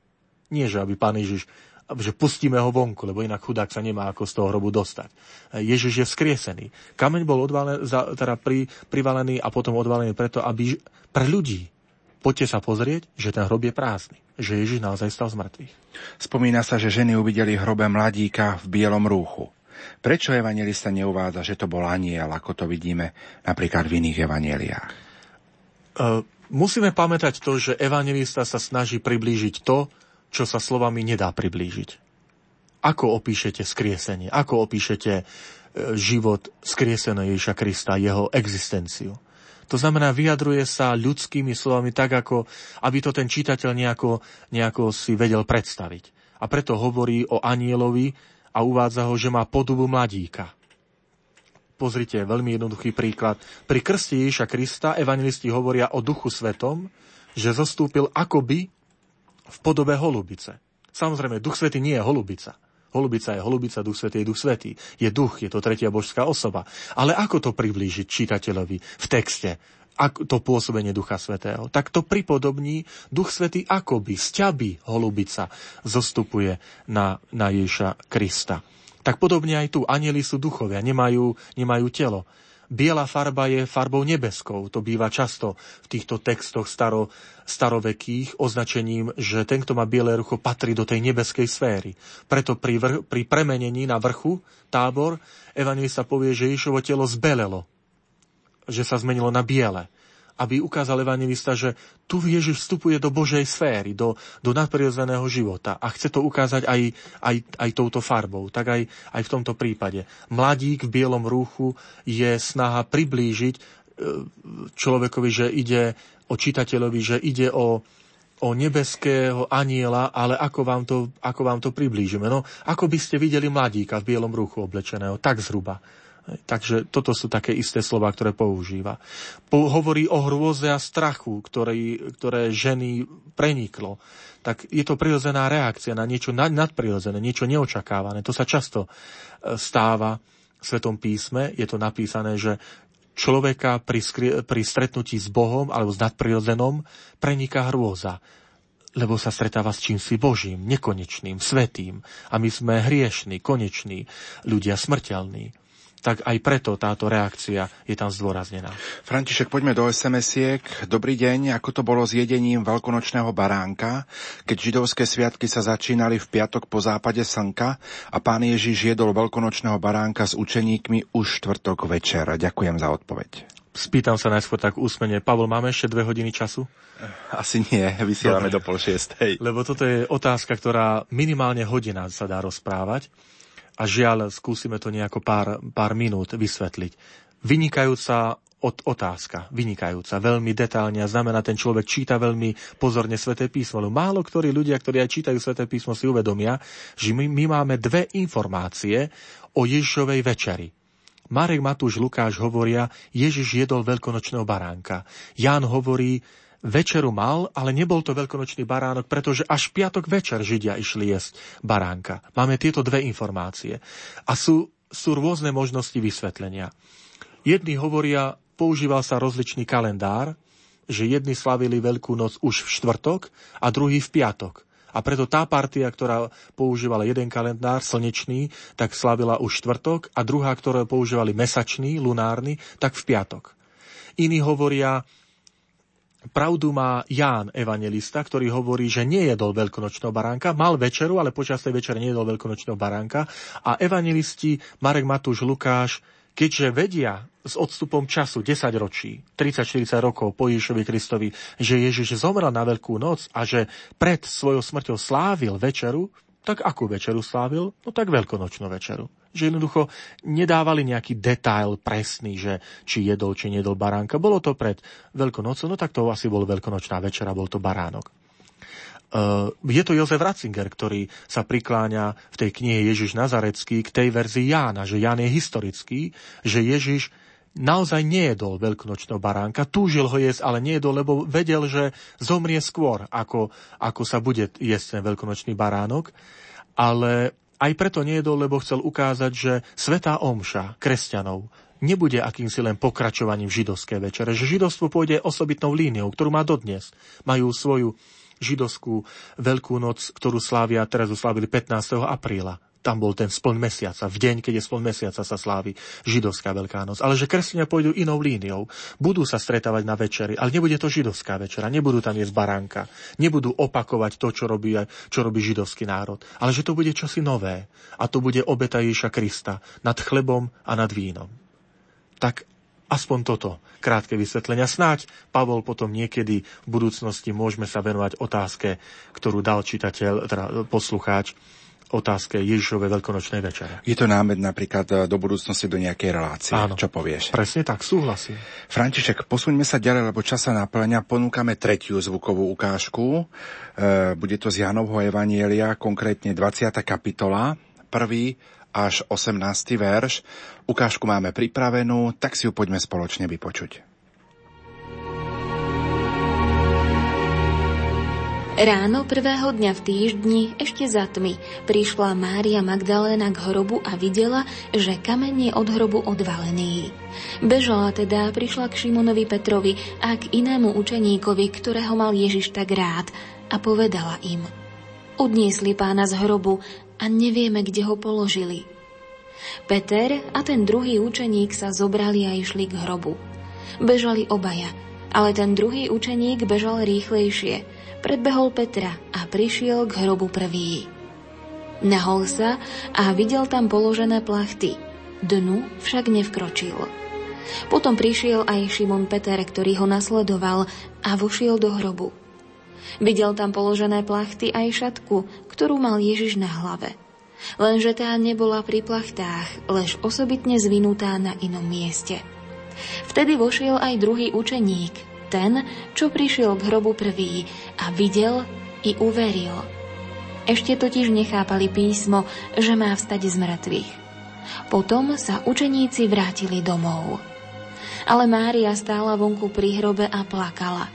Nie, že aby Pán Ježiš že pustíme ho vonku, lebo inak chudák sa nemá ako z toho hrobu dostať. Ježiš je vzkriesený. Kameň bol odvalen, teda pri, privalený a potom odvalený preto, aby pre ľudí poďte sa pozrieť, že ten hrob je prázdny. Že Ježiš naozaj stal z mŕtvych. Spomína sa, že ženy uvideli hrobe mladíka v bielom rúchu. Prečo evangelista neuvádza, že to bol aniel, ako to vidíme napríklad v iných evaneliách? Uh, musíme pamätať to, že evangelista sa snaží priblížiť to, čo sa slovami nedá priblížiť. Ako opíšete skriesenie? Ako opíšete e, život skrieseného Ježiša Krista, jeho existenciu? To znamená, vyjadruje sa ľudskými slovami tak, ako aby to ten čitateľ nejako, nejako si vedel predstaviť. A preto hovorí o anielovi a uvádza ho, že má podobu mladíka. Pozrite, veľmi jednoduchý príklad. Pri krste Ježiša Krista evangelisti hovoria o duchu svetom, že zostúpil akoby v podobe holubice. Samozrejme, Duch Svetý nie je holubica. Holubica je holubica, Duch Svetý je Duch Svetý. Je duch, je to tretia božská osoba. Ale ako to priblížiť čitateľovi v texte? Ako to pôsobenie Ducha Svetého? Tak to pripodobní Duch Svetý akoby z ťaby holubica zostupuje na, na Ježa Krista. Tak podobne aj tu. Anieli sú duchovia, nemajú, nemajú telo. Biela farba je farbou nebeskou. To býva často v týchto textoch staro, starovekých označením, že ten, kto má biele rucho, patrí do tej nebeskej sféry. Preto pri, vrch, pri premenení na vrchu tábor evangelista povie, že Ježišovo telo zbelelo, že sa zmenilo na biele aby ukázal evangelista, že tu Ježiš vstupuje do Božej sféry, do, do nadprirodzeného života a chce to ukázať aj, aj, aj touto farbou. Tak aj, aj v tomto prípade. Mladík v bielom rúchu je snaha priblížiť e, človekovi, že ide o čitateľovi, že ide o, o nebeského aniela, ale ako vám, to, ako vám to priblížime? No, ako by ste videli mladíka v bielom ruchu oblečeného, tak zhruba. Takže toto sú také isté slova, ktoré používa. Po, hovorí o hrôze a strachu, ktorý, ktoré ženy preniklo. Tak je to prirodzená reakcia na niečo nad, nadprirodzené, niečo neočakávané. To sa často e, stáva v Svetom písme. Je to napísané, že človeka pri, skri- pri stretnutí s Bohom alebo s nadprirodzenom preniká hrôza lebo sa stretáva s čímsi Božím, nekonečným, svetým. A my sme hriešní, koneční, ľudia smrteľní tak aj preto táto reakcia je tam zdôraznená. František, poďme do SMS-iek. Dobrý deň, ako to bolo s jedením veľkonočného baránka, keď židovské sviatky sa začínali v piatok po západe slnka a pán Ježiš jedol veľkonočného baránka s učeníkmi už štvrtok večer. Ďakujem za odpoveď. Spýtam sa najskôr tak úsmene. Pavol, máme ešte dve hodiny času? Asi nie, vysielame Dobre. do pol šiestej. Lebo toto je otázka, ktorá minimálne hodina sa dá rozprávať a žiaľ, skúsime to nejako pár, pár minút vysvetliť. Vynikajúca od, otázka, vynikajúca, veľmi detálne a znamená, ten človek číta veľmi pozorne Sveté písmo. Lebo málo ktorí ľudia, ktorí aj čítajú Sveté písmo, si uvedomia, že my, my máme dve informácie o Ježišovej večeri. Marek Matúš Lukáš hovoria, Ježiš jedol veľkonočného baránka. Ján hovorí, Večeru mal, ale nebol to veľkonočný baránok, pretože až piatok večer Židia išli jesť baránka. Máme tieto dve informácie. A sú, sú rôzne možnosti vysvetlenia. Jedni hovoria, používal sa rozličný kalendár, že jedni slavili Veľkú noc už v štvrtok a druhý v piatok. A preto tá partia, ktorá používala jeden kalendár slnečný, tak slavila už štvrtok a druhá, ktorá používali mesačný, lunárny, tak v piatok. Iní hovoria, Pravdu má Ján evangelista, ktorý hovorí, že nejedol veľkonočného baránka, mal večeru, ale počas tej večere nejedol veľkonočného baránka. A evangelisti Marek Matúš Lukáš, keďže vedia s odstupom času 10 ročí, 30-40 rokov po Ježišovi Kristovi, že Ježiš zomrel na Veľkú noc a že pred svojou smrťou slávil večeru, tak akú večeru slávil? No tak veľkonočnú večeru. Že jednoducho nedávali nejaký detail presný, že či jedol, či nedol baránka. Bolo to pred veľkonocou, no tak to asi bol veľkonočná večera, bol to baránok. Uh, je to Jozef Ratzinger, ktorý sa prikláňa v tej knihe Ježiš Nazarecký k tej verzii Jána, že Ján je historický, že Ježiš naozaj nejedol veľkonočného baránka, túžil ho jesť, ale nejedol, lebo vedel, že zomrie skôr, ako, ako sa bude jesť ten veľkonočný baránok. Ale aj preto nejedol, lebo chcel ukázať, že svetá omša kresťanov nebude akýmsi len pokračovaním židovskej večere, že židovstvo pôjde osobitnou líniou, ktorú má dodnes. Majú svoju židovskú veľkú noc, ktorú slávia, teraz slávili 15. apríla tam bol ten spln mesiaca, v deň, keď je spln mesiaca sa slávi židovská Veľká noc. Ale že kresťania pôjdu inou líniou, budú sa stretávať na večeri, ale nebude to židovská večera, nebudú tam jesť baránka, nebudú opakovať to, čo robí, čo robí židovský národ, ale že to bude čosi nové a to bude obeta Ježiša Krista nad chlebom a nad vínom. Tak aspoň toto krátke vysvetlenia. Snáď Pavol potom niekedy v budúcnosti môžeme sa venovať otázke, ktorú dal čitateľ, teda poslucháč, otázke Ježišovej veľkonočnej večere. Je to námed napríklad e, do budúcnosti do nejakej relácie. Áno, čo povieš? Presne tak, súhlasím. František, posuňme sa ďalej, lebo čas sa naplňa. Ponúkame tretiu zvukovú ukážku. E, bude to z Janovho Evanielia, konkrétne 20. kapitola, prvý až 18. verš. Ukážku máme pripravenú, tak si ju poďme spoločne vypočuť. Ráno prvého dňa v týždni, ešte za tmy, prišla Mária Magdaléna k hrobu a videla, že kameň je od hrobu odvalený. Bežala teda, prišla k Šimonovi Petrovi a k inému učeníkovi, ktorého mal Ježiš tak rád, a povedala im Odniesli pána z hrobu a nevieme, kde ho položili. Peter a ten druhý učeník sa zobrali a išli k hrobu. Bežali obaja, ale ten druhý učeník bežal rýchlejšie – predbehol Petra a prišiel k hrobu prvý. Nahol sa a videl tam položené plachty. Dnu však nevkročil. Potom prišiel aj Šimon Peter, ktorý ho nasledoval a vošiel do hrobu. Videl tam položené plachty aj šatku, ktorú mal Ježiš na hlave. Lenže tá nebola pri plachtách, lež osobitne zvinutá na inom mieste. Vtedy vošiel aj druhý učeník, ten, čo prišiel k hrobu prvý a videl i uveril. Ešte totiž nechápali písmo, že má vstať z mŕtvych. Potom sa učeníci vrátili domov. Ale Mária stála vonku pri hrobe a plakala.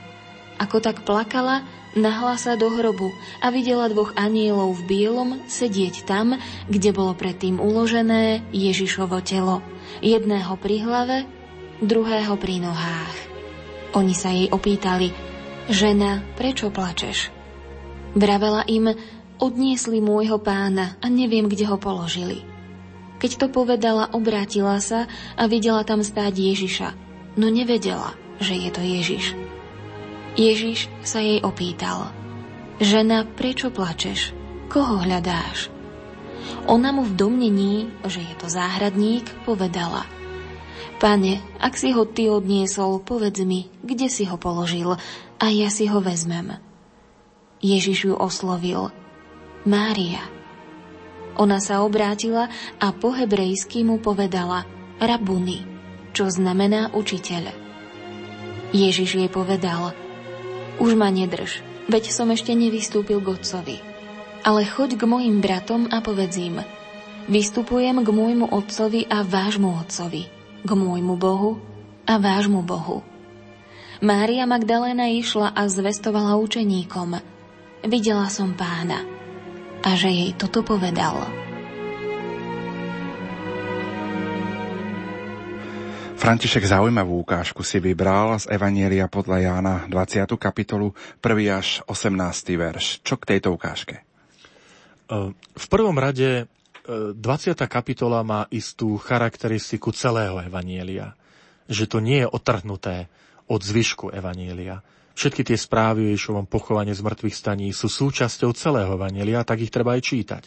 Ako tak plakala, nahla sa do hrobu a videla dvoch anielov v bielom sedieť tam, kde bolo predtým uložené Ježišovo telo. Jedného pri hlave, druhého pri nohách. Oni sa jej opýtali, žena, prečo plačeš? Vravela im, odniesli môjho pána a neviem, kde ho položili. Keď to povedala, obrátila sa a videla tam stáť Ježiša, no nevedela, že je to Ježiš. Ježiš sa jej opýtal, žena, prečo plačeš? Koho hľadáš? Ona mu v domnení, že je to záhradník, povedala – Pane, ak si ho ty odniesol, povedz mi, kde si ho položil a ja si ho vezmem. Ježiš ju oslovil. Mária. Ona sa obrátila a po hebrejsky mu povedala Rabuni, čo znamená učiteľ. Ježiš jej povedal Už ma nedrž, veď som ešte nevystúpil k otcovi. Ale choď k mojim bratom a povedz im Vystupujem k môjmu otcovi a vášmu otcovi k môjmu Bohu a vášmu Bohu. Mária Magdaléna išla a zvestovala učeníkom. Videla som pána a že jej toto povedal. František zaujímavú ukážku si vybral z Evanielia podľa Jána 20. kapitolu 1. až 18. verš. Čo k tejto ukážke? V prvom rade 20. kapitola má istú charakteristiku celého Evanielia. Že to nie je otrhnuté od zvyšku Evanielia. Všetky tie správy o Ježovom pochovanie z mŕtvych staní sú súčasťou celého Evanielia, tak ich treba aj čítať.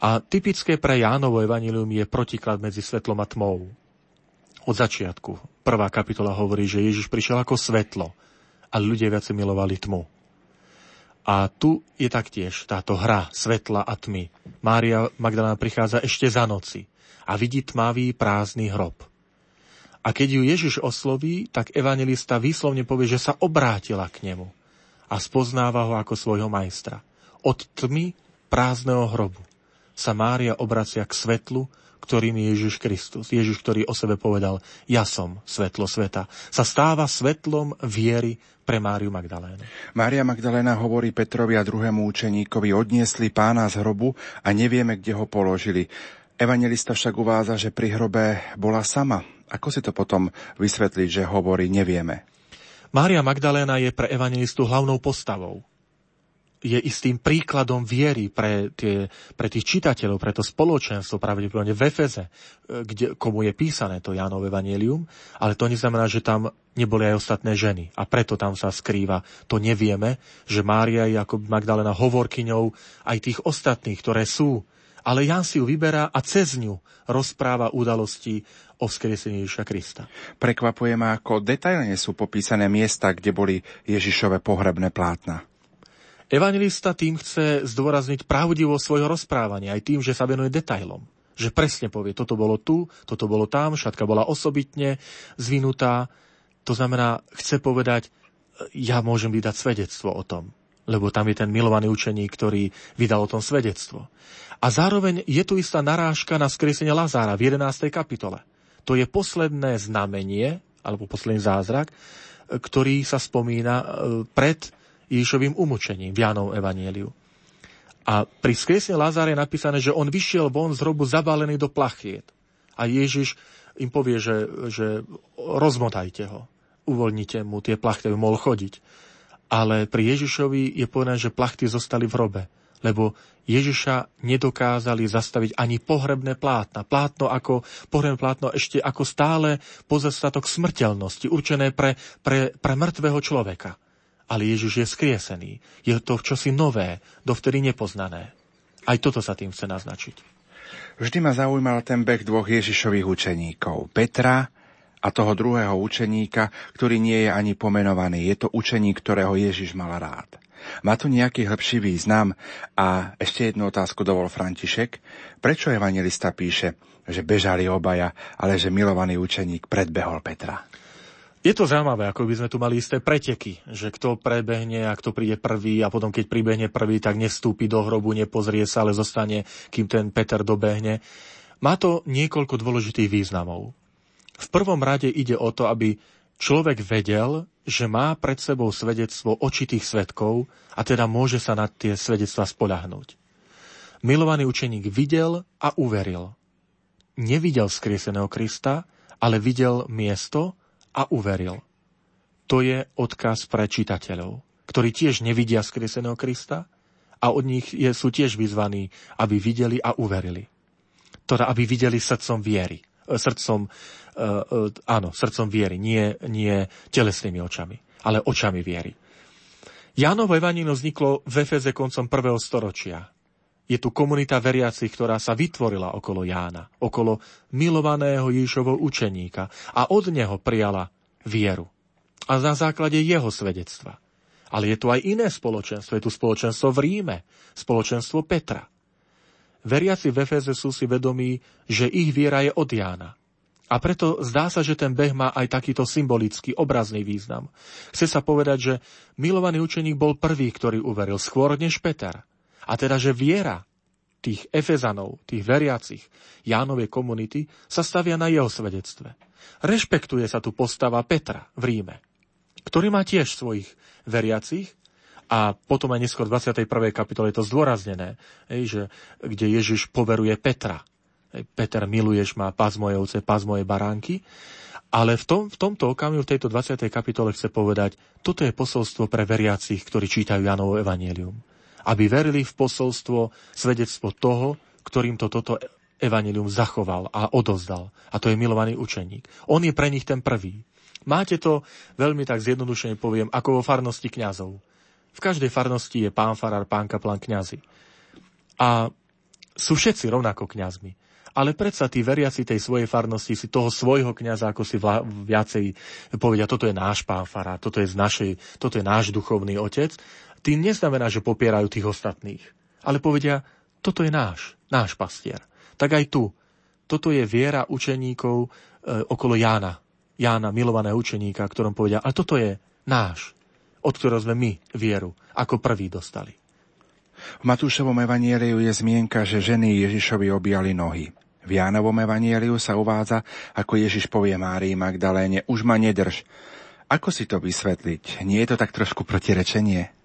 A typické pre Jánovo Evangelium je protiklad medzi svetlom a tmou od začiatku. Prvá kapitola hovorí, že Ježiš prišiel ako svetlo a ľudia viacej milovali tmu. A tu je taktiež táto hra svetla a tmy. Mária Magdalena prichádza ešte za noci a vidí tmavý prázdny hrob. A keď ju Ježiš osloví, tak evangelista výslovne povie, že sa obrátila k nemu a spoznáva ho ako svojho majstra. Od tmy prázdneho hrobu sa Mária obracia k svetlu, ktorým je Ježiš Kristus. Ježiš, ktorý o sebe povedal, ja som svetlo sveta, sa stáva svetlom viery pre Máriu Magdalénu. Mária Magdaléna hovorí Petrovi a druhému učeníkovi, odniesli pána z hrobu a nevieme, kde ho položili. Evangelista však uvádza, že pri hrobe bola sama. Ako si to potom vysvetliť, že hovorí nevieme? Mária Magdaléna je pre evangelistu hlavnou postavou je istým príkladom viery pre, tie, pre tých čitateľov, pre to spoločenstvo, pravdepodobne v Efeze, e, kde, komu je písané to Jánov Evangelium, ale to neznamená, že tam neboli aj ostatné ženy. A preto tam sa skrýva. To nevieme, že Mária je ako Magdalena hovorkyňou aj tých ostatných, ktoré sú. Ale Jan si ju vyberá a cez ňu rozpráva udalosti o vzkriesení Ježiša Krista. Prekvapuje ma, ako detailne sú popísané miesta, kde boli Ježišové pohrebné plátna. Evangelista tým chce zdôrazniť pravdivosť svojho rozprávania, aj tým, že sa venuje detailom. Že presne povie, toto bolo tu, toto bolo tam, šatka bola osobitne zvinutá. To znamená, chce povedať, ja môžem vydať svedectvo o tom, lebo tam je ten milovaný učeník, ktorý vydal o tom svedectvo. A zároveň je tu istá narážka na skresenie Lazára v 11. kapitole. To je posledné znamenie, alebo posledný zázrak, ktorý sa spomína e, pred Ježišovým umučením v Jánovom evanieliu. A pri skriesne Lázara je napísané, že on vyšiel von z hrobu zabalený do plachiet. A Ježiš im povie, že, že rozmotajte ho, uvoľnite mu tie plachty, aby mohol chodiť. Ale pri Ježišovi je povedané, že plachty zostali v hrobe, lebo Ježiša nedokázali zastaviť ani pohrebné plátna. Plátno ako, pohrebné plátno ešte ako stále pozastatok smrteľnosti, určené pre, pre, pre mŕtvého človeka ale Ježiš je skriesený. Je to čosi nové, dovtedy nepoznané. Aj toto sa tým chce naznačiť. Vždy ma zaujímal ten beh dvoch Ježišových učeníkov. Petra a toho druhého učeníka, ktorý nie je ani pomenovaný. Je to učeník, ktorého Ježiš mal rád. Má tu nejaký hĺbší význam? A ešte jednu otázku dovol František. Prečo evangelista píše, že bežali obaja, ale že milovaný učeník predbehol Petra? Je to zaujímavé, ako by sme tu mali isté preteky, že kto prebehne a kto príde prvý a potom keď pribehne prvý, tak nestúpi do hrobu, nepozrie sa, ale zostane, kým ten Peter dobehne. Má to niekoľko dôležitých významov. V prvom rade ide o to, aby človek vedel, že má pred sebou svedectvo očitých svetkov a teda môže sa na tie svedectva spoľahnúť. Milovaný učeník videl a uveril. Nevidel skrieseného Krista, ale videl miesto, a uveril. To je odkaz pre čitateľov, ktorí tiež nevidia skrieseného Krista a od nich je, sú tiež vyzvaní, aby videli a uverili. Teda, aby videli srdcom viery. E, srdcom, uh, uh, áno, srdcom viery, nie, nie telesnými očami, ale očami viery. Jánovo evaníno vzniklo v Efeze koncom prvého storočia. Je tu komunita veriacich, ktorá sa vytvorila okolo Jána, okolo milovaného Ježišovho učeníka a od neho prijala vieru. A na základe jeho svedectva. Ale je tu aj iné spoločenstvo. Je tu spoločenstvo v Ríme, spoločenstvo Petra. Veriaci v Efeze sú si vedomí, že ich viera je od Jána. A preto zdá sa, že ten beh má aj takýto symbolický, obrazný význam. Chce sa povedať, že milovaný učeník bol prvý, ktorý uveril, skôr než Peter. A teda, že viera tých Efezanov, tých veriacich Jánovej komunity sa stavia na jeho svedectve. Rešpektuje sa tu postava Petra v Ríme, ktorý má tiež svojich veriacich a potom aj neskôr v 21. kapitole je to zdôraznené, že, kde Ježiš poveruje Petra Peter, miluješ ma, pás moje ovce, pás moje baránky. Ale v, tom, v tomto okamihu, v tejto 20. kapitole chce povedať, toto je posolstvo pre veriacich, ktorí čítajú Janovo evanelium. Aby verili v posolstvo, svedectvo toho, ktorým to toto evanelium zachoval a odozdal. A to je milovaný učeník. On je pre nich ten prvý. Máte to, veľmi tak zjednodušene poviem, ako vo farnosti kňazov. V každej farnosti je pán farár, pán kaplan, kňazi. A sú všetci rovnako kňazmi. Ale predsa tí veriaci tej svojej farnosti si toho svojho kňaza, ako si vla, viacej povedia, toto je náš pán fará, toto je, z našej, toto je náš duchovný otec, tým neznamená, že popierajú tých ostatných. Ale povedia, toto je náš, náš pastier. Tak aj tu. Toto je viera učeníkov e, okolo Jána. Jána, milovaného učeníka, ktorom povedia, ale toto je náš, od ktorého sme my vieru ako prví dostali. V Matúšovom evanieliu je zmienka, že ženy Ježišovi objali nohy. V Jánovom evanieliu sa uvádza, ako Ježiš povie Márii Magdaléne, už ma nedrž. Ako si to vysvetliť? Nie je to tak trošku protirečenie?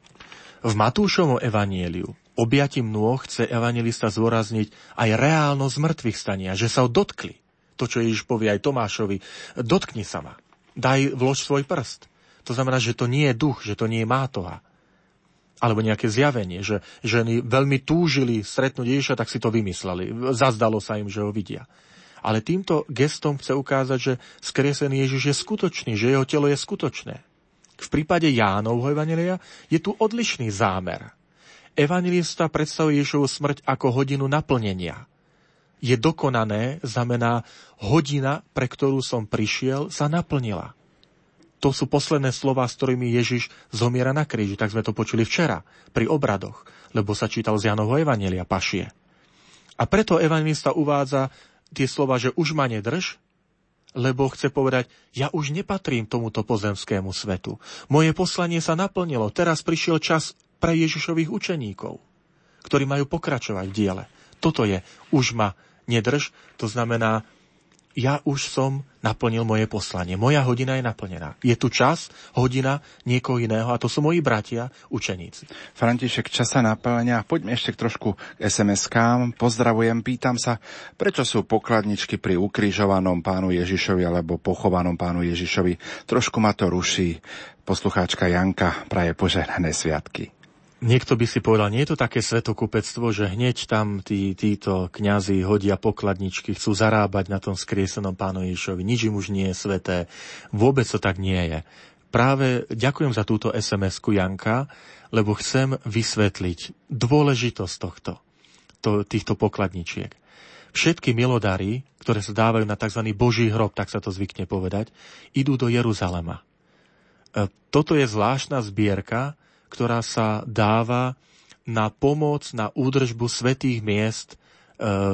V Matúšovom evanieliu objatím nôh chce evangelista zvorazniť aj reálno zmrtvých stania, že sa ho dotkli. To, čo Ježiš povie aj Tomášovi, dotkni sa ma, daj vlož svoj prst. To znamená, že to nie je duch, že to nie je mátoha alebo nejaké zjavenie, že ženy veľmi túžili stretnúť Ježiša, tak si to vymysleli. Zazdalo sa im, že ho vidia. Ale týmto gestom chce ukázať, že skresený Ježiš je skutočný, že jeho telo je skutočné. V prípade Jánovho evanelia je tu odlišný zámer. Evangelista predstavuje Ježišovu smrť ako hodinu naplnenia. Je dokonané, znamená hodina, pre ktorú som prišiel, sa naplnila to sú posledné slova, s ktorými Ježiš zomiera na kríži. Tak sme to počuli včera pri obradoch, lebo sa čítal z Janovho Evanelia Pašie. A preto evangelista uvádza tie slova, že už ma nedrž, lebo chce povedať, ja už nepatrím tomuto pozemskému svetu. Moje poslanie sa naplnilo, teraz prišiel čas pre Ježišových učeníkov, ktorí majú pokračovať v diele. Toto je, už ma nedrž, to znamená, ja už som naplnil moje poslanie. Moja hodina je naplnená. Je tu čas, hodina niekoho iného a to sú moji bratia, učeníci. František, čas sa naplňa. Poďme ešte trošku k SMS-kám. Pozdravujem, pýtam sa, prečo sú pokladničky pri ukrižovanom pánu Ježišovi alebo pochovanom pánu Ježišovi. Trošku ma to ruší. Poslucháčka Janka praje požehnané sviatky. Niekto by si povedal, nie je to také svetokupectvo, že hneď tam tí, títo kňazi hodia pokladničky, chcú zarábať na tom skriesenom pánu Ježišovi. Nič im už nie je sveté. Vôbec to tak nie je. Práve ďakujem za túto SMS-ku Janka, lebo chcem vysvetliť dôležitosť tohto, to, týchto pokladničiek. Všetky milodary, ktoré sa dávajú na tzv. Boží hrob, tak sa to zvykne povedať, idú do Jeruzalema. E, toto je zvláštna zbierka, ktorá sa dáva na pomoc, na údržbu svetých miest e,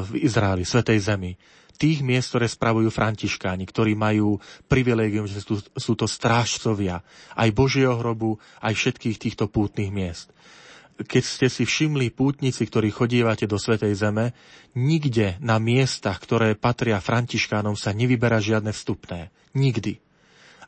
v Izraeli, svetej zemi. Tých miest, ktoré spravujú františkáni, ktorí majú privilégium, že sú, sú to strážcovia aj Božieho hrobu, aj všetkých týchto pútnych miest. Keď ste si všimli pútnici, ktorí chodívate do Svetej Zeme, nikde na miestach, ktoré patria františkánom, sa nevyberá žiadne vstupné. Nikdy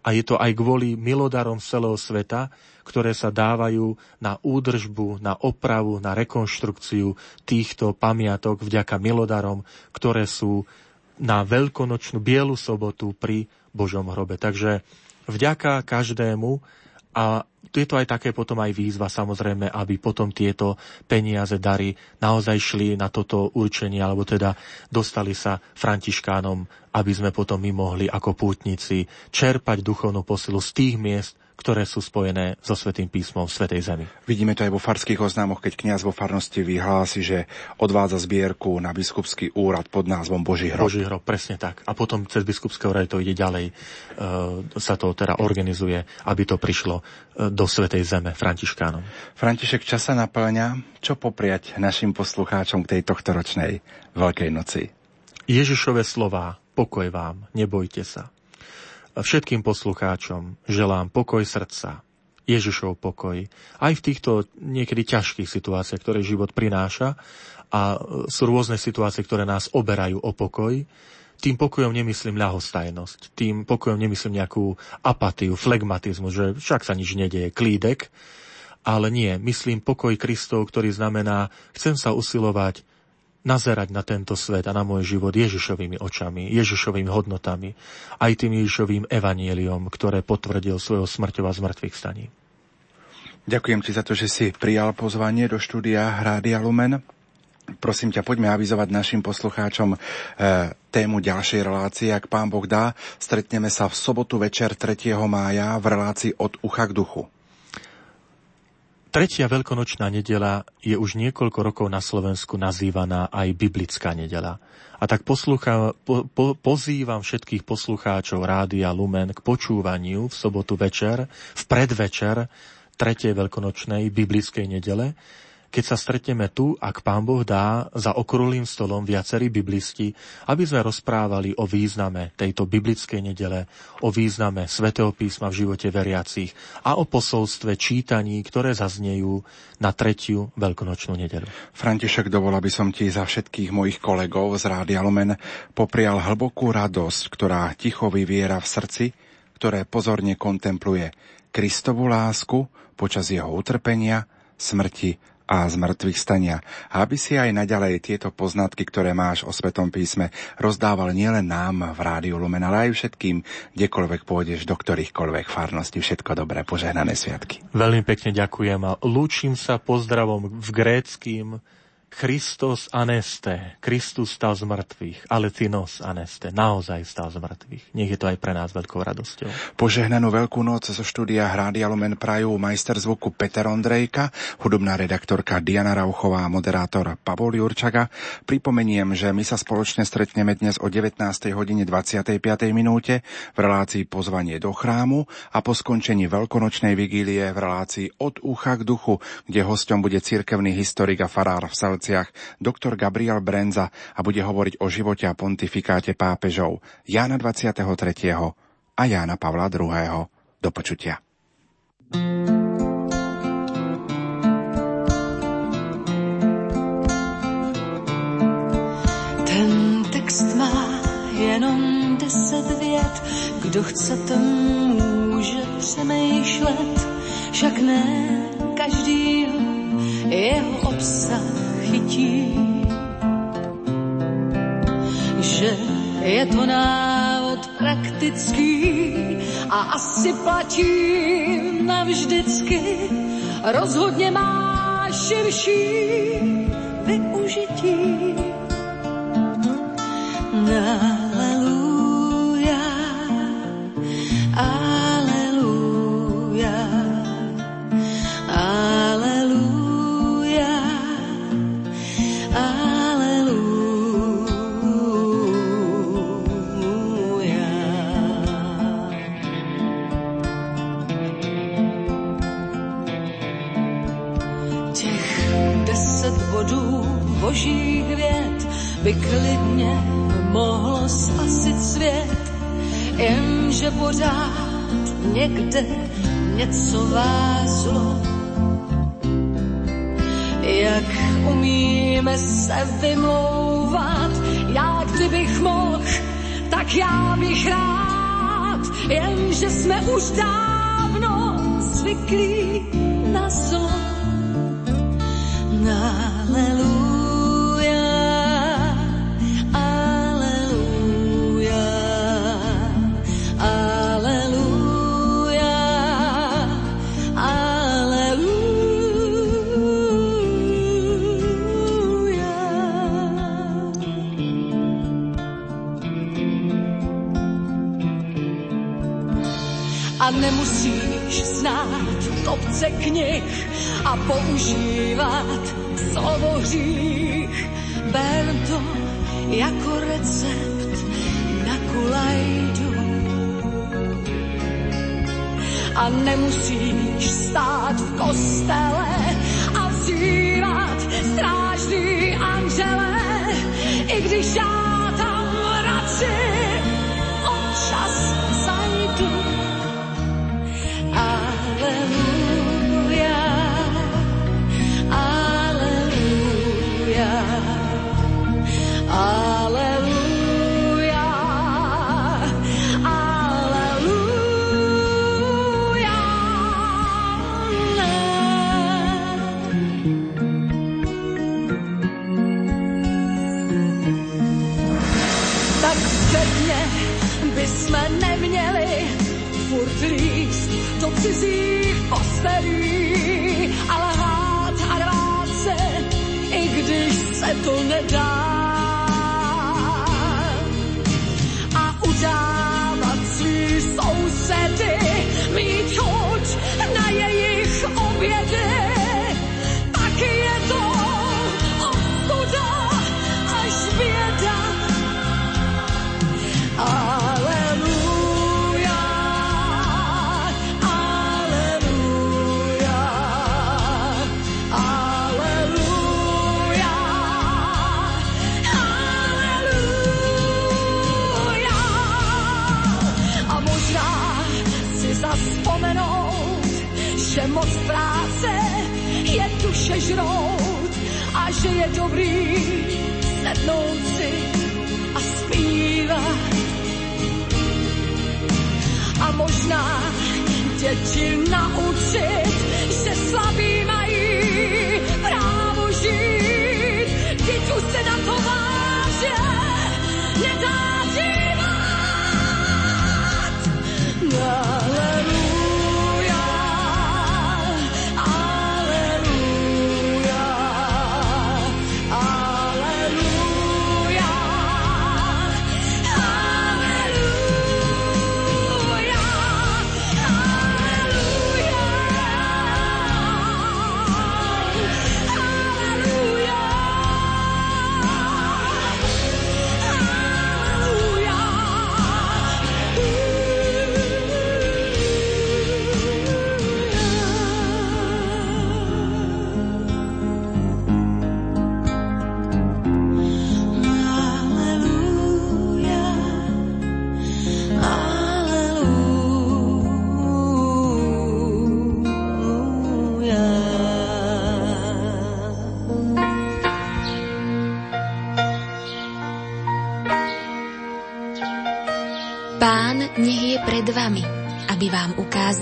a je to aj kvôli milodarom celého sveta, ktoré sa dávajú na údržbu, na opravu, na rekonštrukciu týchto pamiatok vďaka milodarom, ktoré sú na veľkonočnú bielu sobotu pri Božom hrobe. Takže vďaka každému a je to aj také potom aj výzva samozrejme, aby potom tieto peniaze, dary naozaj šli na toto určenie, alebo teda dostali sa františkánom, aby sme potom my mohli ako pútnici čerpať duchovnú posilu z tých miest, ktoré sú spojené so Svetým písmom v Svetej Zemi. Vidíme to aj vo farských oznámoch, keď kňaz vo farnosti vyhlási, že odvádza zbierku na biskupský úrad pod názvom Boží hrob. Boží hrob, presne tak. A potom cez biskupské úrady to ide ďalej, e, sa to teda organizuje, aby to prišlo e, do Svetej Zeme Františkánom. František, čas sa naplňa. Čo popriať našim poslucháčom k tej tohtoročnej Veľkej noci? Ježišové slová, pokoj vám, nebojte sa. Všetkým poslucháčom želám pokoj srdca, Ježišov pokoj, aj v týchto niekedy ťažkých situáciách, ktoré život prináša a sú rôzne situácie, ktoré nás oberajú o pokoj. Tým pokojom nemyslím ľahostajnosť, tým pokojom nemyslím nejakú apatiu, flegmatizmu, že však sa nič nedieje, klídek, ale nie, myslím pokoj Kristov, ktorý znamená, chcem sa usilovať nazerať na tento svet a na môj život Ježišovými očami, Ježišovými hodnotami, aj tým Ježišovým evanieliom, ktoré potvrdil svojho smrťov a zmrtvých staní. Ďakujem ti za to, že si prijal pozvanie do štúdia Rádia Lumen. Prosím ťa, poďme avizovať našim poslucháčom e, tému ďalšej relácie. Ak pán Boh dá, stretneme sa v sobotu večer 3. mája v relácii od ucha k duchu. Tretia veľkonočná nedela je už niekoľko rokov na Slovensku nazývaná aj biblická nedela. A tak poslucha, po, po, pozývam všetkých poslucháčov Rádia Lumen k počúvaniu v sobotu večer, v predvečer tretej veľkonočnej biblickej nedele, keď sa stretneme tu, ak Pán Boh dá, za okrúhlým stolom viacerí biblisti, aby sme rozprávali o význame tejto biblickej nedele, o význame svätého písma v živote veriacich a o posolstve čítaní, ktoré zaznejú na tretiu veľkonočnú nedelu. František, dovol, aby som ti za všetkých mojich kolegov z Rádia Lumen poprial hlbokú radosť, ktorá ticho vyviera v srdci, ktoré pozorne kontempluje Kristovú lásku počas jeho utrpenia, smrti a z mŕtvych stania. Aby si aj naďalej tieto poznatky, ktoré máš o Svetom písme, rozdával nielen nám v Rádiu Lumen, ale aj všetkým, kdekoľvek pôjdeš, do ktorýchkoľvek farností. Všetko dobré, požehnané sviatky. Veľmi pekne ďakujem a lúčim sa pozdravom v gréckým Christos aneste, Kristus stal z mŕtvych, ale nos aneste, naozaj stal z mŕtvych. Nech je to aj pre nás veľkou radosťou. Požehnanú veľkú noc zo štúdia Hrádia Lumen prajú majster zvuku Peter Ondrejka, hudobná redaktorka Diana Rauchová a moderátor Pavol Jurčaga. Pripomeniem, že my sa spoločne stretneme dnes o 19. hodine 25. minúte v relácii Pozvanie do chrámu a po skončení veľkonočnej vigílie v relácii Od ucha k duchu, kde hostom bude cirkevný historik a farár v Salci Vianociach doktor Gabriel Brenza a bude hovoriť o živote a pontifikáte pápežov Jána 23. a Jána Pavla II. Do počutia. Ten text má jenom deset vět, kdo chce, ten může přemýšlet, však ne každý jeho obsah chytí, že je to návod praktický a asi platí navždycky. Rozhodně má širší využití. Aleluja, klidně mohlo spasit svět, jenže pořád někde něco vázlo. Jak umíme se vymlouvat, já kdybych mohl, tak já bych rád, jenže jsme už dávno zvyklí na zlo. Hallelujah. Nemusíš znát topce knih a používat slovo hřích. Ber to jako recept na kulajdu. A nemusíš stát v kostele a vzývat strážný anžele, i když já tam radši cizích postelí, ale hrát a rvát se, i když se to nedá. Děti naučit, že slabí mají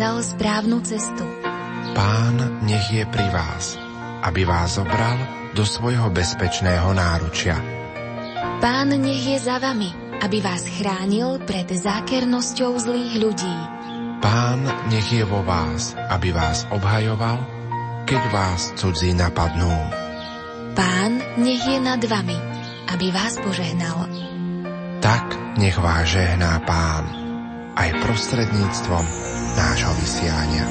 ukázal správnu cestu. Pán nech je pri vás, aby vás zobral do svojho bezpečného náručia. Pán nech je za vami, aby vás chránil pred zákernosťou zlých ľudí. Pán nech je vo vás, aby vás obhajoval, keď vás cudzí napadnú. Pán nech je nad vami, aby vás požehnal. Tak nech vás žehná Pán aj prostredníctvom nášho vysielania.